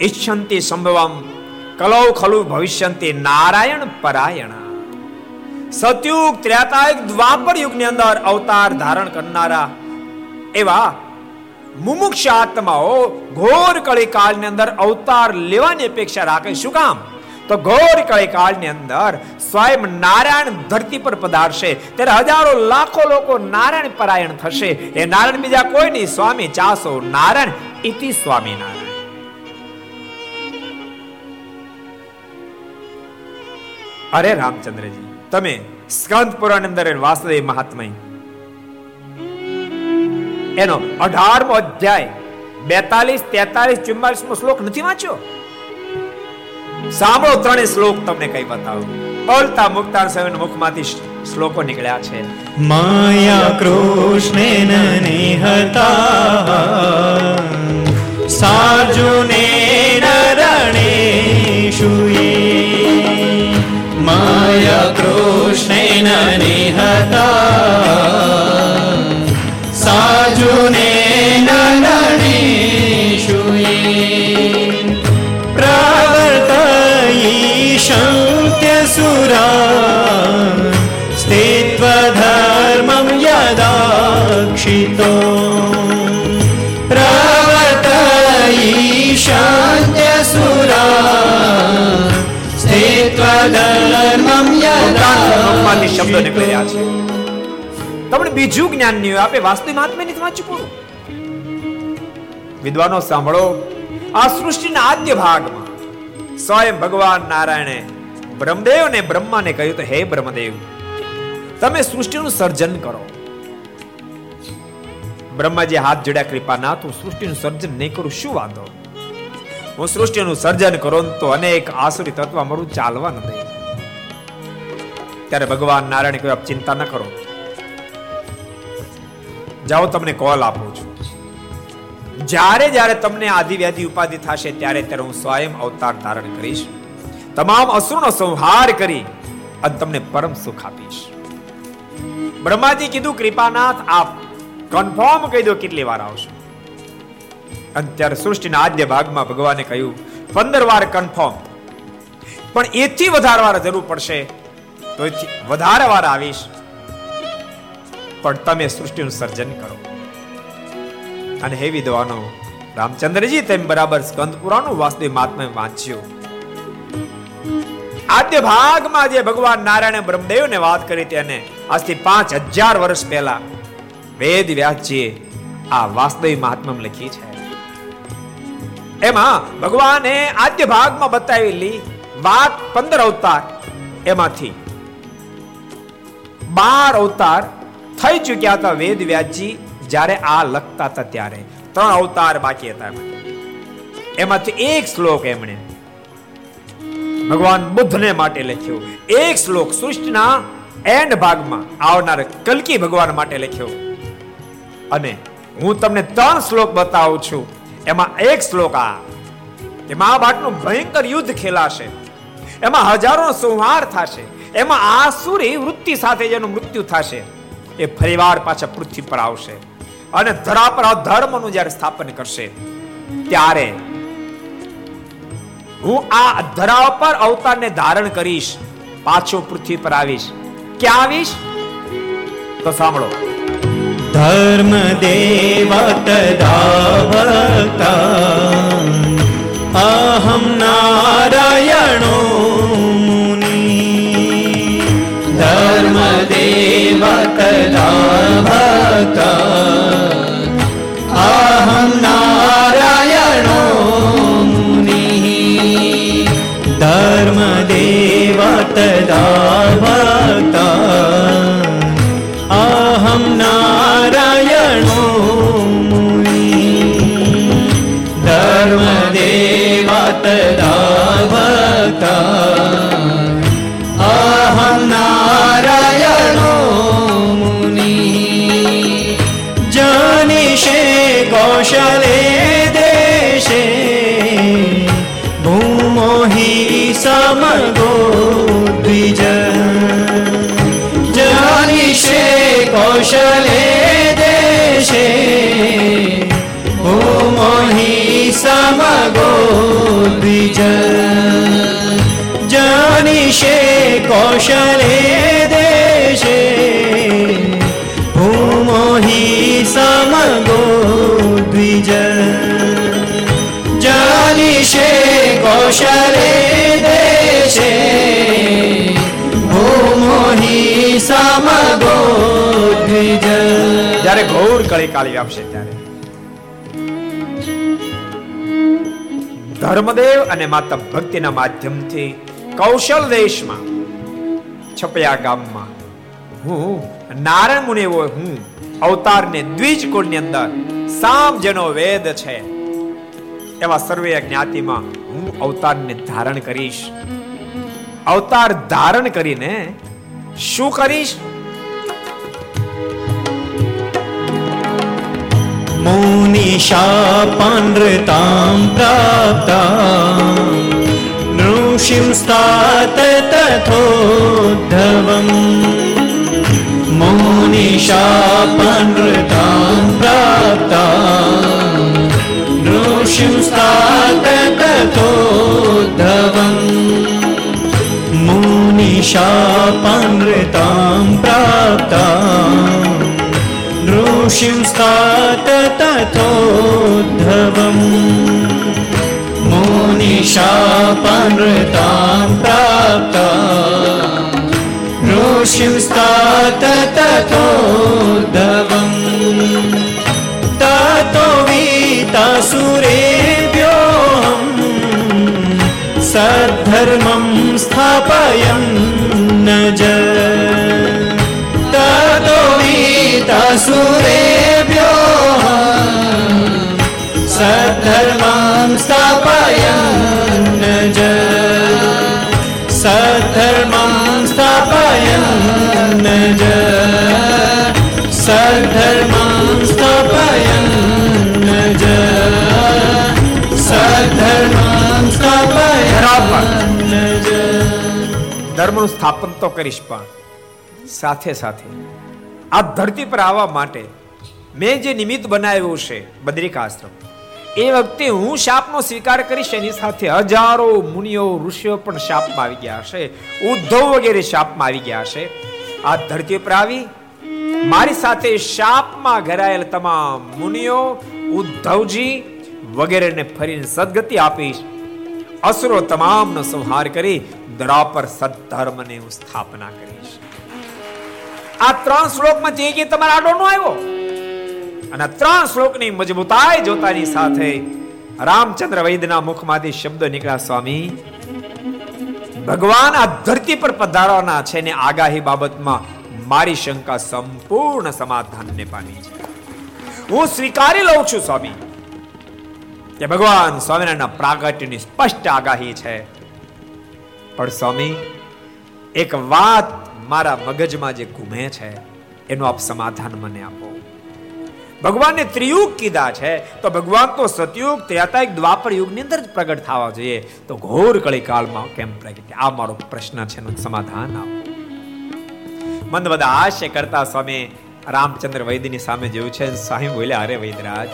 ઈચ્છંતિ સંભવમ કલૌ ખલુ ભવિષ્યંતિ નારાયણ પરાયણ સતયુગ ત્રેતાયુગ દ્વાપર યુગની અંદર અવતાર ધારણ કરનારા એવા મુમુક્ષ આત્માઓ ઘોર કળી કાળની અંદર અવતાર લેવાની અપેક્ષા રાખે શું કામ તો ઘોર કળી કાળની અંદર સ્વયં નારાયણ ધરતી પર પધારશે. ત્યારે હજારો લાખો લોકો નારાયણ પરાયણ થશે. એ નારાયણ બીજા કોઈ નહીં સ્વામી ચાસો નારાયણ, ઇતિ સ્વામી નારાયણ. અરે રામચંદ્રજી, તમે સ્કંદ પુરાણ અંદર વાસુદેવ મહાત્મય. એનો અઢારમો અધ્યાય, બેતાલીસ, તેતાલીસ ચુમ્માલીસ મો શ્લોક નથી વાંચ્યો? સાંભળો ત્રણે શ્લોક તમને કઈ બતાવું. બોલતા મુક્તાન સ્વામી મુખમાંથી શ્લોકો નીકળ્યા છે.
માયા કૃષ્ણેન નિહતા
સાર્જુને રણેશુએ માયા કૃષ્ણેન
નિહતા શબ્દો નીકળી રહ્યા છે તમને બીજું જ્ઞાન નહીં હોય. વાસ્તવિક મહાત્મા વાંચી પૂરું. વિદ્વાનો સાંભળો. આ સૃષ્ટિના આદ્ય ભાગમાં સ્વયં ભગવાન નારાયણે બ્રહ્મદેવ ને બ્રહ્માને કહ્યું તો હે બ્રહ્મદેવ તમે સૃષ્ટિનું સર્જન કરો. બ્રહ્માજી હાથ જોડ્યા કૃપાનાથ હું સૃષ્ટિનું સર્જન નહીં કરું. શું વાંધો? હું સૃષ્ટિનું સર્જન કરું તો અનેક આસુરી તત્વ મારું ચાલવા ન દે. ત્યારે ભગવાન નારાયણ કહ્યું આપ ચિંતા ન કરો. જાઓ, તમને કોલ આપું છું. જ્યારે જ્યારે તમને આદિ વ્યાધિ ઉપાધિ થશે, ત્યારે ત્યારે હું સ્વયં અવતાર ધારણ કરીશ. તમામ અસુરનો સંહાર કરી અને તમને પરમ સુખ આપીશ. બ્રહ્માજી કીધું, કૃપાનાથ, આપ કન્ફર્મ કહી દો, કેટલી વાર આવશો? અને ત્યારે સૃષ્ટિના આદ્ય ભાગમાં ભગવાને કહ્યું, પંદર વાર કન્ફર્મ પણ એથી વધારે વાર જરૂર પડશે તો વધારે વાર આવીશ. પણ તમે સૃષ્ટિનું સર્જન કરો. અને હે વિદ્વાનો, રામચંદ્રજી તેમ બરાબર સ્કંદ પુરાણનું વાસ્તવિક મહાત્મા વાંચ્યું. આદ્ય ભાગમાં જે ભગવાન નારાયણ બ્રહ્મદેવને વાત કરી તેને આજથી પાંચ હજાર વર્ષ પહેલા વેદ વ્યાસજીએ આ વાસ્તવિક મહાત્મા લખી છે. એમાં ભગવાને આદ્ય ભાગમાં બતાવેલી વાત પંદર અવતાર એમાંથી. બાર અવતાર થઈ ચૂક્યા હતા વેદ વ્યાસજી, જ્યારે આ લખતા હતા ત્યારે. ત્રણ અવતાર બાકી હતા એમાંથી એક શ્લોક એમણે ભગવાન બુદ્ધને માટે લખ્યો. એક શ્લોક સૃષ્ટિના એન્ડ ભાગમાં આવનાર કલકી ભગવાન માટે લખ્યો. અને હું તમને ત્રણ શ્લોક બતાવું છું. એમાં એક શ્લોક આ. કે મહાભારતનું ભયંકર યુદ્ધ ખેલાશે. એમાં હજારો સંહાર થશે. એમાં આસુરી વૃત્તિ સાથે જેનું મૃત્યુ થશે. એ ફરીવાર પાછા પૃથ્વી પર આવશે. અને ધરા પર ધર્મનું જ્યારે સ્થાપન કરશે, ત્યારે હું આ ધરા પર અવતારને ધારણ કરીશ, પાછો પૃથ્વી પર આવીશ. ક્યાં આવીશ? તો સાંભળો.
धर्म
देवा तदा भक्ता अहं नारायणो मुनि धर्मदेवा तदा भक्ता अहं नारायणो मुनि धर्मदेवा तदा દ્વિજ
જાનીશે કૌશલે દેશે ભૂમોહિ સમગો દ્વિજ જાનીશે કૌશલે દેશે ભૂમોહી સમગો દ્વિજ
જ્યારે ઘોર કળી કાળી આપશે ત્યારે. ધર્મદેવ અને માતા ભક્તિના માધ્યમથી કૌશલ દેશમાં છપયા ગામમાં હું, નારાયણ મુનિ હું, અવતારને દ્વિજ કુળની અંદર સામ જેનો વેદ છે. એવા સર્વે જ્ઞાતિમાં હું અવતારને ધારણ કરીશ. અવતાર ધારણ કરીને શું કરીશ?
मुनिशापनृतां प्राप्ता नृषिंस्तात तथोद्धवम् मुनिशापनृतां प्राप्ता नृषिंस्तात तथोद्धवम् मुनिशापनृतां प्राप्ता िंस्ता ततो मोनिशापनृतां प्राप्ता। ऋषिंस्तात धवम् ततो वीतासुरेभ्योऽहं सद्धर्मं सर्मं
स्थापयन्न वीतासुरेभ्यो सद्धर्मां स्थापयन् ज सद्धर्मां स्थापयन् ज सद्धर्मां स्थापयन् ज સધર્મં સ્થાપયન
ધર્મનું સ્થાપન તો કરીશ પણ સાથે સાથે આ ધરતી પર આવવા માટે મેં જે નિમિત્ત બનાવ્યું છે બદ્રિકાશ્રમ એ વખતે હું શાપનો સ્વીકાર કરીશ, એની સાથે હજારો મુનિઓ, ઋષિઓ પણ શાપમાં આવી ગયા હશે, ઉદ્ધવ વગેરે શાપમાં આવી ગયા હશે. આ ધરતી પર આવી, મારી સાથે શાપમાં ઘરાયેલ તમામ મુનિઓ, ઉદ્ધવજી વગેરેને ફરીને સદગતિ આપીશ. અસુરો તમામનો સંહાર કરી, દરા પર સદ્ધર્મને હું સ્થાપના કરીશ. આ ત્રણ શ્લોકમાં જે કે તમારા આડો નો આવ્યો. અને ત્રણ શ્લોકની મજબૂતાઈ જોતાની સાથે રામચંદ્ર વૈદ્યના મુખમાંથી શબ્દ નીકળ્યા, સ્વામી, ભગવાન આ ધરતી પર પધારવાના છે ને આગાહી બાબતમાં મારી શંકા સંપૂર્ણ સમાધાનને પામી છે. હું સ્વીકારી લઉં છું, સ્વામી, કે ભગવાન સ્વામિનારાયણના પ્રાગટ્યની સ્પષ્ટ આગાહી છે. પણ સ્વામી, એક વાત મારા મગજમાં જે ઘૂમે છે, એનું આપ સમાધાન મને આપો. ભગવાનને ત્રિયુગ કીધા છે, તો ભગવાન તો સતયુગ, ત્રેતાયુગ, દ્વાપર યુગની અંદર જ પ્રગટ થવા જોઈએ. તો ઘોર કળી કાળમાં કેમ પ્રગટ? આ મારો પ્રશ્ન છે, એનું સમાધાન આપો. મંદ બધા આશ્ય કરતા સ્વામી રામચંદ્ર વૈદ્યની સામે જોયું છે સાહેબ બોલ્યા અરે વૈદરાજ,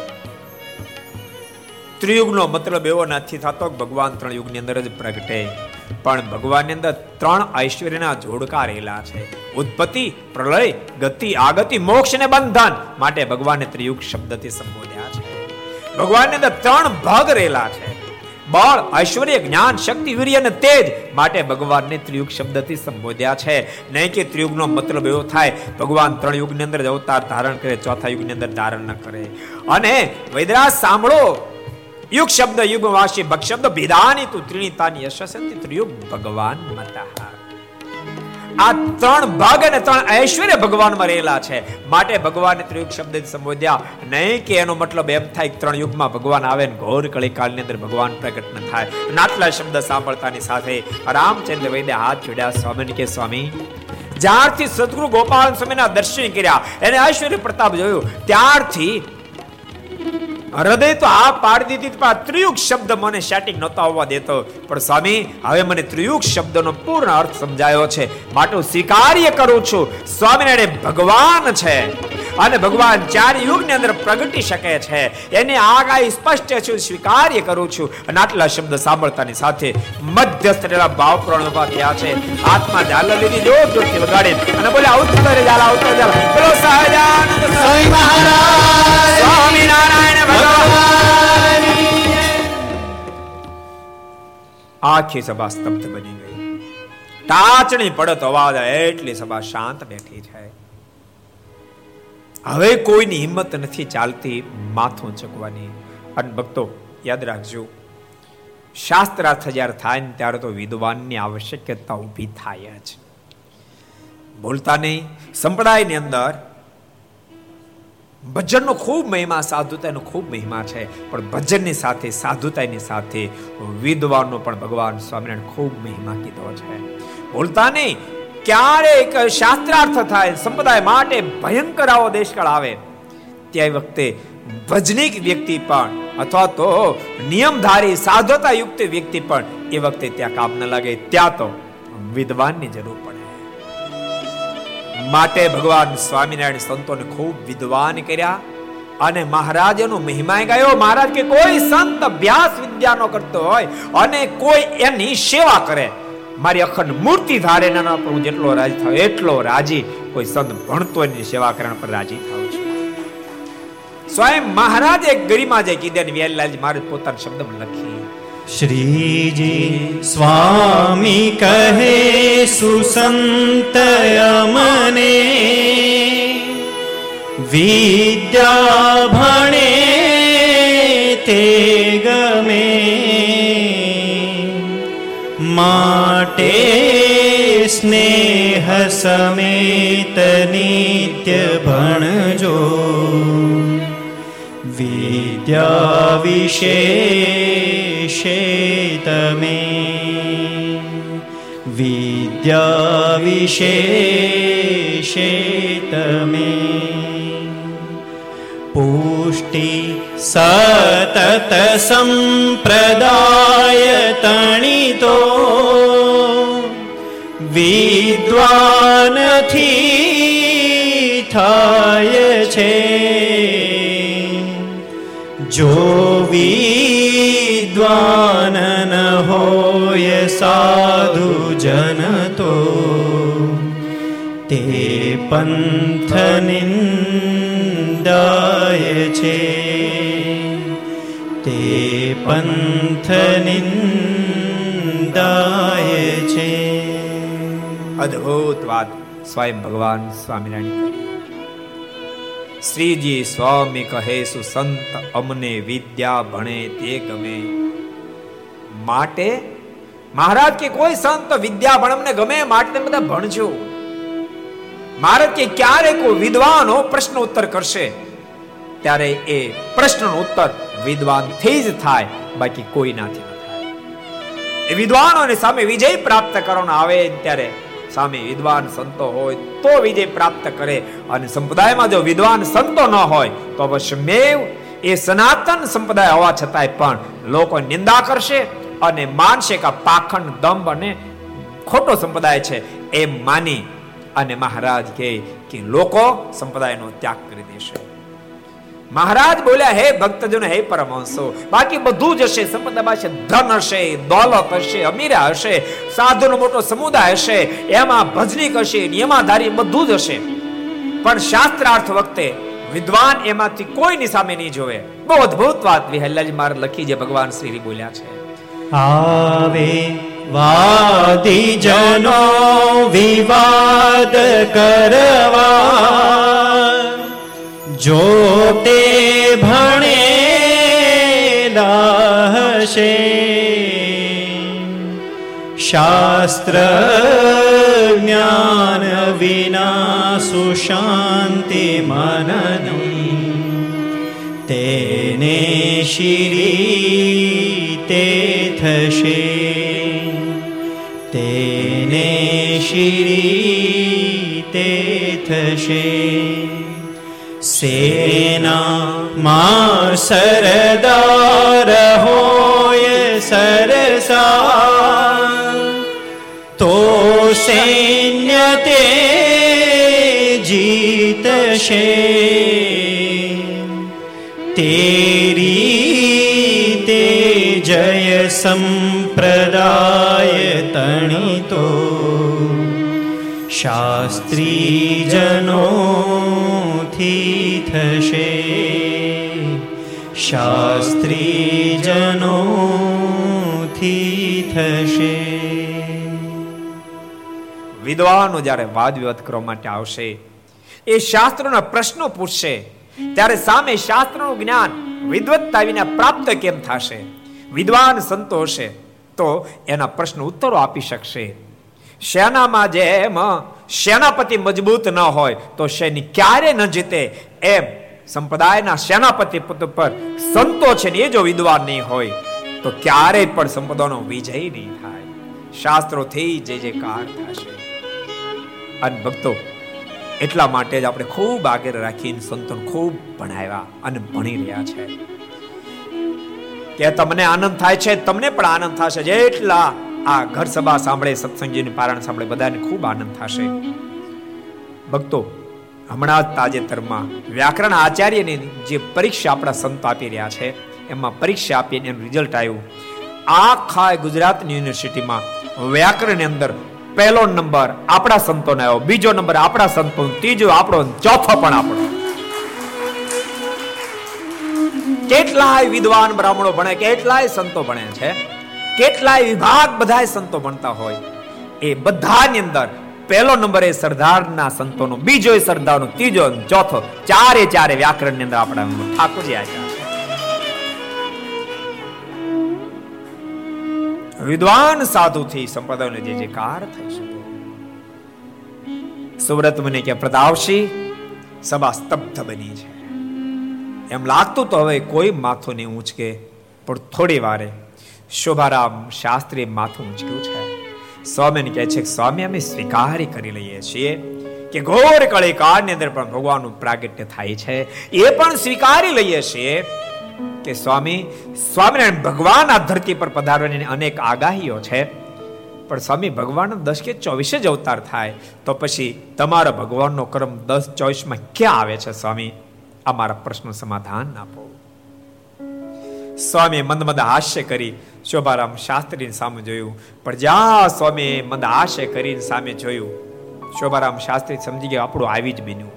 ત્રિયુગનો મતલબ એવો નથી થતો ભગવાન ત્રણ યુગની અંદર જ પ્રગટે. પણ ભગવાનની અંદર ત્રણ ઐશ્વર્યના જોડકા રહેલા છે. ઉત્પત્તિ, પ્રલય, ગતિ, આગતિ, મોક્ષ ને બંધન માટે ભગવાનને ત્રિયુગ શબ્દથી સંબોધ્યા છે. ભગવાનની અંદર ત્રણ ભાગ રહેલા છે. બળ, ઐશ્વર્ય, જ્ઞાન, શક્તિ, વીર્ય અને તેજ માટે ભગવાનને ત્રિયુગ શબ્દથી સંબોધ્યા છે. નહીં કે ત્રિયુગનો મતલબ એવો થાય, ભગવાન ત્રણ યુગની અંદર અવતાર ધારણ કરે, ચોથા યુગની અંદર ધારણ ન કરે. અને વૈદરાજ સાંભળો યુગ શબ્દ યુગ વાસી ભગ શબ્દ ભેદાની તું ત્રિણીતાની યશસ્યંતિ ત્રિયુગ ભગવાન મતા આ ત્રણ ભાગ અને ત્રણ ઐશ્વર્ય ભગવાનમાં રહેલા છે. માટે ભગવાન ત્રિયુગ શબ્દ સંબોધ્યા. નહીં કે એનો મતલબ એમ થાય કે ત્રણ યુગમાં ભગવાન આવે ને ઘોર કળી કાળની અંદર ભગવાન પ્રગટ ન થાય. નાટલા શબ્દ સાંભળતાની સાથે રામચંદ્ર વૈદ્ય હાથ જોડ્યા સ્વામી કે સ્વામી, જ્યારથી સદગુરુ ગોપાલ સ્વામીના દર્શન કર્યા, એને ઐશ્વર્ય પ્રતાપ જોયું. ત્યારથી હૃદય તો આ પાડી દીધી પણ ત્રિયુગ શબ્દ મને સેટિંગ નતો આવવા દેતો. પણ સ્વામી, હવે મને ત્રિયુગ શબ્દનો પૂર્ણ અર્થ સમજાયો છે. માટે હું સ્વીકાર્ય કરું છું. સ્વામિનારાયણ ભગવાન છે. અને ભગવાન ચાર યુગની અંદર પ્રગટી શકે છે. એની આગાહી સ્પષ્ટ છે હું સ્વીકાર્ય કરું છું. અને આટલા શબ્દ સાંભળતાની સાથે મધ્યસ્થ રહેલા ભાવ પ્રણ ઊભા થયા છે. આત્મા ઝાલ લીધી જોર જોરથી વગાડી અને બોલે અવતરે ઝાલ અવતરે ઝાલ. બોલો સહજાનંદ
સ્વામી મહારાજ
સ્વામિનારાયણ ભગવાન. આખી સભા સ્તબ્ધ બની ગઈ. ટાચણી પડત અવાજ એટલી સભા શાંત બેઠી છે. હવે કોઈની હિંમત નથી ચાલતી માથું ચકવાની. અને ભક્તો, યાદ રાખજો, શાસ્ત્રાર્થ જ્યારે થાય ને ત્યારે તો વિદ્વાનની આવશ્યકતા ઊભી થાય જ. બોલતા નહીં સંપ્રદાયની અંદર ભજનનો ખૂબ મહિમા સાધુતાનો ખૂબ મહિમા છે. પણ ભજનની સાથે સાધુતાની સાથે વિદ્વાનો પણ ભગવાન સ્વામિનારાયણ ખૂબ મહિમા કીધો છે. બોલતા નહીં ક્યારેક શાસ્ત્રાર્થ થાય, સંપ્રદાય માટે ભયંકર આવો દેશકાળ આવે. ત્યાં વખતે ભજનિક વ્યક્તિ પણ અથવા તો નિયમધારી સાધુતા યુક્ત વ્યક્તિ પણ એ વખતે ત્યાં કામ ન લાગે. ત્યાં તો વિદ્વાનની જરૂર પડે. માટે ભગવાન સ્વામિનારાયણ સંતોને ખૂબ વિદ્વાન કર્યા અને મહારાજનો મહિમા ગયો, મહારાજ કે કોઈ સંત અભ્યાસ વિદ્યાનો કરતો હોય અને કોઈ એની સેવા કરે. મારી અખંડ મૂર્તિ ધારે એના પર હું જેટલો રાજી થાવ એટલો રાજી. કોઈ સંત ભણતો એની સેવા કરવા પર રાજી થાવ છું. સ્વયં મહારાજે ગરિમા જે કીધે ને વેલલાલજી મારે પોતાના શબ્દમાં લખી
શ્રીજી, સ્વામી કહે, સુસંત અમને વિદ્યા ભણે તે ગમે. માટે સ્નેહ સમેત નિત્ય ભણજો વિદ્યા વિશેષે તમે. વિદ્યા વિશેષે તમે. પુષ્ટિ સતત સંપ્રદાય તણિતો. વિદ્વાનથી થાય છે. જો વિદ્વાન હોય સાધુ જન તો તે પંથ નિંદાય છે. તે પંથ નિંદાય છે.
અદ્ભુત વાત સ્વયં ભગવાન સ્વામિનારાયણ શ્રીજી સ્વામી કહે સુસંત અમને વિદ્યા ભણે તે ગમે માટે મહારાજ કે કોઈ સંત વિદ્યા ભણ અમને ગમે માટે તમે બધા ભણજો। મહારાજ કે ક્યારે કોઈ વિદ્વાનો પ્રશ્ન ઉત્તર કરશે ત્યારે એ પ્રશ્નનો ઉત્તર વિદ્વાનથી જ થાય બાકી કોઈ નાથી એ વિદ્વાનોની સામે વિજય પ્રાપ્ત કરવાનો આવે ત્યારે સામે વિદ્વાન સંતો હોય તો વિજય પ્રાપ્ત કરે. અને સંપ્રદાયમાં જો વિદ્વાન સંતો ન હોય, તો અવશ્યમેવ એ સનાતન સંપ્રદાય હોવા છતાંય પણ લોકો નિંદા કરશે અને માનશે કે પાખંડ દંભ અને ખોટો સંપ્રદાય છે. એમ માની અને મહારાજ કહે કે લોકો સંપ્રદાયનો ત્યાગ કરી દેશે. મહારાજ બોલ્યા, હે ભક્તજનો, હે પરમહંસો, બાકી બધું જ હશે. સંપદા છે ધન હશે, દોલત હશે, અમીરા હશે, સાધુનો મોટો સમુદાય હશે, એમાં ભજનીક હશે નિયમાધારી બધું જ હશે. પણ શાસ્ત્રાર્થ વખતે વિદ્વાન એમાંથી કોઈની સામે નહીં જોવે. બહુ અદ્ભુત વાત વિહલ્લાજી માર લખી જે ભગવાન શ્રી બોલ્યા છે.
આવે વાદી જનો વિવાદ કરવા જો તે ભણેલા હશે શાસ્ત્ર જ્ઞાન વિના સુશાંતિ મનની. તેને શિરી તે થશે. તેને શિરી તે થશે. સેના માં સરદાર હોય સરસા તો સૈન્ય તે જીતશે. તેરી તે જય સંપ્રદાય તણિતો. શાસ્ત્રી જનોથી થશે શાસ્ત્રી જનોથી થશે.
વિદ્વાનો જ્યારે વાદ વિવાદ કરવા માટે આવશે, એ શાસ્ત્રોના પ્રશ્નો પૂછશે. ત્યારે સામે શાસ્ત્રનું જ્ઞાન વિદવત્તા વિના પ્રાપ્ત કેમ થશે? વિદ્વાન સંતો હશે તો એના પ્રશ્ન ઉત્તરો આપી શકશે. સેનામાં જેમ સેનાપતિ મજબૂત ન હોય, તો સૈનિક ક્યારે ન જીતે એમ સંપ્રદાયના સેનાપતિ પર સંતો છે ને એ જો વિદ્વાન નહીં હોય, તો ક્યારેય પણ સંપદાનો વિજય નહીં થાય. શાસ્ત્રોથી જે જે કાર થશે. અને ભક્તો, એટલા માટે જ આપણે ખૂબ આગળ રાખીને સંતોને ખૂબ ભણાવ્યા અને ભણી રહ્યા છે. કે તમને આનંદ થાય છે, તમને પણ આનંદ થશે. જેટલા આ ઘર સભા સાંભળે સત્સંગજીની પારણ સાંભળે, બધાને ખૂબ આનંદ થશે. ભક્તો, હમણાં જ તાજેતરમાં વ્યાકરણ આચાર્યને જે પરીક્ષા આપણા સંતો આપી રહ્યા છે, એમાં પરીક્ષા આપીને એનું રિઝલ્ટ આવ્યું. આખા ગુજરાતની યુનિવર્સિટીમાં વ્યાકરણની અંદર પહેલો નંબર આપણા સંતોને આવ્યો, બીજો નંબર આપણા સંતો ત્રીજો આપણો, ચોથો પણ આપણો. કેટલાય વિદ્વાન બ્રાહ્મણો ભણે, કેટલાય સંતો ભણે છે. કેટલાય વિભાગ બધા સંતો ભણતા હોય. એ બધાની અંદર પહેલો નંબર એ સરદારના સંતોનો, બીજો એ સરદારનો, ત્રીજો ચોથો, ચારે ચારે વ્યાકરણની અંદર આપણા ઠાકોરજી આવ્યા વિદ્વાન સાધુથી સંપ્રદાયનો જે જે કાર થઈ શકે. સુરત મને કે પ્રતાપશી, સભા સ્તબ્ધ બની છે. એમ લાગતું તો હવે કોઈ માથું નહીં ઊંચકે, પણ થોડી વારે શોભારામ શાસ્ત્રી માથું ઊંચક્યું છે. સ્વામીને કહે છે કે સ્વામી, અમે સ્વીકારી કરી લઈએ છીએ કે ઘોર કળી કાળની અંદર પણ ભગવાનનું પ્રાગટ્ય થાય છે. એ પણ સ્વીકારી લઈએ છીએ કે સ્વામી, સ્વામિનારાયણ ભગવાન આ ધરતી પર પધારવાની અનેક આગાહીઓ છે. પણ સ્વામી ભગવાન દસ કે ચોવીસે જ અવતાર થાય, તો પછી તમારા ભગવાનનો કર્મ દસ ચોવીસમાં ક્યાં આવે છે સ્વામી? આ મારા પ્રશ્નો સમાધાન આપો. સ્વામી મંદ હાસ્ય કરી શોભારામ શાસ્ત્રી સામે જોયું. પણ જ્યાં સ્વામી મંદ હાસ્ય કરીને સામે જોયું, શોભારામ શાસ્ત્રી સમજી ગયા, આપણું આવી જ બન્યું.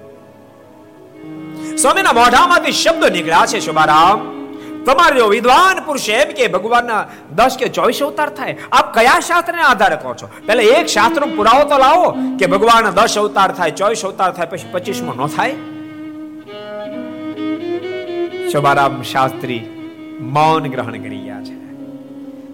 સ્વામીના મોઢામાંથી શબ્દો નીકળ્યા છે, શોભારામ. તમારે જો વિદ્વાન પુરુષ એમ કે ભગવાનના દસ કે ચોવીસ અવતાર થાય, આપ કયા શાસ્ત્રને આધારે કહો છો? પહેલા એક શાસ્ત્ર પુરાવો તો લાવો કે ભગવાન દસ અવતાર થાય, ચોવીસ અવતાર થાય, પછી પચીસમો ન થાય? શોભારામ શાસ્ત્રી મૌન ગ્રહણ કરી ગયા છે.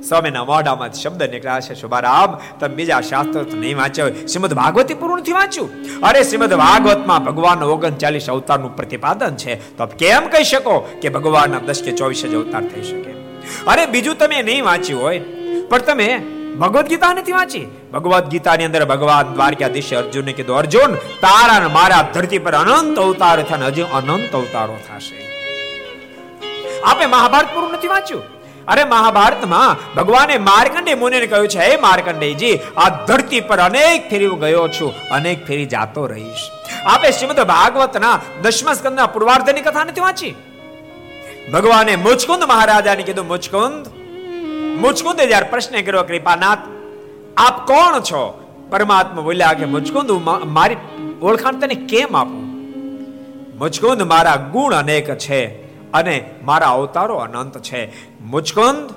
સ્વામીના મોઢામાં શબ્દ નીકળ્યા છે, શુભારામ, તમે બીજા શાસ્ત્રો નહીં વાંચ્યો શ્રીમદ ભાગવતી પૂર્ણ નથી વાંચ્યું? અરે, શ્રીમદ ભાગવતમાં ભગવાન ઓગણચાલીસ અવતારનું પ્રતિપાદન છે. તો કેમ કહી શકો કે ભગવાનના દસ કે ચોવીસ જ અવતાર થઈ શકે? અરે, બીજું તમે નહીં વાંચ્યું હોય. પણ તમે ભગવદ્ ગીતા નથી વાંચી? ભગવદ્ ગીતાની અંદર ભગવાન દ્વારકાધીશે અર્જુનને કીધું, અર્જુન તારા મારા ધરતી પર અનંત અવતાર થયા હજી અનંત અવતારો થશે. આપે મહાભારત પૂરું નથી વાંચ્યું? અરે મહાભારતમાં ભગવાને માર્કંડે મુનિને કહ્યું છે, હે માર્કંડેયજી, આ ધરતી પર અનેક ફેરી ગયો છું, અનેક ફેરી જાતો રહીશ. આપે શ્રીમદ ભાગવતના દશમ સ્કંદના પૂર્વાર્ધની કથા નથી વાંચી? ભગવાને મુચકુંદ મહારાજાને કીધું, મુચકુંદ, મુચકુંદે જ્યારે પ્રશ્ન કર્યો, કૃપાનાથ, આપ કોણ છો? પરમાત્મા બોલ્યા કે, મુચકુંદ મારી ઓળખાણ તને કેમ આપું? મુચકુંદ મારા ગુણ અનેક છે અને મારા અવતારો અનંત છે. મુચકુંદ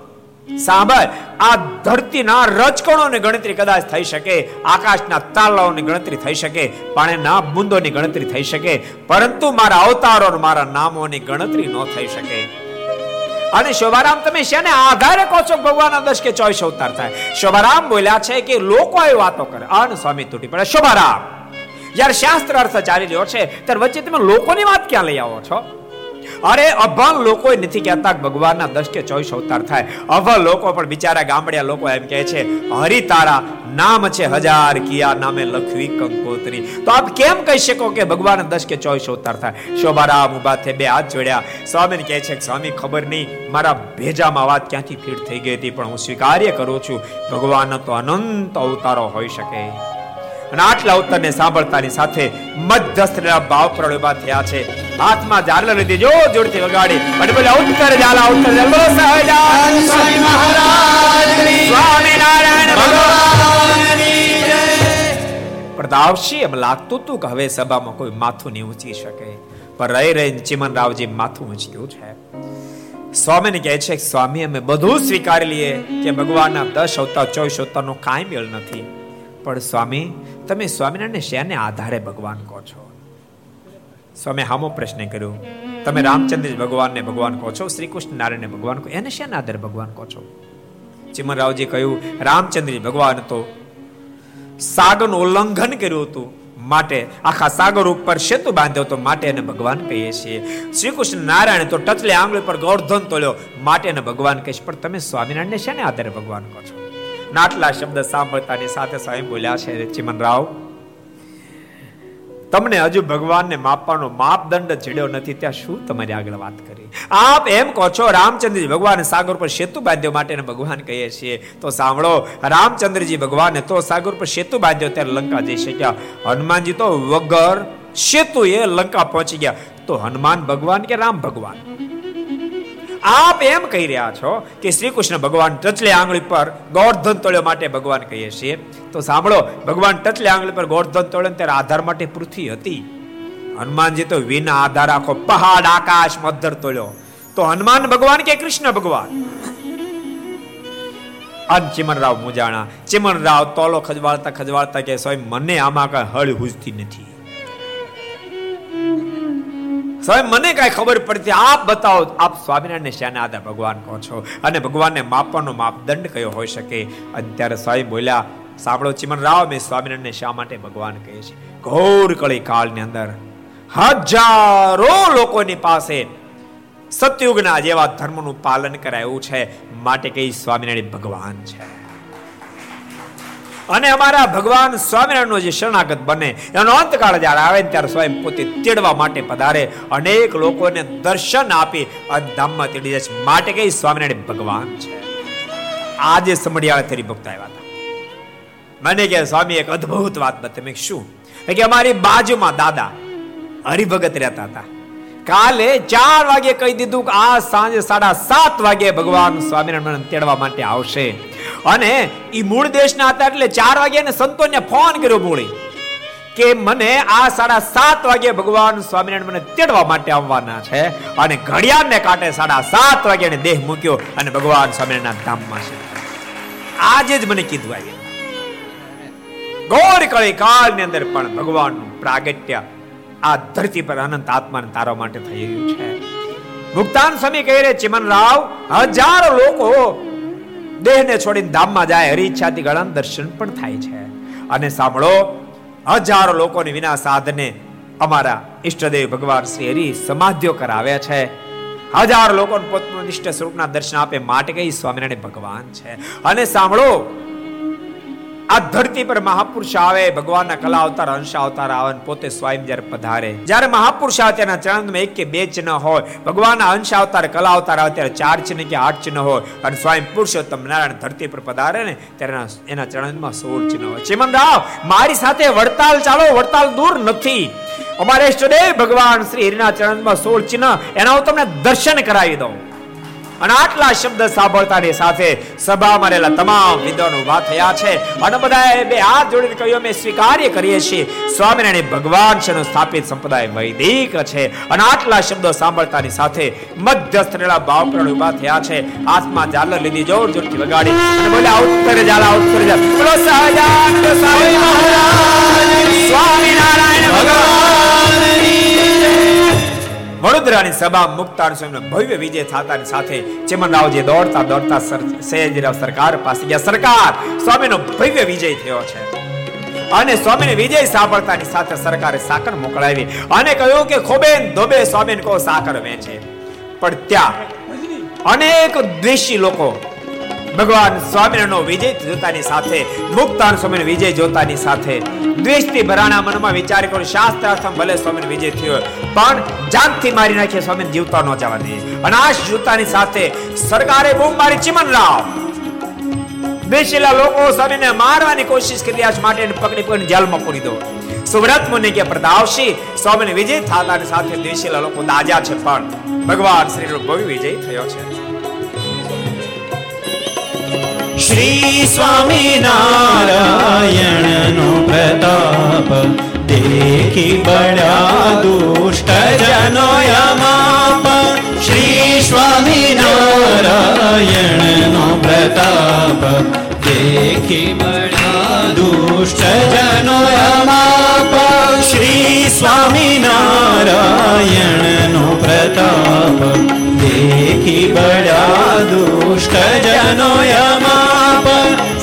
સાંભળ, આ ધરતીના રજકણોની ગણતરી કદાચ થઈ શકે, આકાશના તાલાઓની ગણતરી થઈ શકે, પાણીના બુંદોની ગણતરી થઈ શકે, પરંતુ મારા અવતારો મારા નામોની ગણતરી ન થઈ શકે. અને શોભારામ, તમે શેને આધારે કહો છો ભગવાન દસ કે ચોવીસ અવતાર થાય? શોભારામ બોલ્યા છે કે લોકો એ વાતો કરે. અન સ્વામી તૂટી પડે શોભારામ જ્યારે શાસ્ત્ર અર્થ ચાલી રહ્યો છે. ત્યારે વચ્ચે તમે લોકોની વાત ક્યાં લઈ આવો છો? અરે, અભણ લોકો નથી કહેતા ભગવાનના દસ કે ચોવીસ અવતાર થાય. અભણ લોકો પણ બિચારા ગામડિયા લોકો એમ કહે છે હરિ તારા નામ છે હજાર, કિયા નામે લખવી કંકોત્રી. તો આપ કેમ કહી શકો કે ભગવાન દસ કે ચોવીસ અવતાર થાય? શોભારામ ઊભા થઈ બે હાથ જોડ્યા. સ્વામીને કહે છે કે, સ્વામી, ખબર નહીં, મારા ભેજામાં વાત ક્યાંથી ફીટ થઈ ગઈ હતી, પણ હું સ્વીકાર્ય કરું છું. ભગવાન તો અનંત અવતારો હોઈ શકે. અને આટલા ઉત્તરને સાંભળતાની સાથે મધ્યસ્થના ભાવ પ્રળ ઊભા થયા છે. હાથમાં ઝાલર લીધી જો જોડથી વગાડી, અને બોલે, ઉત્તર જાલા ઉત્તર ઝાલ, બોલો સહજાન
સ્વામી મહારાજ જય.
પ્રતાપસિંહ એમ લાગતું હતું કે હવે સભામાં કોઈ માથું નહીં ઊંચી શકે? પણ રહી રહીને ચિમનરાવજી માથું ઊંચ્યું છે. સ્વામીને કહે છે, સ્વામી, અમે બધું સ્વીકારી લઈએ. કે ભગવાનના દસ અવતાર, ચોવીસ અવતારનો કાંઈ મેળ નથી. પણ સ્વામી, તમે સ્વામિનારાયણ શેને આધારે ભગવાન કહો છો. સ્વામી હામો પ્રશ્ન કર્યો, તમે રામચંદ્ર ભગવાનને ભગવાન કહો છો શ્રી કૃષ્ણ નારાયણને ભગવાન કહો, એને શેના આધારે ભગવાન કહો છો? ચિમનરાવજી કહ્યું રામચંદ્ર ભગવાન તો સાગરનું ઉલ્લંઘન કર્યું હતું, માટે આખા સાગર ઉપર સેતુ બાંધ્યો તો માટે એને ભગવાન કહીએ છીએ. શ્રી કૃષ્ણ નારાયણ તો ટચલે આંગળી પર ગોર્ધન તોલ્યો, માટે એને ભગવાન કહીશ, પણ તમે સ્વામિનારાયણને શેને આધારે ભગવાન કહો છો. નાટલા શબ્દ સાંભળતાની સાથે સ્વયં બોલ્યા છે ચિમનરાવ. તમને હજુ ભગવાનને માપવાનો માપદંડ ચડ્યો નથી, ત્યાં શું તમારી આગળ વાત કરી? આપ એમ કહો છો, રામચંદ્રજી ભગવાન સાગર પર સેતુ બાંધ્યો માટે ભગવાન કહીએ છીએ. તો સાંભળો, રામચંદ્રજી ભગવાને તો સાગર પર સેતુ બાંધ્યો ત્યારે લંકા જઈ શક્યા. હનુમાનજી તો વગર સેતુ એ લંકા પહોંચી ગયા. તો હનુમાન ભગવાન કે રામ ભગવાન? આપ એમ કહી રહ્યા છો કે શ્રી કૃષ્ણ ભગવાન ટચલે આંગળી પર ગોર્ધન તોળ્યો માટે ભગવાન કહીએ છીએ. તો સાંભળો, ભગવાન ટચલે આંગળી પર ગોર્ધન તોડ્યો ત્યારે આધાર માટે પૃથ્વી હતી. હનુમાનજી તો વિના આધાર આખો પહાડ, આકાશ, મધર તોળ્યો. તો હનુમાન ભગવાન કે કૃષ્ણ ભગવાન? અન ચિમનરાવ મુજાણા. ચિમનરાવ તોલો ખજવાળતા ખજવાળતા કે સ્વયં મને આમાં કઈ હળ હુજતી નથી. સ્વયં મને કાંઈ ખબર પડતી, આપ બતાવો, આપ સ્વામિનારાયણ શ્યાના આધાર ભગવાન કહો છો? અને ભગવાનને માપવાનો માપદંડ કયો હોઈ શકે? અત્યારે સ્વયં બોલ્યા, સાંભળો ચિમનરાવ મેં સ્વામિનારાયણ શા માટે ભગવાન કહે છે? ઘોર કળી કાળની અંદર હજારો લોકોની પાસે સતયુગના જેવા ધર્મનું પાલન કરાયું છે, માટે કઈ સ્વામિનારાયણ ભગવાન છે? અને અમારા ભગવાન સ્વામિનારાયણનો જે શરણાગત બને, એનો અંતકાળ જ્યારે આવે ત્યારે સ્વયં પોતે તેડવા માટે પધારે. અનેક લોકોને દર્શન આપી ધામમાં તેડી જાય છે. માટે કઈ સ્વામિનારાયણ ભગવાન છે? આજે સમડિયાળા તેરી ભક્ત આવ્યા હતા. મને કે, સ્વામી, એક અદ્ભુત વાત બતાવી. શું? કે અમારી બાજુમાં દાદા હરિભગત રહેતા હતા. કાલે ચાર વાગે કહી દીધું કે આ સાંજે સાડા સાત વાગે ભગવાન સ્વામિનારાયણ તેડવા માટે આવશે. અને એ મૂળ દેશના હતા એટલે ચાર વાગે ને સંતોને ફોન કર્યો મૂળી કે મને આ સાડા સાત વાગે ભગવાન સ્વામિનારાયણ મને તેડવા માટે આવવાના છે અને ઘડિયાળને કાંટે સાડા સાત વાગે દેહ મૂક્યો અને ભગવાન સ્વામિનારાયણ ધામમાં છે. આજે જ મને કીધું આવી ગોર કળી કાળની અંદર પણ ભગવાનનું પ્રાગટ્ય આ ધરતી પર અનંત આત્માને તારવા માટે થઈ રહ્યું છે. મુક્તાન સ્વામી કહી રહે ચિમન રાવ, હજારો લોકો દેહને છોડીને ધામમાં જાય હરી ઈચ્છાથી ઘણા દર્શન પણ થાય છે. અને સાંભળો, હજારો લોકોને વિના સાધને અમારા ઈષ્ટદેવ ભગવાન શ્રી હરિ સમાધિઓ કરાવે છે. હજારો લોકોને પોતાના ઈષ્ટ સ્વરૂપના દર્શન આપે માટે કઈ સ્વામિનારાયણ ભગવાન છે. અને સાંભળો આ ધરતી પર મહાપુરુષ આવે, ભગવાનના કલા અવતાર, અંશ અવતાર આવે પોતે સ્વયં જ્યારે પધારે. જ્યારે મહાપુરુષ આવે તેના ચરણમાં એક કે બે ચિહ્ન હોય. ભગવાનના અંશ અવતાર, કલા અવતાર આવે ત્યારે ચાર ચિહ્ન કે આઠ ચિહ્ન હોય. અને સ્વયં પુરુષોત્તમ નારાયણ ધરતી પર પધારે ને ત્યારે એના ચરણમાં સોળ ચિહ્ન હોય. ચિમન રાવ, મારી સાથે વડતાલ ચાલો, વડતાલ દૂર નથી. અમારે ઈષ્ટદેવ ભગવાન શ્રી હરિના ચરણમાં સોળ ચિહ્ન. એના હું તમને દર્શન કરાવી દઉં. અને આટલા શબ્દ સાંભળતાની સાથે સભામાં રહેલા તમામ વિદ્વાનો ઊભા થયા છે. અને બધા બે હાથ જોડીને કહ્યું, અમે સ્વીકાર્ય કરીએ છીએ. સ્વામિનારાયણ ભગવાન છે સ્થાપિત સંપ્રદાય વૈદિક છે. અને આટલા શબ્દો સાંભળતાની સાથે મધ્યસ્થ રહેલા ભાવપ્રણ ઊભા થયા છે. હાથમાં ઝાલર લીધી જોર જોરથી વગાડી અને બોલ્યા, ઉત્તરે ઝાલા ઉત્તરે ઝાલા. બોલો, સહજાનંદ સ્વામિનારાયણ ભગવાન. વડોદરાની સભા મુક્તાન સ્વામીનો ભવ્ય વિજય થતાની સાથે ચેમનરાવજી દોડતા દોડતા સયાજીરાવ સરકાર પાસે ગયા. સરકાર સ્વામીનો ભવ્ય વિજય થયો છે. અને સ્વામીને વિજય સાંભળતાની સાથે સરકારે સાકર મોકલાવી અને કહ્યું કે ખોબેન ધોબે સ્વામીને કહો સાકર વેચે. પણ ત્યાં અનેક દ્વેષી લોકો ભગવાન સ્વામિનારાયણનો વિજય જોતાની સાથે, મુક્તાન સ્વામીનો વિજય જોતાની સાથે. દ્વેષથી ભરાણા મનમાં વિચાર કરો શાસ્ત્રાર્થમ ભલે સ્વામીનો વિજય થયો, પણ જાનથી મારી નાખીએ સ્વામી જીવતા ન જવા દે અને આ જોતાની સાથે સરકારે બૂમ મારી ચિમન રાવ દ્વેષીલા લોકો સ્વામીને મારવાની કોશિશ કરી રહ્યા છે માટે પકડી પકડીને જેલમાં પૂરી દો. સુવ્રત મુનિ કે પ્રતાપશી, સ્વામીને વિજય થતાની સાથે દેશેલા લોકો દાજા છે પણ. ભગવાન શ્રીનો ભવ્ય વિજય થયો છે.
શ્રી સ્વામિનારાયણનો પ્રતાપ. દેખી બળ્યા દુષ્ટ જનો યમાપ શ્રી સ્વામિનારાયણનો પ્રતાપ. દેખી બળ્યા દુષ્ટ જનો યમાપ શ્રી સ્વામિનારાયણનો પ્રતાપ. દેખી બળ્યા દુષ્ટ જનો યમાપ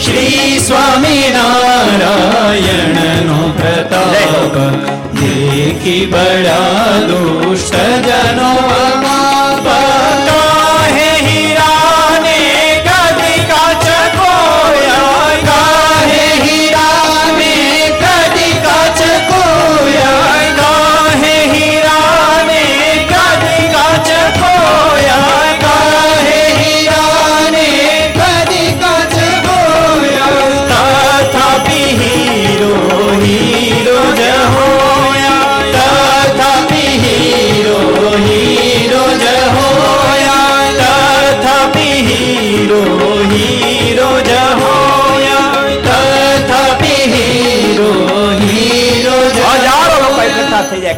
શ્રી સ્વામિનારાયણનો પ્રતાપ. દેખી બળ્યા દુષ્ટ જનો યમાપ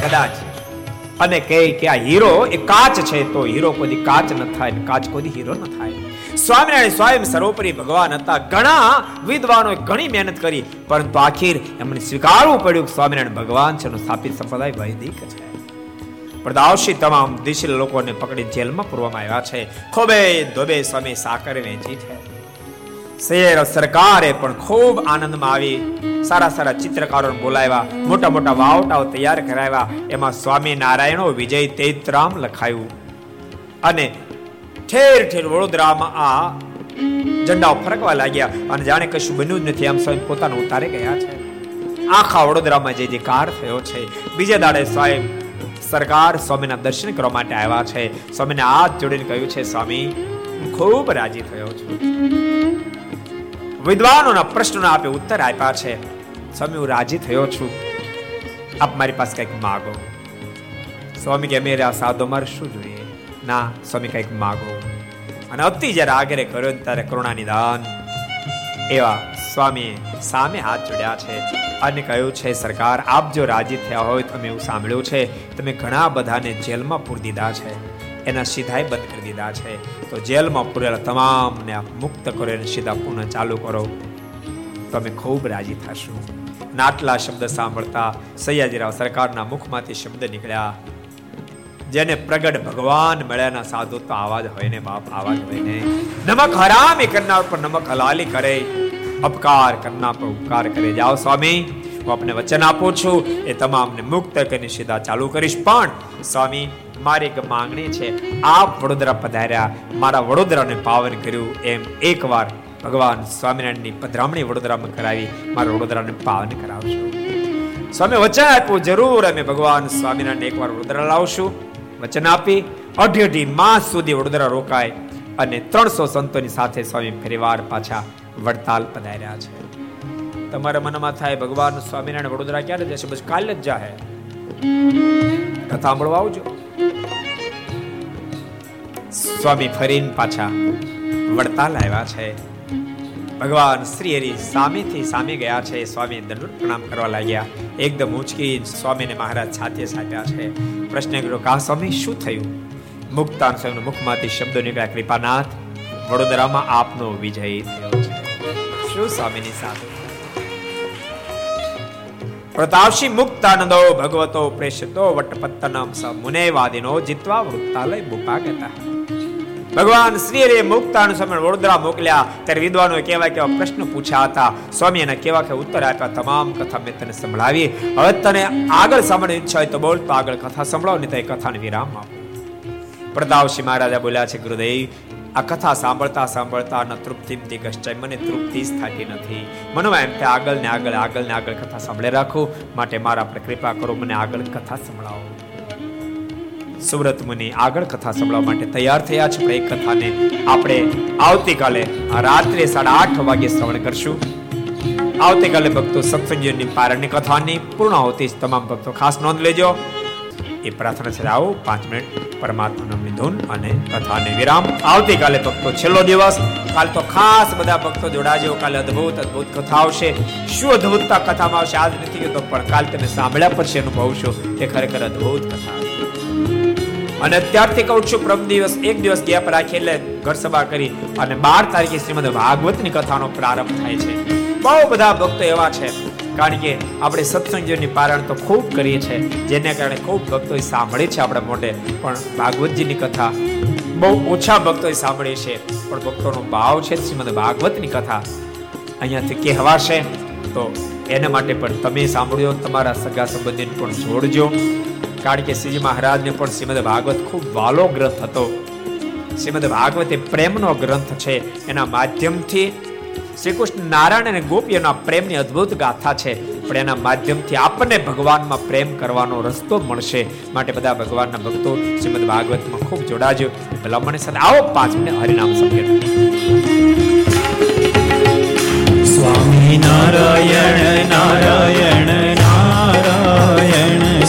કદાચ. અને કહે કે આ હીરો એ કાચ છે, તો હીરો કોઈ કાચ ન થાય કાચ કોઈ હીરો ન થાય. સ્વામિનારાયણ સ્વયં સર્વોપરી ભગવાન હતા. ઘણા વિદ્વાનો ઘણી મહેનત કરી, પરંતુ આખીર એમને સ્વીકારવું પડ્યું કે સ્વામિનારાયણ ભગવાન છે સ્થાપિત સંપ્રદાય વૈદિક છે. પ્રદાવશી તમામ દિશીલ લોકોને પકડી જેલમાં પૂરવામાં આવ્યા છે. ખોબે ધોબે સ્વામી સાકર વેચી છે. શેર સરકારે પણ ખૂબ આનંદમાં આવી. સારા સારા ચિત્રકારો બોલાવ્યા, મોટા મોટા વાવટાઓ તૈયાર કરાવ્યા. એમાં સ્વામી નારાયણો વિજય તૈતરામ લખાયું. અને ઠેર ઠેર વડોદરામાં આ ઝંડાઓ ફરકવા લાગ્યા. અને જાણે કશું બન્યું જ નથી. આમ સ્વયં પોતાનું ઉતારે ગયા છે. આખા વડોદરામાં જે જે કાર થયો છે. બીજા દાડે સ્વયં સરકાર સ્વામીના દર્શન કરવા માટે આવ્યા છે. સ્વામીને હાથ જોડીને કહ્યું છે, સ્વામી ખૂબ રાજી થયો છું. વિદ્વાનોના પ્રશ્નોના આપે ઉત્તર આપ્યા છે. સ્વામી, હું રાજી થયો છું. આપ મારી પાસે કંઈક માગો. સ્વામી કે, મેરે આ સાધો મારે શું જોઈએ? ના, સ્વામી, કંઈક માગો. અને અતિ જ્યારે આગળ કર્યો ત્યારે કરુણા નિદાન એવા સ્વામીએ સામે હાથ જોડ્યા છે. અને કહ્યું છે, સરકાર, આપ જો રાજી થયા હોય તો અમે એવું સાંભળ્યું છે. તમે ઘણા બધાને જેલમાં પૂરી દીધા છે. એના સીધાય બંધ કરી દીધા છે. તો જેલમાં પૂરેલા તમામને મુક્ત કરો એને સીધા પુનઃ ચાલુ કરો. તમે ખૂબ રાજી થશું. નાટલા શબ્દ સાંભળતા સૈયાજીરાવ સરકારના મુખમાંથી શબ્દ નીકળ્યા. જેને પ્રગટ ભગવાન મળ્યાના સાધુ તો આવાજ હોય ને બાપ આવાજ હોય ને. નમક હરામી કરનાર પર નમક હલાલી કરે. અપકાર કરનાર પર ઉપકાર કરે. જાઓ સ્વામી, હું આપને વચન આપું છું. એ તમામને મુક્ત કરીને સીધા ચાલુ કરીશ. પણ, સ્વામી મારી એક માંગણી છે, આપ વડોદરા પધાર્યા, મારા વડોદરાને પાવન કર્યું એમ એકવાર ભગવાન સ્વામિનારાયણની પધરામણી વડોદરામાં કરાવી, મારા વડોદરાને પાવન કરાવશો સ્વામી, વચન આપ્યું જરૂર, અમે ભગવાન સ્વામિનારાયણ એકવાર વડોદરા લાવશું. વચન આપી અઢી અઢી માસ સુધી વડોદરા રોકાય અને ત્રણસો સંતોની સાથે સ્વામી ફરીવાર પાછા વડતાલ પધાર્યા છે. તમારા મનમાં થાય, ભગવાન સ્વામિનારાયણ વડોદરા ક્યારે જશે? બસ કાલે જ જાહે. કથા સાંભળવા આવજો. સ્વામી ફરીને પાછા વડતાલ આવ્યા છે. ભગવાન શ્રી હરિ સામેથી સામે ગયા છે. સ્વામી દંડ પ્રણામ કરવા લાગ્યા. એકદમ ઉંચકી સ્વામીને મહારાજ સાથે સાપ્યા છે. પ્રશ્ન કર્યો, કા સ્વામી, શું થયું? મુક્તાન સ્વામીના મુખમાંથી શબ્દો નીકળ્યા, કૃપાનાથ, વડોદરામાં આપનો વિજય થયો છે. શું સ્વામીની સાથે? પ્રતાપશી મુક્તાનંદો ભગવતો પ્રેષિતો વટપત્તનમ સ મુનેવાદિનો જીતવા વૃત્તાલય મુપાગતા ભગવાન શ્રી હરિએ મુક્તાનું સમય વડોદરા મોકલ્યા. ત્યારે વિદ્વાનો કેવા કેવા પ્રશ્ન પૂછ્યા હતા. સ્વામી એના કેવા કે ઉત્તર આપ્યા, તમામ કથા મેં તને સંભળાવી. હવે તને આગળ સાંભળવાની ઈચ્છા હોય તો બોલ, તો આગળ કથા સંભળાવ, નહીં તો એ કથાને વિરામ આપો. પ્રતાપસિંહ મહારાજા બોલ્યા છે, ગુરુદેવ, આ કથા સાંભળતા સાંભળતા ન તૃપ્તિમથી કષ્ટાય મને તૃપ્તિ જ થતી નથી. મનમાં એમ કે આગળ ને આગળ આગળ ને આગળ કથા સાંભળે રાખું. માટે મારા પર કૃપા કરો, મને આગળ કથા સંભળાવો. સુરત મુનિ આગળ કથા સંભળવા માટે તૈયાર થયા છે. પણ એ કથાને આપણે આવતીકાલે રાત્રે સાડા આઠ વાગે શ્રવણ કરશું. આવતીકાલે ભક્તો સત્સંગીની પારણની કથાની પૂર્ણ હોતી તમામ ભક્તો ખાસ નોંધ લેજો. એ પ્રાર્થના છે આવો પાંચ મિનિટ. પરમાત્માનું મિધુન અને કથાને વિરામ. આવતીકાલે ભક્તો છેલ્લો દિવસ. કાલ તો ખાસ બધા ભક્તો જોડાજો. કાલે અદ્ભુત અદ્ભુત કથા આવશે. શું અદ્ભુતતા કથામાં આવશે આજ નથી કહેતો પણ કાલ તમે સાંભળ્યા પછી અનુભવશો. તે ખરેખર અદ્ભુત કથા અને અત્યારથી કહું છું પ્રમ દિવસ એક દિવસ ગેપ રાખી એટલે ઘર સભા કરી અને બાર તારીખે શ્રીમદ ભાગવતની કથાનો પ્રારંભ થાય છે. બહુ બધા ભક્તો એવા છે, કારણ કે આપણે સત્સંગીઓની પારણ તો ખૂબ કરીએ છીએ, જેને કારણે ખૂબ ભક્તો સાંભળે છે આપણા મોઢે, પણ ભાગવતજીની કથા બહુ ઓછા ભક્તોએ સાંભળે છે, પણ ભક્તોનો ભાવ છે શ્રીમદ ભાગવતની કથા. અહીંયાથી કહેવાશે તો એના માટે પણ તમે સાંભળ્યો, તમારા સગા સંબંધીને પણ જોડજો. કારણ કે શ્રીજી મહારાજને પણ શ્રીમદ ભાગવત ખૂબ વાલો ગ્રંથ હતો. શ્રીમદ ભાગવત એ પ્રેમનો ગ્રંથ છે. એના માધ્યમથી શ્રી કૃષ્ણ નારાયણ અને ગોપીઓના પ્રેમની અદ્ભુત ગાથા છે. પણ એના માધ્યમથી આપણને ભગવાનમાં પ્રેમ કરવાનો રસ્તો મળશે. માટે બધા ભગવાનના ભક્તો શ્રીમદ ભાગવતમાં ખૂબ જોડાજો. ભલામણ સાથે આવો પાંચ મિનિટ હરિનામ સંકેત.
સ્વામી નારાયણ નારાયણ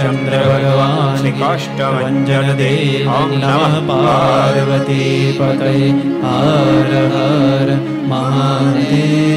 ચંદ્ર ભગવાન કાષ્ટભન દેવ નમ પાર્વતી
પતય હર હર મહાદેવ